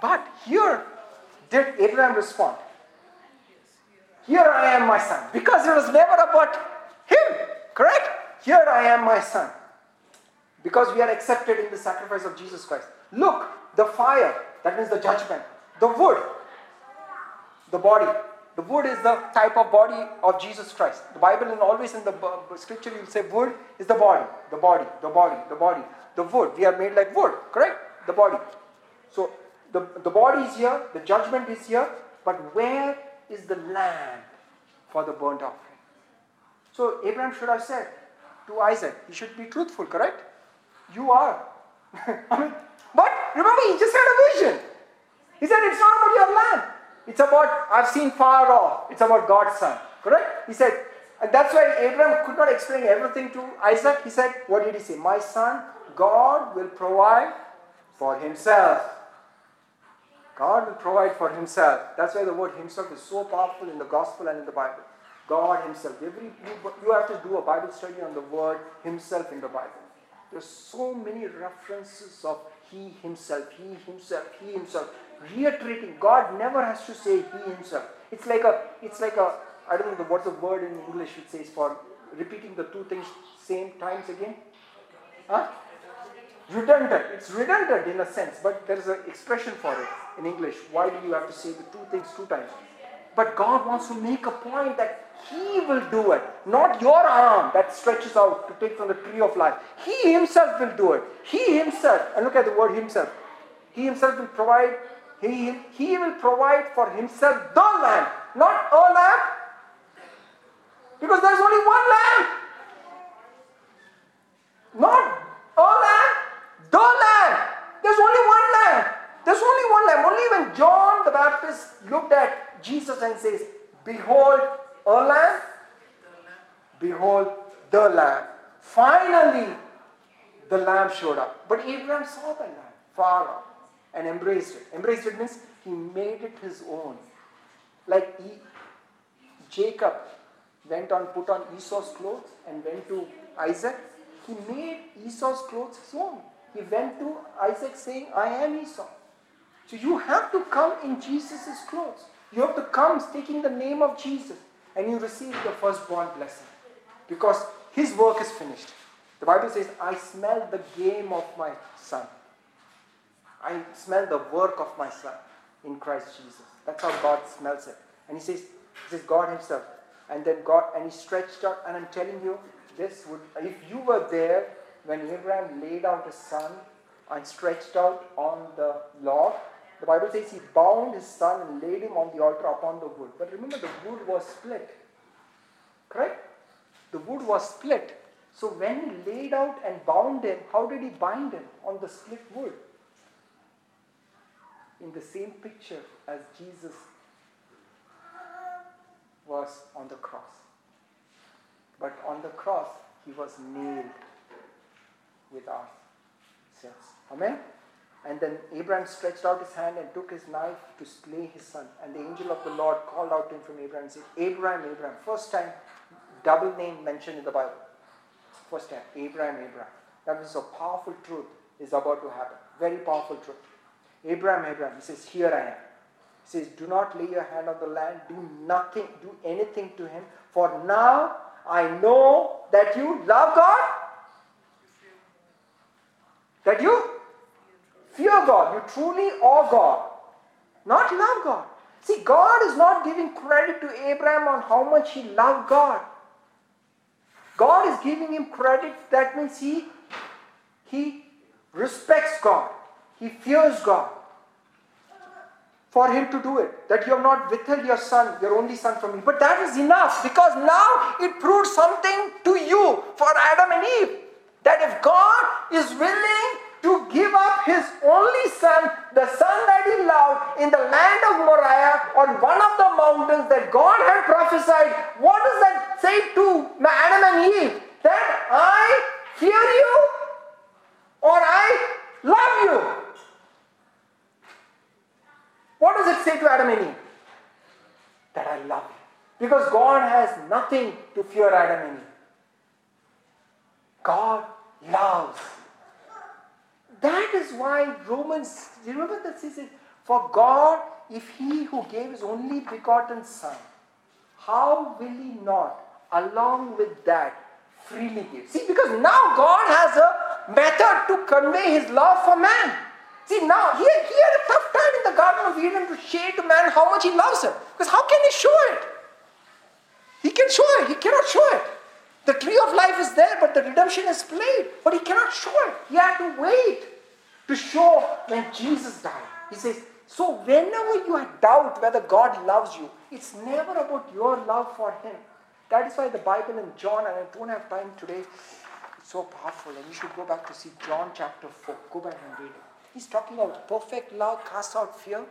But here, did Abraham respond? Here I am, my son. Because it was never about him, correct? Here I am, my son. Because we are accepted in the sacrifice of Jesus Christ. Look, the fire, that means the judgment. The wood, the body, the wood is the type of body of Jesus Christ. The Bible and always in the scripture you will say wood is the body, the body, the body, the body. The wood, we are made like wood, correct? The body. So the, the body is here, the judgment is here, but where is the lamb for the burnt offering? So Abraham should have said to Isaac, he should be truthful, correct? You are. I mean, but remember, he just had a vision. He said, It's not about your land. It's about, I've seen far off. It's about God's son. Correct? He said, and that's why Abraham could not explain everything to Isaac. He said, What did he say? My son, God will provide for himself. God will provide for himself. That's why the word himself is so powerful in the gospel and in the Bible. God himself. Every, you, you have to do a Bible study on the word himself in the Bible. There's so many references of he himself, he himself, he himself reiterating. God never has to say He Himself. It's like a, it's like a, I don't know what's the word in English it says for repeating the two things same times again. Huh? Redundant. It's redundant in a sense, but there is an expression for it in English. Why do you have to say the two things two times? But God wants to make a point that He will do it, not your arm that stretches out to take from the tree of life. He Himself will do it. He Himself, and look at the word Himself. He Himself will provide he, he will provide for himself the lamb, not a lamb. Because there's only one lamb. Not a lamb, the lamb. There's only one lamb. There's only one lamb. Only when John the Baptist looked at Jesus and says, Behold a lamb, behold the lamb. Finally, the lamb showed up. But Abraham saw the lamb far off and embraced it. Embraced it means he made it his own. Like he, Jacob went on, put on Esau's clothes and went to Isaac. He made Esau's clothes his own. He went to Isaac saying, I am Esau. So you have to come in Jesus' clothes. You have to come taking the name of Jesus and you receive the firstborn blessing. Because his work is finished. The Bible says, I smell the game of my son. I smell the work of my son in Christ Jesus. That's how God smells it. And he says, he says God himself. And then God, and he stretched out, and I'm telling you, this would, if you were there when Abraham laid out his son and stretched out on the log, the Bible says he bound his son and laid him on the altar upon the wood. But remember, the wood was split. Correct? The wood was split. So when he laid out and bound him, how did he bind him? On the split wood. In the same picture as Jesus was on the cross. But on the cross, he was nailed with our sins. Amen? And then Abraham stretched out his hand and took his knife to slay his son. And the angel of the Lord called out to him from Abraham and said, Abraham, Abraham. First time, double name mentioned in the Bible. First time, Abraham, Abraham. That means a powerful truth is about to happen. Very powerful truth. Abraham, Abraham. He says, Here I am. He says, Do not lay your hand on the land. Do nothing, do anything to him. For now I know that you love God. That you fear God. You truly awe God. Not love God. See, God is not giving credit to Abraham on how much he loved God. God is giving him credit. That means he, he respects God. He fears God. For him to do it. That you have not withheld your son, your only son from me. But that is enough because now it proved something to you for Adam and Eve. That if God is willing to give up his only son, the son that he loved, in the land of Moriah on one of the mountains that God had prophesied, what does that say to Adam and Eve? That I fear you or I love you. What does it say to Adam and Eve? That I love you. Because God has nothing to fear Adam and Eve. God loves. That is why Romans, you remember that says it, for God, if he who gave his only begotten Son, how will he not, along with that, freely give? See, because now God has a method to convey his love for man. See, now he, he had a tough time in the Garden of Eden to show to man how much he loves him. Because how can he show it? He can show it, he cannot show it. The tree of life is there, but the redemption is played. But he cannot show it. He had to wait to show when Jesus died. He says, so whenever you have doubt whether God loves you, it's never about your love for him. That is why the Bible in John, and I don't have time today, it's so powerful, and you should go back to see John chapter 4. Go back and read it. He's talking about perfect love casts out fear.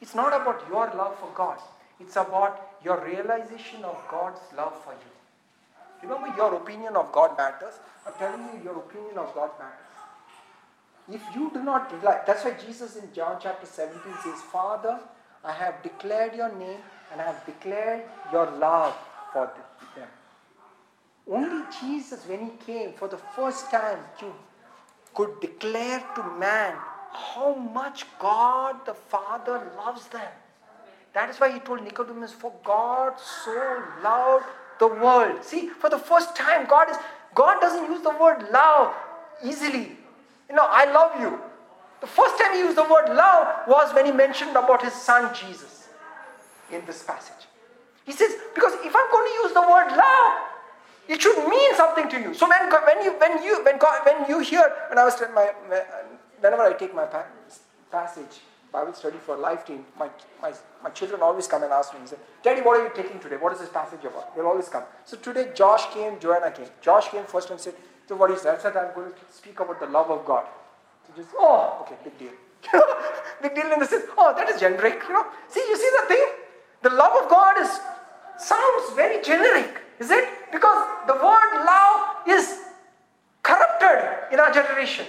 It's not about your love for God. It's about your realization of God's love for you. Remember, your opinion of God matters. I'm telling you, your opinion of God matters. If you do not realize, that's why Jesus in John chapter 17 says, Father, I have declared your name and I have declared your love for them. Only Jesus, when he came for the first time, could declare to man how much God the Father loves them. That is why he told Nicodemus, For God so loved the world. See, for the first time, God is God doesn't use the word love easily. You know, I love you. The first time he used the word love was when he mentioned about his son Jesus in this passage. He says, because if I'm going to use the word love, it should mean something to you. So when, when you when you when God, when you hear when I was my, whenever I take my passage Bible study for life team, my, my, my children always come and ask me, say, Daddy, what are you taking today? What is this passage about? They'll always come. So today Josh came, Joanna came. Josh came first and said, So what that? I said, I'm going to speak about the love of God. So just, oh, okay, big deal. big deal in the sense, oh, that is generic, you know. See, you see the thing? The love of God is sounds very generic, is it? Because the word love is corrupted in our generation.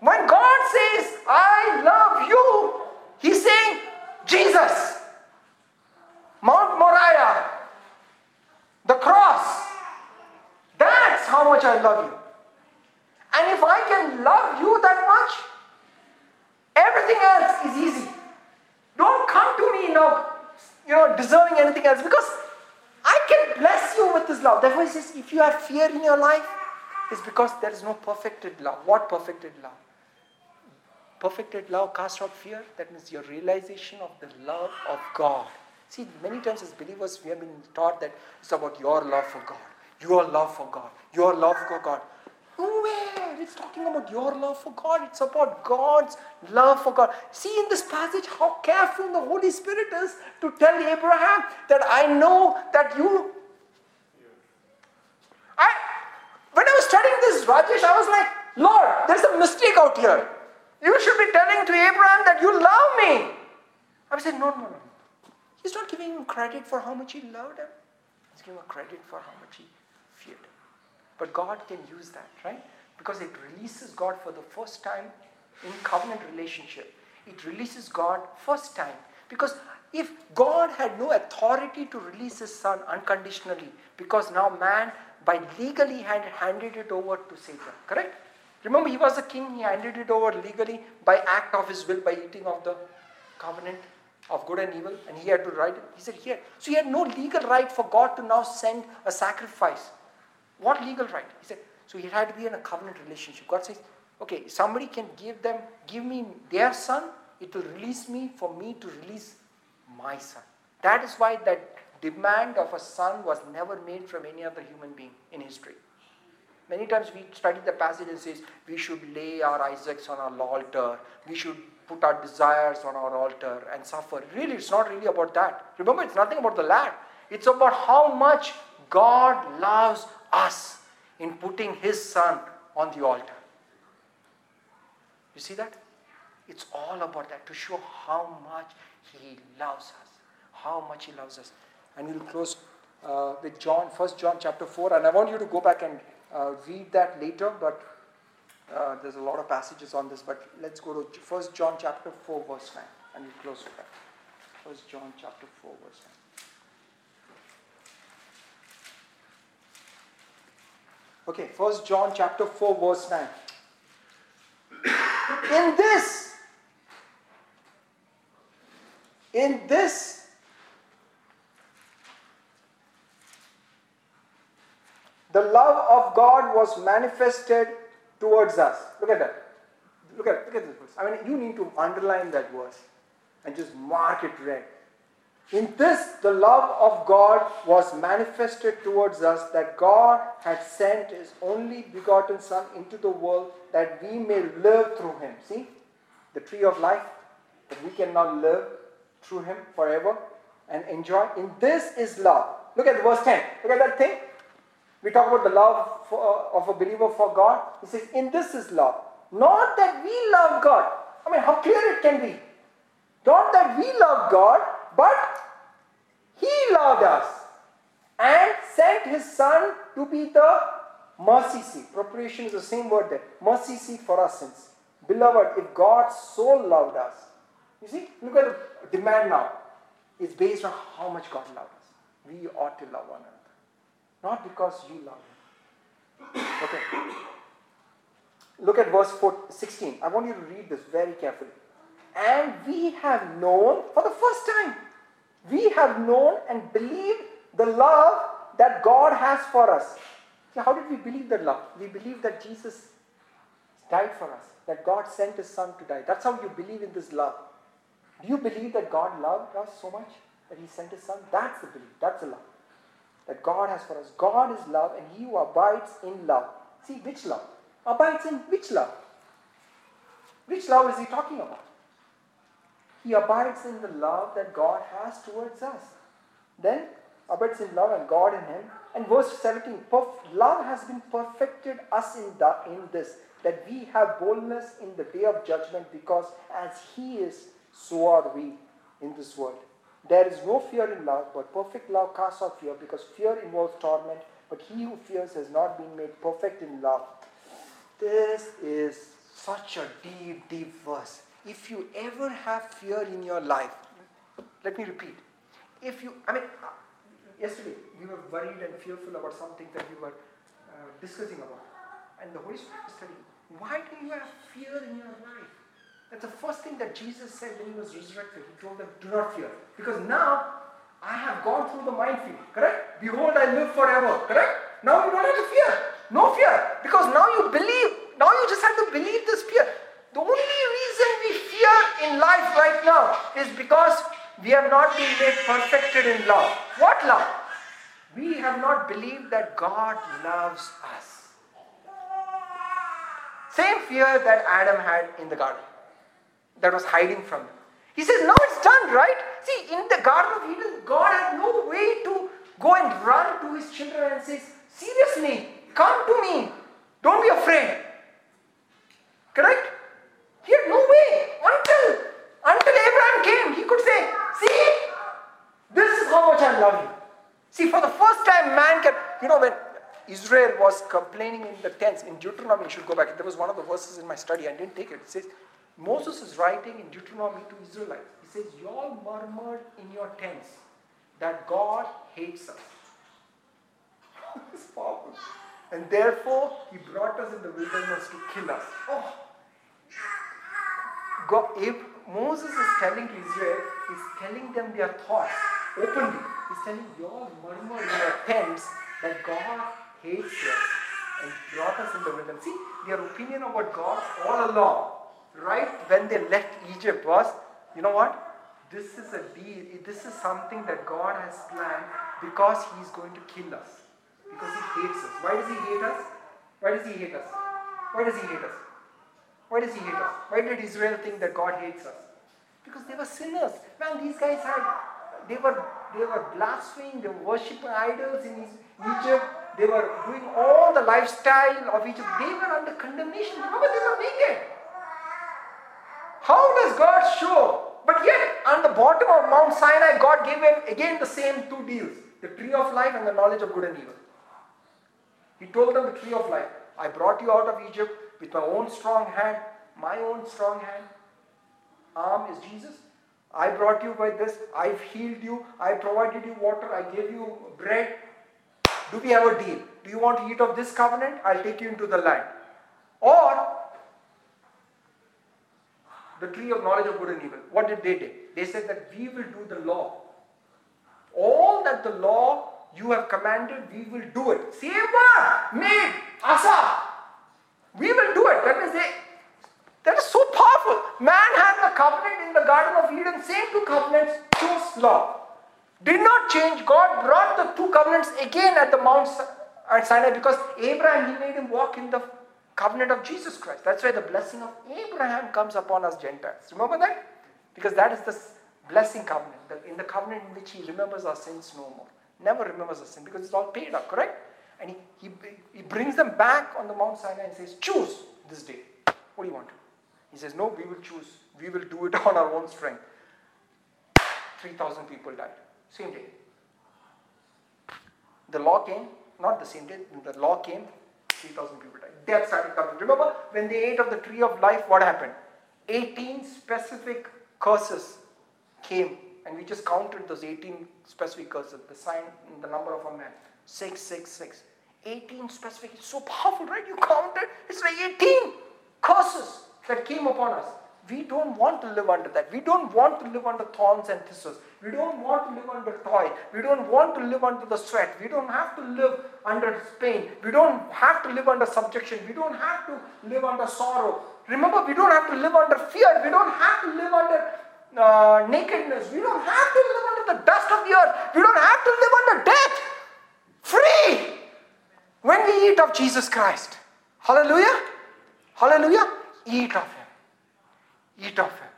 When God says, I love you, He's saying, Jesus, Mount Moriah, the cross. How much I love you. And if I can love you that much, everything else is easy. Don't come to me now, you know, deserving anything else because I can bless you with this love. Therefore, he says, if you have fear in your life, it's because there is no perfected love. What perfected love? Perfected love casts out fear. That means your realization of the love of God. See, many times as believers, we have been taught that it's about your love for God, your love for God, your love for God. Nowhere. It's talking about your love for God. It's about God's love for God. See in this passage how careful the Holy Spirit is to tell Abraham that I know that you I, when I was studying this, Rajesh, I was like, Lord, there's a mistake out here. You should be telling to Abraham that you love me. I said, no, no, no. He's not giving him credit for how much he loved him. He's giving him credit for how much he. But God can use that, right? Because it releases God for the first time in covenant relationship. It releases God first time. Because if God had no authority to release his son unconditionally, because now man by legally had handed it over to Satan, correct? Remember, he was a king, he handed it over legally by act of his will by eating of the covenant of good and evil, and he had to write it. He said, Here. So he had no legal right for God to now send a sacrifice. What legal right? He said, So he had to be in a covenant relationship. God says, Okay, somebody can give them, give me their son, it will release me for me to release my son. That is why that demand of a son was never made from any other human being in history. Many times we study the passage and says we should lay our Isaacs on our altar, we should put our desires on our altar and suffer. Really, it's not really about that. Remember, it's nothing about the lad. It's about how much God loves us in putting His Son on the altar. You see that? It's all about that to show how much He loves us. How much He loves us. And we'll close uh, with John, First John chapter 4. And I want you to go back and uh, read that later, but uh, there's a lot of passages on this. But let's go to First John chapter 4, verse 9. And we'll close with that. First John chapter 4, verse 9. Okay, First John chapter 4, verse 9. In this, in this, the love of God was manifested towards us. Look at that. Look at, look at this verse. I mean, you need to underline that verse and just mark it red. In this, the love of God was manifested towards us that God had sent His only begotten Son into the world that we may live through Him. See? The tree of life, that we can now live through Him forever and enjoy. In this is love. Look at verse 10. Look at that thing. We talk about the love for, uh, of a believer for God. He says, In this is love. Not that we love God. I mean, how clear it can be. Not that we love God, but He loved us and sent His Son to be the mercy seat. Propitiation is the same word there. Mercy seat for our sins. Beloved, if God so loved us, you see, look at the demand now. It's based on how much God loved us. We ought to love one another. Not because you love Him. Okay. Look at verse 4, 16. I want you to read this very carefully. And we have known for the first time we have known and believed the love that God has for us. So how did we believe that love? We believe that Jesus died for us, that God sent His Son to die. That's how you believe in this love. Do you believe that God loved us so much that He sent His Son? That's the belief. That's the love that God has for us. God is love, and He who abides in love. See, which love? Abides in which love? Which love is He talking about? He abides in the love that God has towards us. Then abides in love and God in him. And verse 17, love has been perfected us in, the, in this, that we have boldness in the day of judgment, because as he is, so are we in this world. There is no fear in love, but perfect love casts out fear, because fear involves torment, but he who fears has not been made perfect in love. This is such a deep, deep verse if you ever have fear in your life, let me repeat. If you, I mean, uh, yesterday we were worried and fearful about something that we were uh, discussing about. And the Holy Spirit was telling why do you have fear in your life? That's the first thing that Jesus said when he was resurrected. He told them, do not fear. Because now I have gone through the minefield, correct? Behold, I live forever, correct? Now you don't have to fear. No fear. Because now you believe. Now you just have to believe this fear. The only reason we fear in life right now is because we have not been made perfected in love. What love? We have not believed that God loves us. Same fear that Adam had in the garden, that was hiding from him. He says, Now it's done, right? See, in the Garden of Eden, God had no way to go and run to his children and say, Seriously, come to me. Don't be afraid. Correct? He had no way until until Abraham came. He could say, "See, this is how much I love you." See, for the first time, man can. You know when Israel was complaining in the tents in Deuteronomy. You should go back. There was one of the verses in my study. I didn't take it. It says Moses is writing in Deuteronomy to Israelites. He says, "Y'all murmured in your tents that God hates us." it's powerful. And therefore, He brought us in the wilderness to kill us. Oh. God, Ab- Moses is telling Israel, he's telling them their thoughts openly. He's telling you all murmur in your tents that God hates us and brought us in the wilderness. See, their opinion about God all along, right when they left Egypt was, you know what? This is a deal. This is something that God has planned because He's going to kill us. Because He hates us. Why does He hate us? Why does He hate us? Why does He hate us? Why does he hate us? Why did Israel think that God hates us? Because they were sinners. Man, these guys had they were they were blaspheming, they were worshipping idols in Egypt, they were doing all the lifestyle of Egypt. They were under condemnation. Remember, they were naked. How does God show? But yet, on the bottom of Mount Sinai, God gave him again the same two deals the tree of life and the knowledge of good and evil. He told them the tree of life. I brought you out of Egypt with my own strong hand, my own strong hand. Arm is Jesus. I brought you by this. I've healed you. I provided you water. I gave you bread. Do we have a deal? Do you want to eat of this covenant? I'll take you into the land. Or the tree of knowledge of good and evil. What did they do? They said that we will do the law. All that the law you have commanded, we will do it. Word, made, asa. We will do it. That means they, that is so powerful. Man had the covenant in the Garden of Eden, same two covenants, chose law. Did not change. God brought the two covenants again at the Mount Sinai because Abraham, he made him walk in the covenant of Jesus Christ. That's why the blessing of Abraham comes upon us Gentiles. Remember that? Because that is the blessing covenant. In the covenant in which he remembers our sins no more. Never remembers our sin because it's all paid up, correct? And he, he, he brings them back on the Mount Sinai and says, Choose this day. What do you want? He says, No, we will choose. We will do it on our own strength. 3,000 people died. Same day. The law came, not the same day, the law came, 3,000 people died. Death started coming. Remember, when they ate of the tree of life, what happened? 18 specific curses came, and we just counted those 18 specific curses, the sign, the number of a man. 666. 18 specific. It's so powerful, right? You counted, it's like 18 curses that came upon us. We don't want to live under that. We don't want to live under thorns and thistles. We don't want to live under toil. We don't want to live under the sweat. We don't have to live under pain. We don't have to live under subjection. We don't have to live under sorrow. Remember, we don't have to live under fear. We don't have to live under uh, nakedness. We don't have to live under the dust of the earth. We don't have to live under death. Free when we eat of Jesus Christ. Hallelujah. Hallelujah. Eat of. Eat of Him.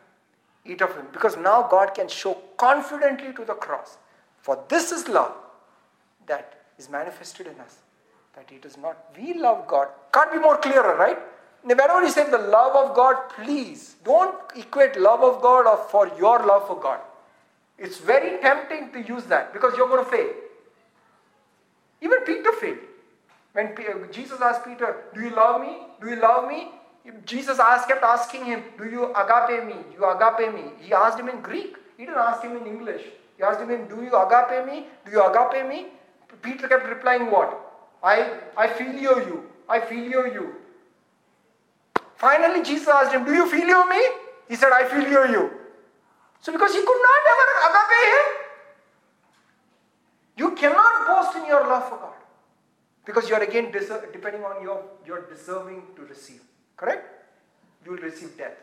Eat of Him. Because now God can show confidently to the cross. For this is love that is manifested in us. That it is not, we love God. Can't be more clearer, right? Whenever you say the love of God, please don't equate love of God or for your love for God. It's very tempting to use that because you're going to fail. Even Peter failed. When uh, Jesus asked Peter, Do you love me? Do you love me? Jesus asked, kept asking him, Do you agape me? Do you agape me? He asked him in Greek. He didn't ask him in English. He asked him, Do you agape me? Do you agape me? Peter kept replying, What? I, I phileo you. I phileo you. Finally, Jesus asked him, Do you phileo me? He said, I phileo you. So, because he could not ever agape him, you cannot boast in your love for God. Because you are again depending on your, you're deserving to receive. Correct? You will receive death.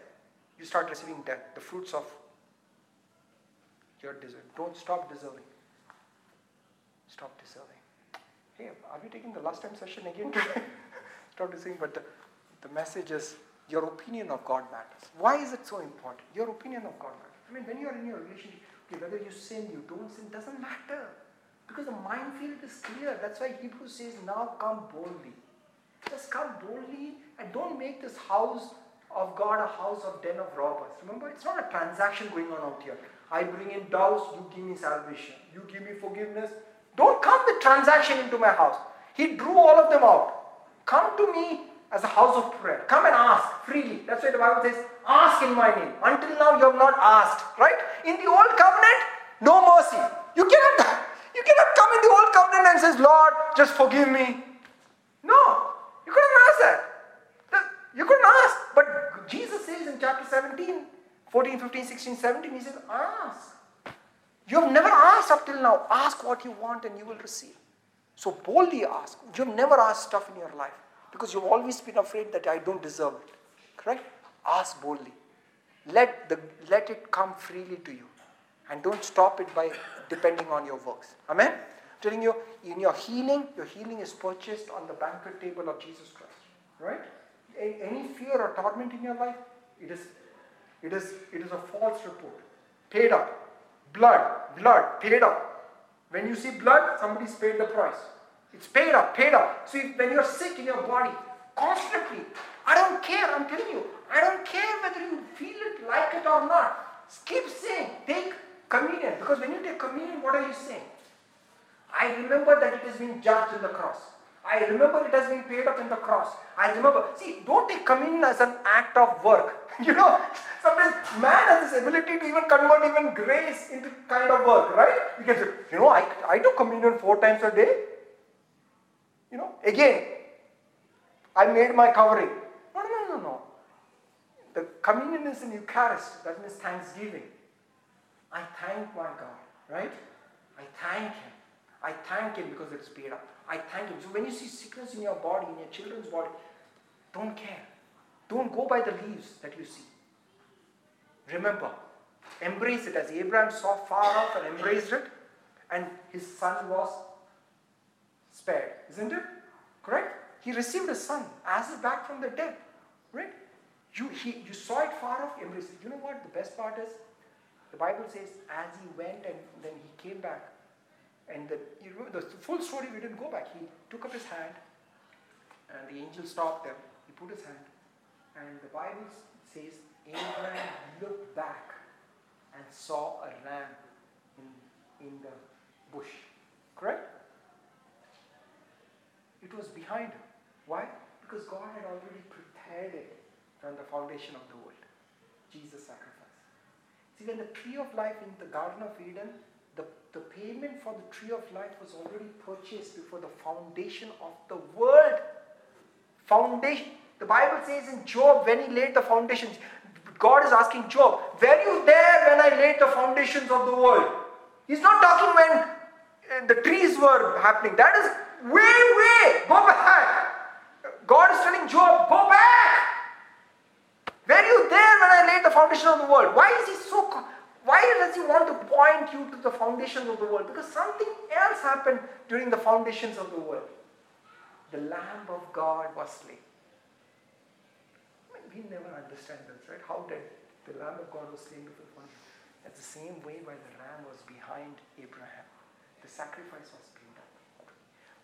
You start receiving death, the fruits of your deserve. Don't stop deserving. Stop deserving. Hey, are we taking the last time session again? stop deserving, but the, the message is your opinion of God matters. Why is it so important? Your opinion of God matters. I mean, when you are in your relationship, okay, whether you sin, you don't sin, doesn't matter. Because the minefield is clear. That's why Hebrews says, now come boldly. Just come boldly make this house of God a house of den of robbers. Remember, it's not a transaction going on out here. I bring in doves, you give me salvation. You give me forgiveness. Don't come with transaction into my house. He drew all of them out. Come to me as a house of prayer. Come and ask freely. That's why the Bible says, ask in my name. Until now you have not asked, right? In the old covenant, no mercy. You cannot, you cannot come in the old covenant and says, Lord, just forgive me. No, you couldn't ask that. You couldn't ask. But Jesus says in chapter 17, 14, 15, 16, 17, he says, ask. You have never asked up till now. Ask what you want and you will receive. So boldly ask. You have never asked stuff in your life because you've always been afraid that I don't deserve it. Correct? Ask boldly. Let, the, let it come freely to you. And don't stop it by depending on your works. Amen? I'm telling you, in your healing, your healing is purchased on the banquet table of Jesus Christ. Right? Any fear or torment in your life, it is, it is, it is a false report. Paid up. Blood, blood, paid up. When you see blood, somebody's paid the price. It's paid up, paid up. So when you're sick in your body, constantly, I don't care, I'm telling you, I don't care whether you feel it, like it or not. Keep saying, take communion. Because when you take communion, what are you saying? I remember that it has been judged in the cross. I remember it has been paid up in the cross. I remember. See, don't take communion as an act of work. You know, sometimes man has this ability to even convert even grace into kind of work, right? You can say, you know, I, I do communion four times a day. You know, again, I made my covering. No, no, no, no. The communion is in Eucharist. That means thanksgiving. I thank my God, right? I thank Him. I thank Him because it's paid up. I thank Him. So when you see sickness in your body, in your children's body, don't care. Don't go by the leaves that you see. Remember, embrace it as Abraham saw far off and embraced it, and his son was spared, isn't it? Correct? He received a son as is back from the dead. Right? You, he, you saw it far off, embraced it. You know what the best part is? The Bible says, as he went and then he came back, and the, you remember the full story, we didn't go back. He took up his hand, and the angel stopped them. He put his hand, and the Bible says Abraham looked back and saw a ram in, in the bush. Correct? It was behind him. Why? Because God had already prepared it from the foundation of the world. Jesus sacrifice. See, when the tree of life in the Garden of Eden, the, payment for the tree of life was already purchased before the foundation of the world. Foundation. The Bible says in Job, when he laid the foundations, God is asking Job, were you there when I laid the foundations of the world? He's not talking when uh, the trees were happening. That is way, way. Go back. God is telling Job, go back. Were you there when I laid the foundation of the world? Why is he so why does he want to point you to the foundations of the world? Because something else happened during the foundations of the world. The Lamb of God was slain I mean, we never understand this, right? How did the Lamb of God was slain before the foundation? That's the same way why the ram was behind Abraham. The sacrifice was paid up.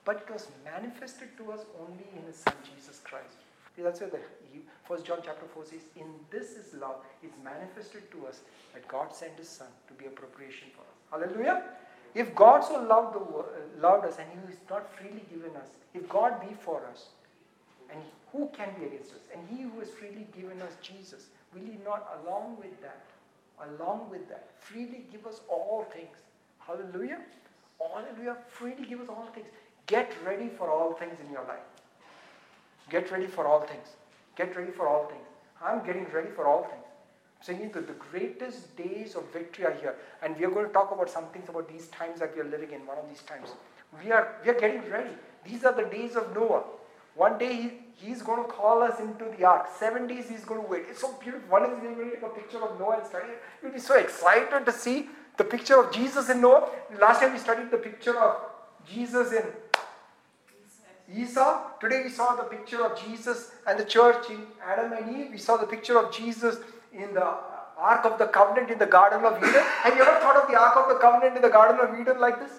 But it was manifested to us only in his son Jesus Christ. That's why the First John chapter 4 says, In this is love. It's manifested to us that God sent his son to be a propitiation for us. Hallelujah. If God so loved, the, loved us and he is not freely given us, if God be for us, and who can be against us? And he who has freely given us Jesus, will he not, along with that, along with that, freely give us all things? Hallelujah. Hallelujah. Freely give us all things. Get ready for all things in your life. Get ready for all things. Get ready for all things. I'm getting ready for all things. I'm saying that the greatest days of victory are here. And we are going to talk about some things about these times that we are living in, one of these times. We are, we are getting ready. These are the days of Noah. One day he, he's going to call us into the ark. Seven days he's going to wait. It's so beautiful. One is going to take a picture of Noah and study it. You'll be so excited to see the picture of Jesus in Noah. Last time we studied the picture of Jesus in Esau. Today we saw the picture of Jesus and the church in Adam and Eve. We saw the picture of Jesus in the Ark of the Covenant in the Garden of Eden. Have you ever thought of the Ark of the Covenant in the Garden of Eden like this?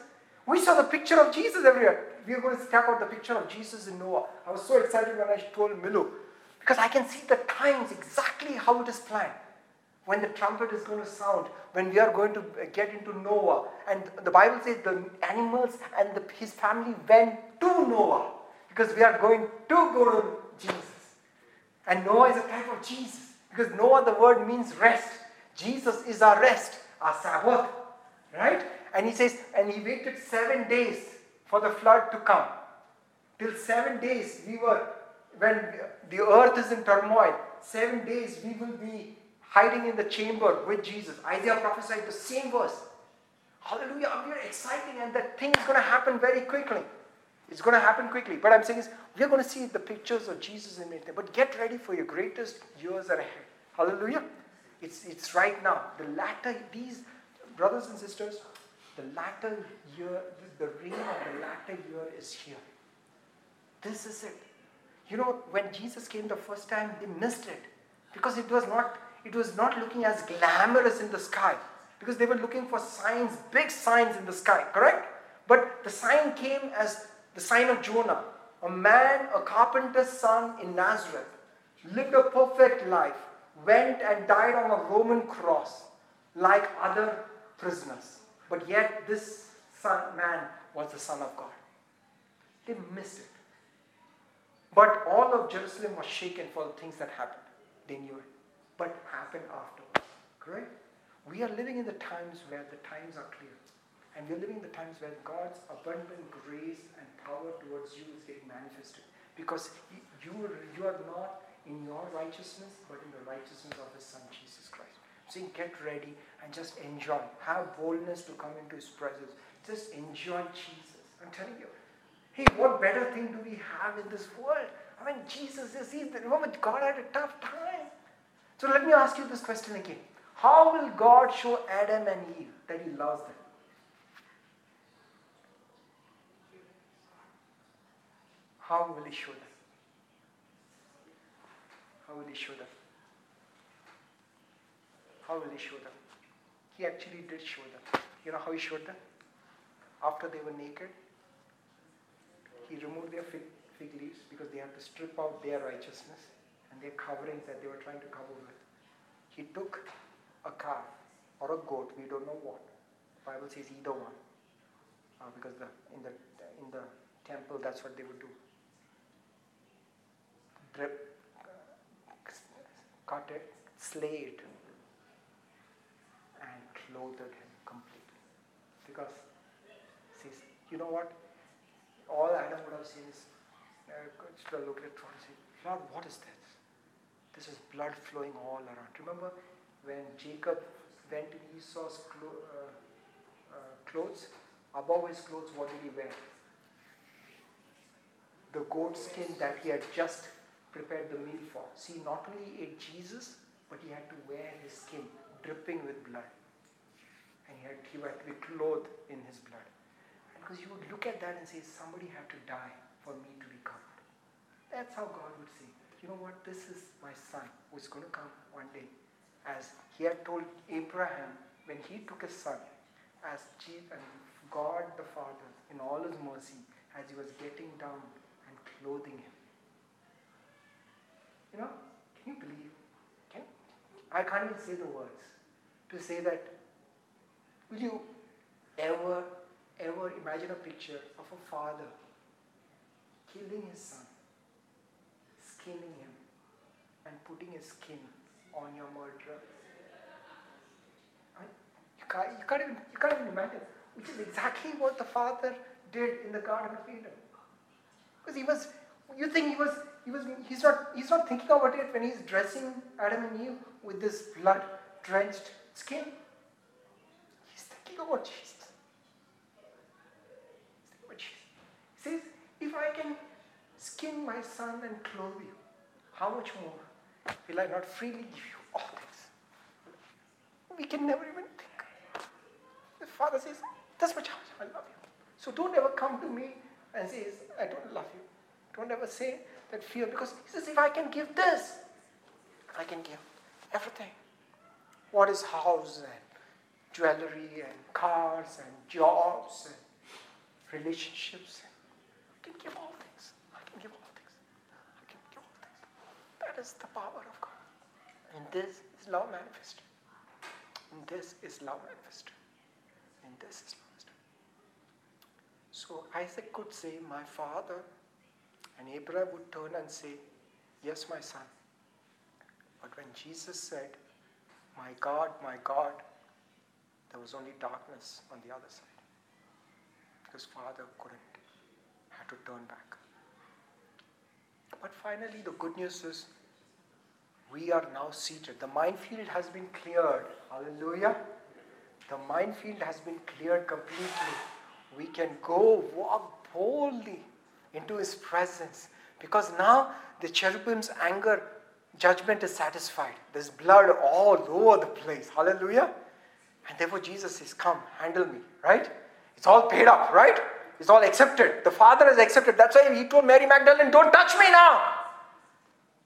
We saw the picture of Jesus everywhere. We are going to talk about the picture of Jesus in Noah. I was so excited when I told Milu Because I can see the times exactly how it is planned. When the trumpet is going to sound, when we are going to get into Noah. And the Bible says the animals and the, his family went to Noah because we are going to go to Jesus. And Noah is a type of Jesus because Noah, the word means rest. Jesus is our rest, our Sabbath. Right? And he says, and he waited seven days for the flood to come. Till seven days, we were, when the earth is in turmoil, seven days we will be hiding in the chamber with Jesus. Isaiah prophesied the same verse. Hallelujah. We are exciting, and that thing is going to happen very quickly. It's going to happen quickly. But I'm saying is, we're going to see the pictures of Jesus in it. But get ready for your greatest years are ahead. Hallelujah. It's, it's right now. The latter, these brothers and sisters, the latter year, the reign of the latter year is here. This is it. You know, when Jesus came the first time, they missed it because it was not it was not looking as glamorous in the sky because they were looking for signs, big signs in the sky, correct? But the sign came as the sign of Jonah. A man, a carpenter's son in Nazareth, lived a perfect life, went and died on a Roman cross like other prisoners. But yet, this son, man was the Son of God. They missed it. But all of Jerusalem was shaken for the things that happened. They knew it. But happened afterwards. Correct? We are living in the times where the times are clear. And we're living in the times where God's abundant grace and power towards you is getting manifested. Because you, you are not in your righteousness, but in the righteousness of His Son, Jesus Christ. So get ready and just enjoy. Have boldness to come into His presence. Just enjoy Jesus. I'm telling you. Hey, what better thing do we have in this world? I mean, Jesus is, he's, remember, God had a tough time. So let me ask you this question again. How will God show Adam and Eve that He loves them? How will He show them? How will He show them? How will He show them? He actually did show them. You know how He showed them? After they were naked, He removed their fig, fig leaves because they had to strip out their righteousness and their coverings that they were trying to cover with. He took a calf or a goat, we don't know what. Bible says either one. Uh, because the, in, the, in the temple, that's what they would do. Cut it, slay it, and clothed him completely. Because, says, you know what? All Adam would have seen is, uh, look at it and say, Lord, what is this? This is blood flowing all around. Remember when Jacob went in Esau's clo- uh, uh, clothes? Above his clothes, what did he wear? The goat skin that he had just prepared the meal for. See, not only ate Jesus, but he had to wear his skin dripping with blood. And he had, he had to be clothed in his blood. Because you would look at that and say, somebody had to die for me to be covered. That's how God would say you know what, this is my son who's going to come one day. As he had told Abraham when he took his son, as chief and God the Father, in all his mercy, as he was getting down and clothing him. You know, can you believe? Can, I can't even say the words to say that. Will you ever, ever imagine a picture of a father killing his son? skinning him and putting his skin on your murderer. You can't, you, can't even, you can't even imagine, which is exactly what the father did in the Garden of Eden. Because he was, you think he was, he was, he's not, he's not thinking about it when he's dressing Adam and Eve with this blood-drenched skin. He's thinking about Jesus. Thinking about Jesus. He says, if I can skin my son and clothe you, how much more will I not freely give you all things? We can never even think. The Father says, That's much I love you. So don't ever come to me and say, I don't love you. Don't ever say that fear because he says, if I can give this, I can give everything. What is house and jewelry and cars and jobs and relationships? I can give all things. I can give all things. I can give all things. That is the power of God. And this is love manifest. And this is love manifest. And this is love manifest. So Isaac could say, My father, and Abraham would turn and say, Yes, my son. But when Jesus said, My God, my God, there was only darkness on the other side. His father couldn't, had to turn back. But finally, the good news is we are now seated. The minefield has been cleared. Hallelujah. The minefield has been cleared completely. We can go walk boldly into His presence because now the cherubim's anger judgment is satisfied. There's blood all over the place. Hallelujah. And therefore, Jesus says, Come, handle me, right? It's all paid up, right? It's all accepted. The Father has accepted. That's why he told Mary Magdalene, Don't touch me now.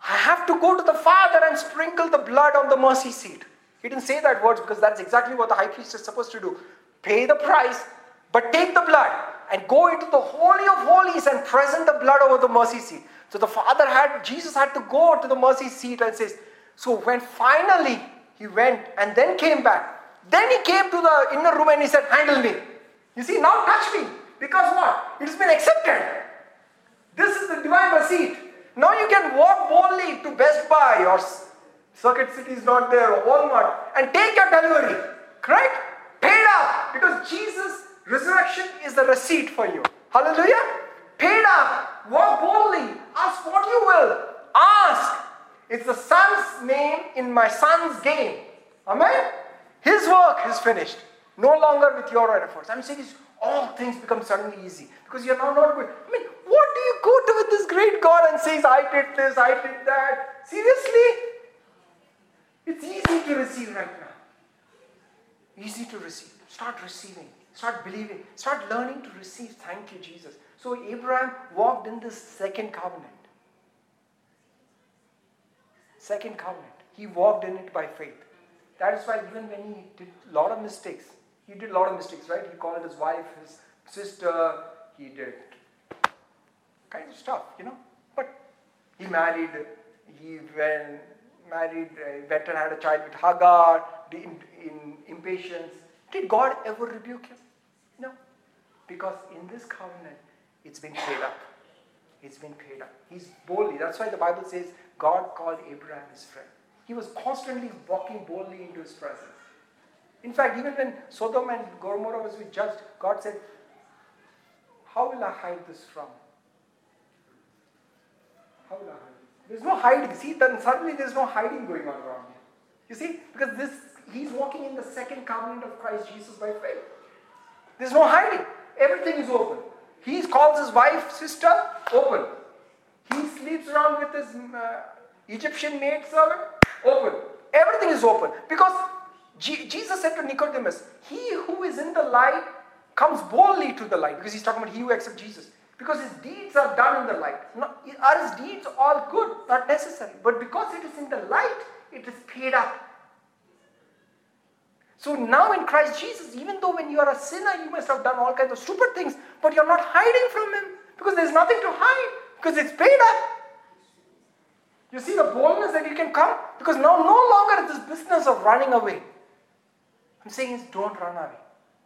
I have to go to the Father and sprinkle the blood on the mercy seat. He didn't say that words because that's exactly what the high priest is supposed to do. Pay the price, but take the blood and go into the Holy of Holies and present the blood over the mercy seat. So the Father had, Jesus had to go to the mercy seat and says, So when finally he went and then came back, then he came to the inner room and he said, Handle me. You see, now touch me. Because what? It has been accepted. This is the divine receipt. Now you can walk boldly to Best Buy or Circuit City is not there or Walmart and take your delivery. Correct? Paid up. Because Jesus' resurrection is the receipt for you. Hallelujah. Paid up. Walk boldly. Ask what you will. Ask. It's the son's name in my son's game. Amen? His work is finished. No longer with your efforts. I'm saying all things become suddenly easy because you're now not going. I mean, what do you go to with this great God and says, I did this, I did that? Seriously? It's easy to receive right now. Easy to receive. Start receiving. Start believing. Start learning to receive. Thank you, Jesus. So Abraham walked in this second covenant. Second covenant. He walked in it by faith. That is why even when he did a lot of mistakes, he did a lot of mistakes, right? He called his wife his sister, he did kind of stuff, you know. But he married, he when married, uh, Better had a child with Hagar, in, in impatience. Did God ever rebuke him? Because in this covenant, it's been paid up. It's been paid up. He's boldly. That's why the Bible says God called Abraham his friend. He was constantly walking boldly into his presence. In fact, even when Sodom and Gomorrah was judged, God said, How will I hide this from? How will I hide? There's no hiding. See, then suddenly there's no hiding going on around here. You see? Because this he's walking in the second covenant of Christ Jesus by faith. There's no hiding. Everything is open. He calls his wife sister, open. He sleeps around with his uh, Egyptian maid servant, open. Everything is open. Because G- Jesus said to Nicodemus, He who is in the light comes boldly to the light. Because he's talking about he who accepts Jesus. Because his deeds are done in the light. are his deeds all good? Not necessary. But because it is in the light, it is paid up. So now in Christ Jesus, even though when you are a sinner, you must have done all kinds of stupid things, but you're not hiding from Him because there's nothing to hide because it's paid up. You see the boldness that you can come? Because now no longer is this business of running away. I'm saying is don't run away.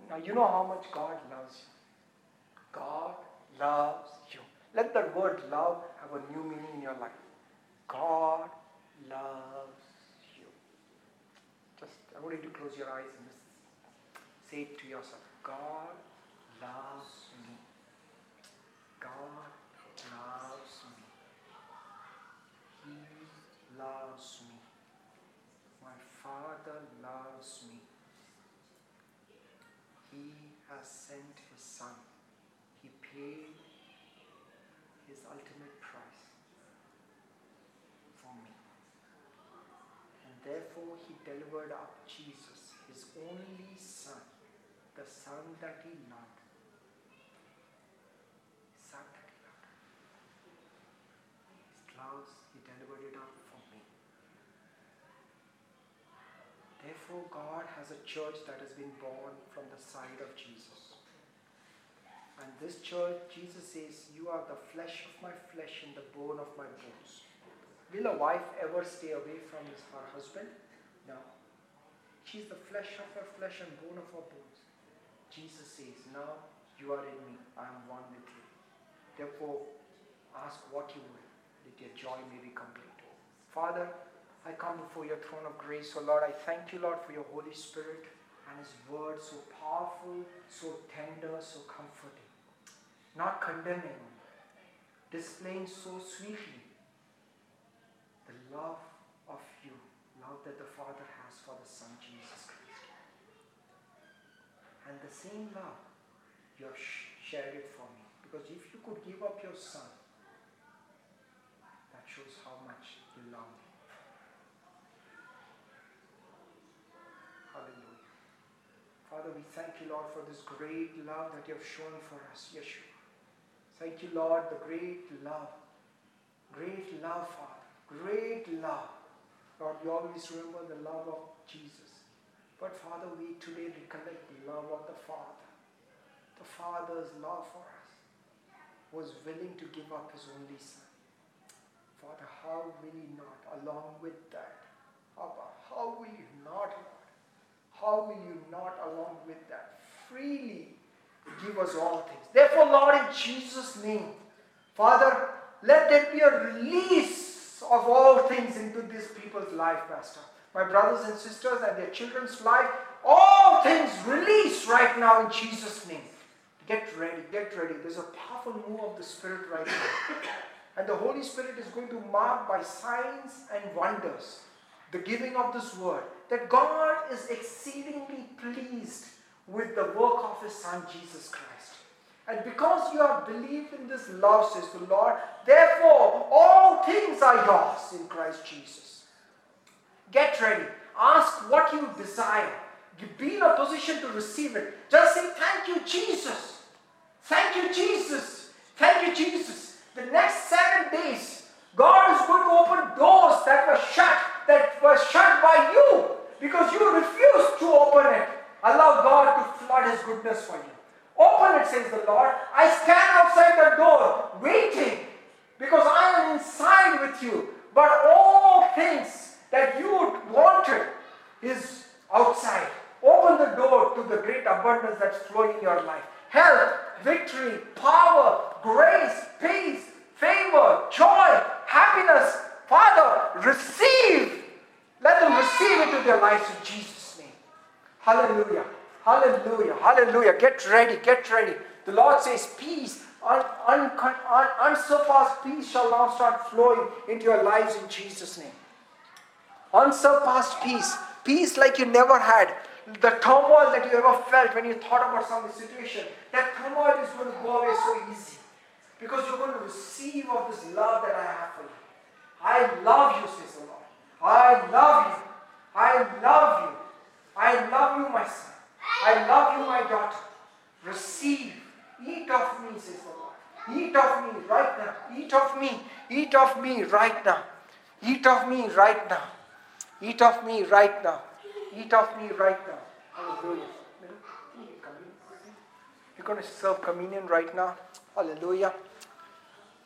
Now you know how much God loves you. God loves you. Let that word love have a new meaning in your life. God loves I want you to close your eyes and just say it to yourself. God loves me. God loves me. He loves me. My Father loves me. He has sent His Son. He paid His ultimate price for me. And therefore, He delivered up only Son, the Son that He loved. Son that He loved. His loves, He delivered it up for me. Therefore, God has a church that has been born from the side of Jesus. And this church, Jesus says, You are the flesh of my flesh and the bone of my bones. Will a wife ever stay away from her husband? No. She's the flesh of her flesh and bone of her bones. Jesus says, Now you are in me, I am one with you. Therefore, ask what you will, that your joy may be complete. Father, I come before your throne of grace. So, Lord, I thank you, Lord, for your Holy Spirit and his word so powerful, so tender, so comforting. Not condemning, displaying so sweetly the love of you, love that the Father has for the Son, Jesus Christ. And the same love, you have shared it for me. Because if you could give up your Son, that shows how much you love me. Hallelujah. Father, we thank you, Lord, for this great love that you have shown for us, Yeshua. Thank you, Lord, the great love. Great love, Father. Great love. Lord, we always remember the love of Jesus. But Father, we today recollect the love of the Father. The Father's love for us was willing to give up his only Son. Father, how will you not, along with that, Abba, how will you not, Lord, how will you not, along with that, freely give us all things. Therefore, Lord, in Jesus' name, Father, let there be a release of all things into this people's life, Master. My brothers and sisters and their children's life, all things release right now in Jesus' name. Get ready, get ready. There's a powerful move of the Spirit right now. And the Holy Spirit is going to mark by signs and wonders the giving of this word that God is exceedingly pleased with the work of His Son Jesus Christ. And because you have believed in this love, says the Lord, therefore all things are yours in Christ Jesus. Get ready. Ask what you desire. Be in a position to receive it. Just say, Thank you, Jesus. Thank you, Jesus. Thank you, Jesus. The next seven days, God is going to open doors that were shut, that were shut by you because you refused to open it. Allow God to flood His goodness for you. Open it, says the Lord. I stand outside the door waiting because I am inside with you. But all things that you wanted is outside. Open the door to the great abundance that's flowing in your life. Health, victory, power, grace, peace, favor, joy, happiness. Father, receive. Let them receive into their lives in Jesus' name. Hallelujah. Hallelujah. Hallelujah. Get ready. Get ready. The Lord says, Peace, un, un, un, unsurpassed peace shall now start flowing into your lives in Jesus' name. Unsurpassed peace. Peace like you never had. The turmoil that you ever felt when you thought about some situation, that turmoil is going to go away so easy. Because you're going to receive of this love that I have for you. I love you, says the Lord. I love you. I love you. I love you, my son. I love you, my daughter. Receive. Eat of me, says the Lord. Eat of me right now. Eat of me. Eat of me right now. Eat of me right now. Eat of me right now. Eat of me right now. Hallelujah. You're going to serve communion right now. Hallelujah.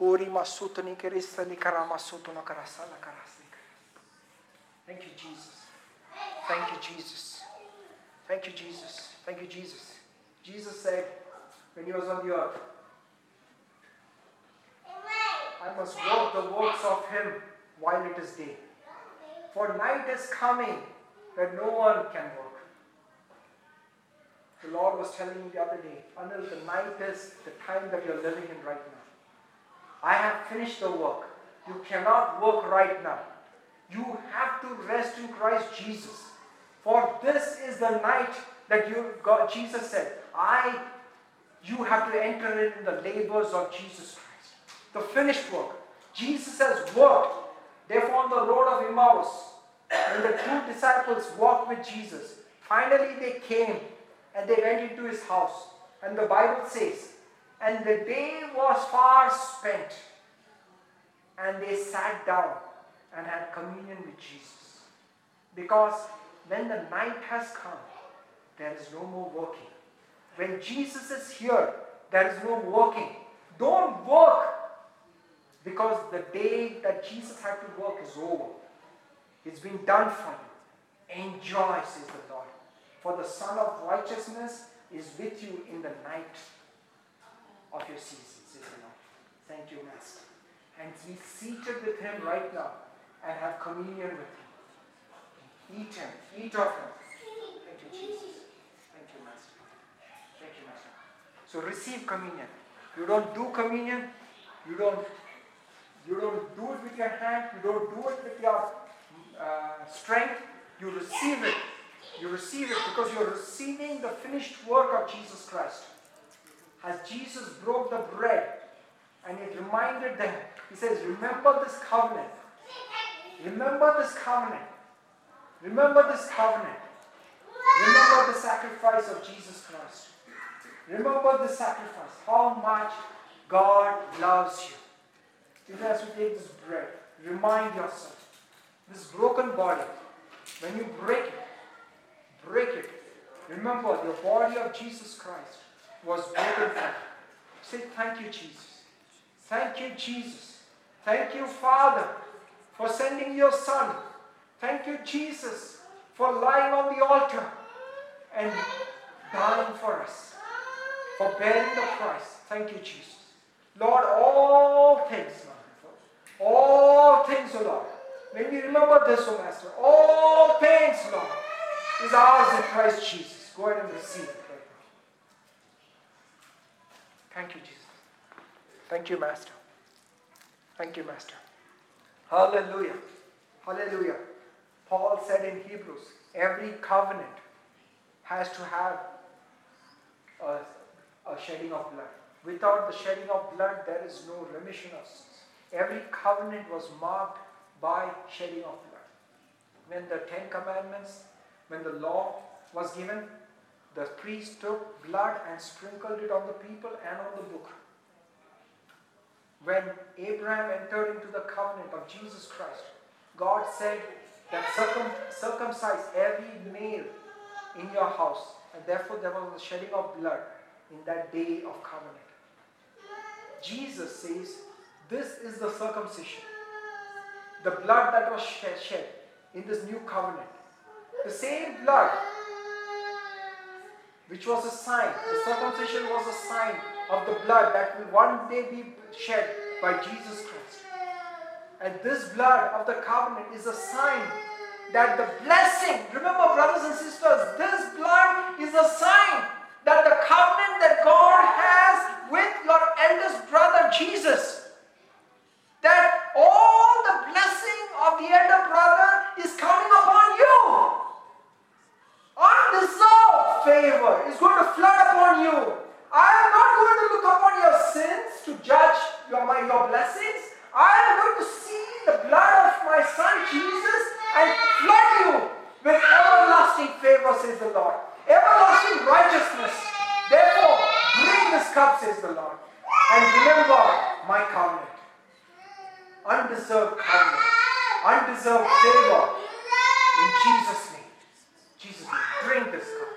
Ori masutani keristani karamasutuna karasala karasni. Thank you, Jesus. Thank you, Jesus. Thank you, Jesus. Thank you, Jesus. Jesus said when he was on the earth, I must work the works of him while it is day. For night is coming when no one can work. The Lord was telling me the other day, until the night is the time that you're living in right now. I have finished the work. You cannot work right now. You have to rest in Christ Jesus. For this is the night that you God Jesus said, I you have to enter in the labors of Jesus Christ. The finished work. Jesus has worked. Therefore, found the road of Emmaus, and the two disciples walked with Jesus, finally they came and they went into his house. And the Bible says, and the day was far spent, and they sat down and had communion with Jesus. Because when the night has come, there is no more working. When Jesus is here, there is no working. Don't work. Because the day that Jesus had to work is over. It's been done for you. Enjoy, says the Lord. For the Son of Righteousness is with you in the night of your season, says the Lord. Thank you, Master. And be seated with him right now and have communion with him. Eat him, eat of him. Thank you, Jesus. Thank you, Master. Thank you, Master. So receive communion. You don't do communion, you don't you don't do it with your hand, you don't do it with your uh, strength, you receive it. You receive it because you're receiving the finished work of Jesus Christ. As Jesus broke the bread and it reminded them, He says, Remember this covenant. Remember this covenant. Remember this covenant. Remember the sacrifice of Jesus Christ. Remember the sacrifice. How much God loves you. Even as we take this bread, remind yourself this broken body, when you break it, break it. Remember, the body of Jesus Christ was broken for you. Say, Thank you, Jesus. Thank you, Jesus. Thank you, Father, for sending your Son. Thank you, Jesus, for lying on the altar and dying for us, for bearing the price. Thank you, Jesus. Lord, all things, all things, O Lord. When you remember this, O Master, all things, Lord, is ours in Christ Jesus. Go ahead and receive it right now. Thank you, Jesus. Thank you, Master. Thank you, Master. Hallelujah. Hallelujah. Paul said in Hebrews, every covenant has to have a, a shedding of blood. Without the shedding of blood, there is no remission of sins. Every covenant was marked by shedding of blood. When the Ten Commandments, when the law was given, the priest took blood and sprinkled it on the people and on the book. When Abraham entered into the covenant of Jesus Christ, God said that circum, circumcise every male in your house, and therefore there was a shedding of blood in that day of covenant. Jesus says, This is the circumcision, the blood that was shed, in this new covenant. The same blood which was a sign, the circumcision was a sign of the blood that will one day be shed by Jesus Christ. And this blood of the covenant is a sign that the blessing, remember, brothers and sisters, this blood is a sign that the covenant that God has with your eldest brother Jesus, that all the blessing of the elder brother is coming upon you. Undeserved favor is going to flood upon you. I am not going to look upon your sins to judge your, my, your blessings. I am going to see the blood of my son Jesus and flood you with everlasting favor, says the Lord. Everlasting righteousness. Therefore, drink this cup, says the Lord. And remember my covenant. Undeserved covenant. Undeserved favor. In Jesus' name. Jesus'. Drink this cup.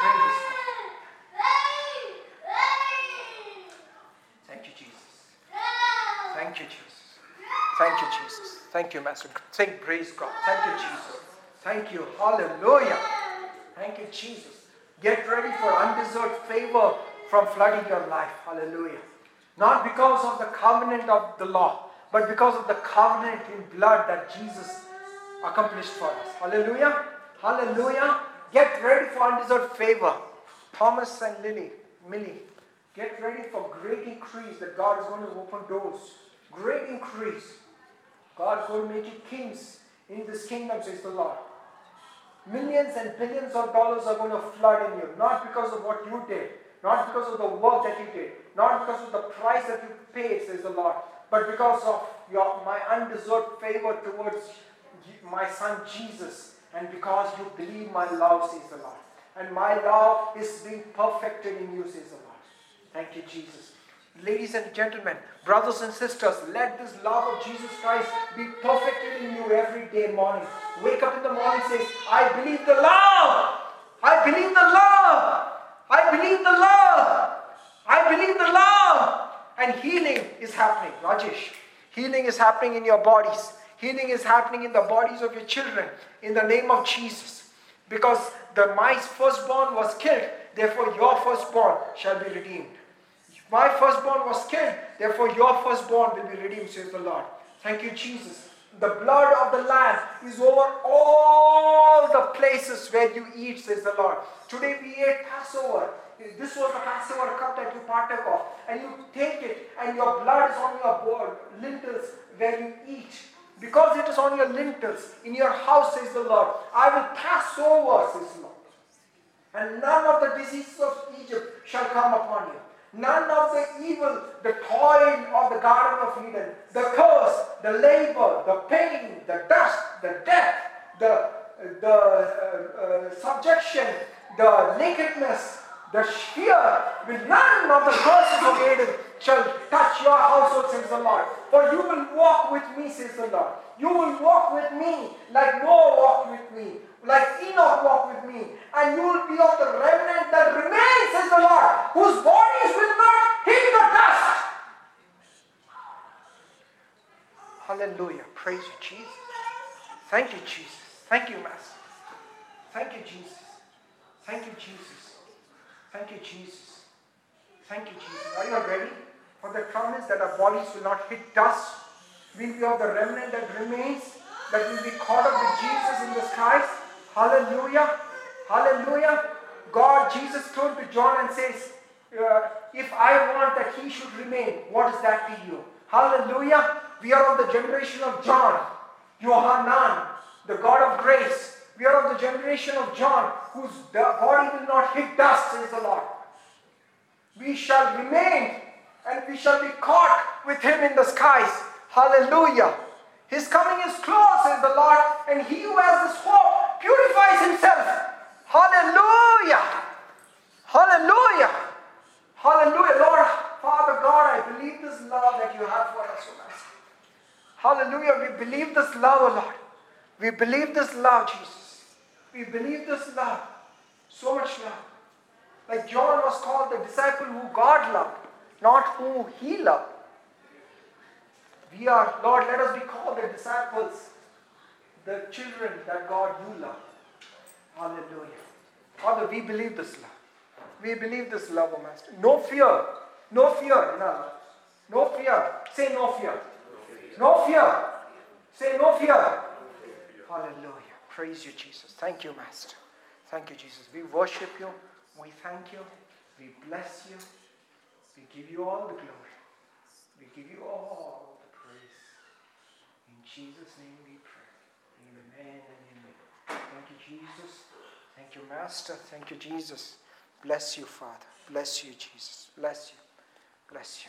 Drink this cup. Thank you, Jesus. Thank you, Jesus. Thank you, Jesus. Thank you, Master. Say praise God. Thank you, Jesus. Thank you. Hallelujah. Thank you, Jesus. Get ready for undeserved favor from flooding your life. Hallelujah. Not because of the covenant of the law, but because of the covenant in blood that Jesus accomplished for us. Hallelujah. Hallelujah. Get ready for undeserved favor. Thomas and Lily, Millie, get ready for great increase that God is going to open doors. Great increase. God is going to make you kings in this kingdom, says the Lord. Millions and billions of dollars are going to flood in you, not because of what you did, not because of the work that you did, not because of the price that you paid, says the Lord, but because of your my undeserved favor towards my son Jesus, and because you believe my love, says the Lord. And my love is being perfected in you, says the Lord. Thank you, Jesus. Ladies and gentlemen, brothers and sisters, let this love of Jesus Christ be perfected in you every day morning. Wake up in the morning say, I believe the love. I believe the love. I believe the love. I believe the love. And healing is happening, Rajesh. Healing is happening in your bodies. Healing is happening in the bodies of your children in the name of Jesus. Because the my firstborn was killed, therefore your firstborn shall be redeemed. My firstborn was killed, therefore your firstborn will be redeemed, says the Lord. Thank you, Jesus. The blood of the Lamb is over all the places where you eat, says the Lord. Today we ate Passover. This was the Passover cup that you partook of. And you take it, and your blood is on your board, lintels where you eat. Because it is on your lintels, in your house, says the Lord, I will pass over, says the Lord. And none of the diseases of Egypt shall come upon you. None of the evil, the toil of the Garden of Eden, the curse, the labor, the pain, the dust, the death, the, the uh, uh, subjection, the nakedness, the fear, with none of the curses of Eden shall touch your household, says the Lord. For you will walk with me, says the Lord. You will walk with me like Noah walked with me, like Enoch walked with me, and you will be of the remnant that remains, says the Lord, whose bodies will not hit the dust. Hallelujah. Praise you, Jesus. Thank you, Jesus. Thank you, Master. Thank you, Jesus. Thank you, Jesus. Thank you, Jesus. Thank you, Jesus. Are you ready for the promise that our bodies will not hit dust? We'll be of the remnant that remains, that will be caught up with Jesus in the skies. Hallelujah. Hallelujah. God, Jesus told to John and says, uh, if I want that he should remain, what is that to you? Hallelujah. We are of the generation of John, Yohanan, the God of grace. We are of the generation of John, whose body will not hit dust, says the Lord. We shall remain and we shall be caught with him in the skies. Hallelujah. His coming is close, says the Lord, and he who has this hope purifies himself. Hallelujah. Hallelujah. Hallelujah. Lord, Father God, I believe this love that you have for us, O Master. Hallelujah. We believe this love, O Lord. We believe this love, Jesus. We believe this love. So much love. Like John was called the disciple who God loved, not who he loved. We are, Lord, let us be called the disciples, the children that God you love. Hallelujah. Father, we believe this love. We believe this love, O Master. No fear. No fear in our. No fear. Say no fear. No fear. Say no fear. Hallelujah. Praise you, Jesus. Thank you, Master. Thank you, Jesus. We worship you. We thank you. We bless you. We give you all the glory. We give you all the praise. In Jesus' name we pray. Amen and amen. Thank you, Jesus. Thank you, Master. Thank you, Jesus. Bless you, Father. Bless you, Jesus. Bless you. Bless you.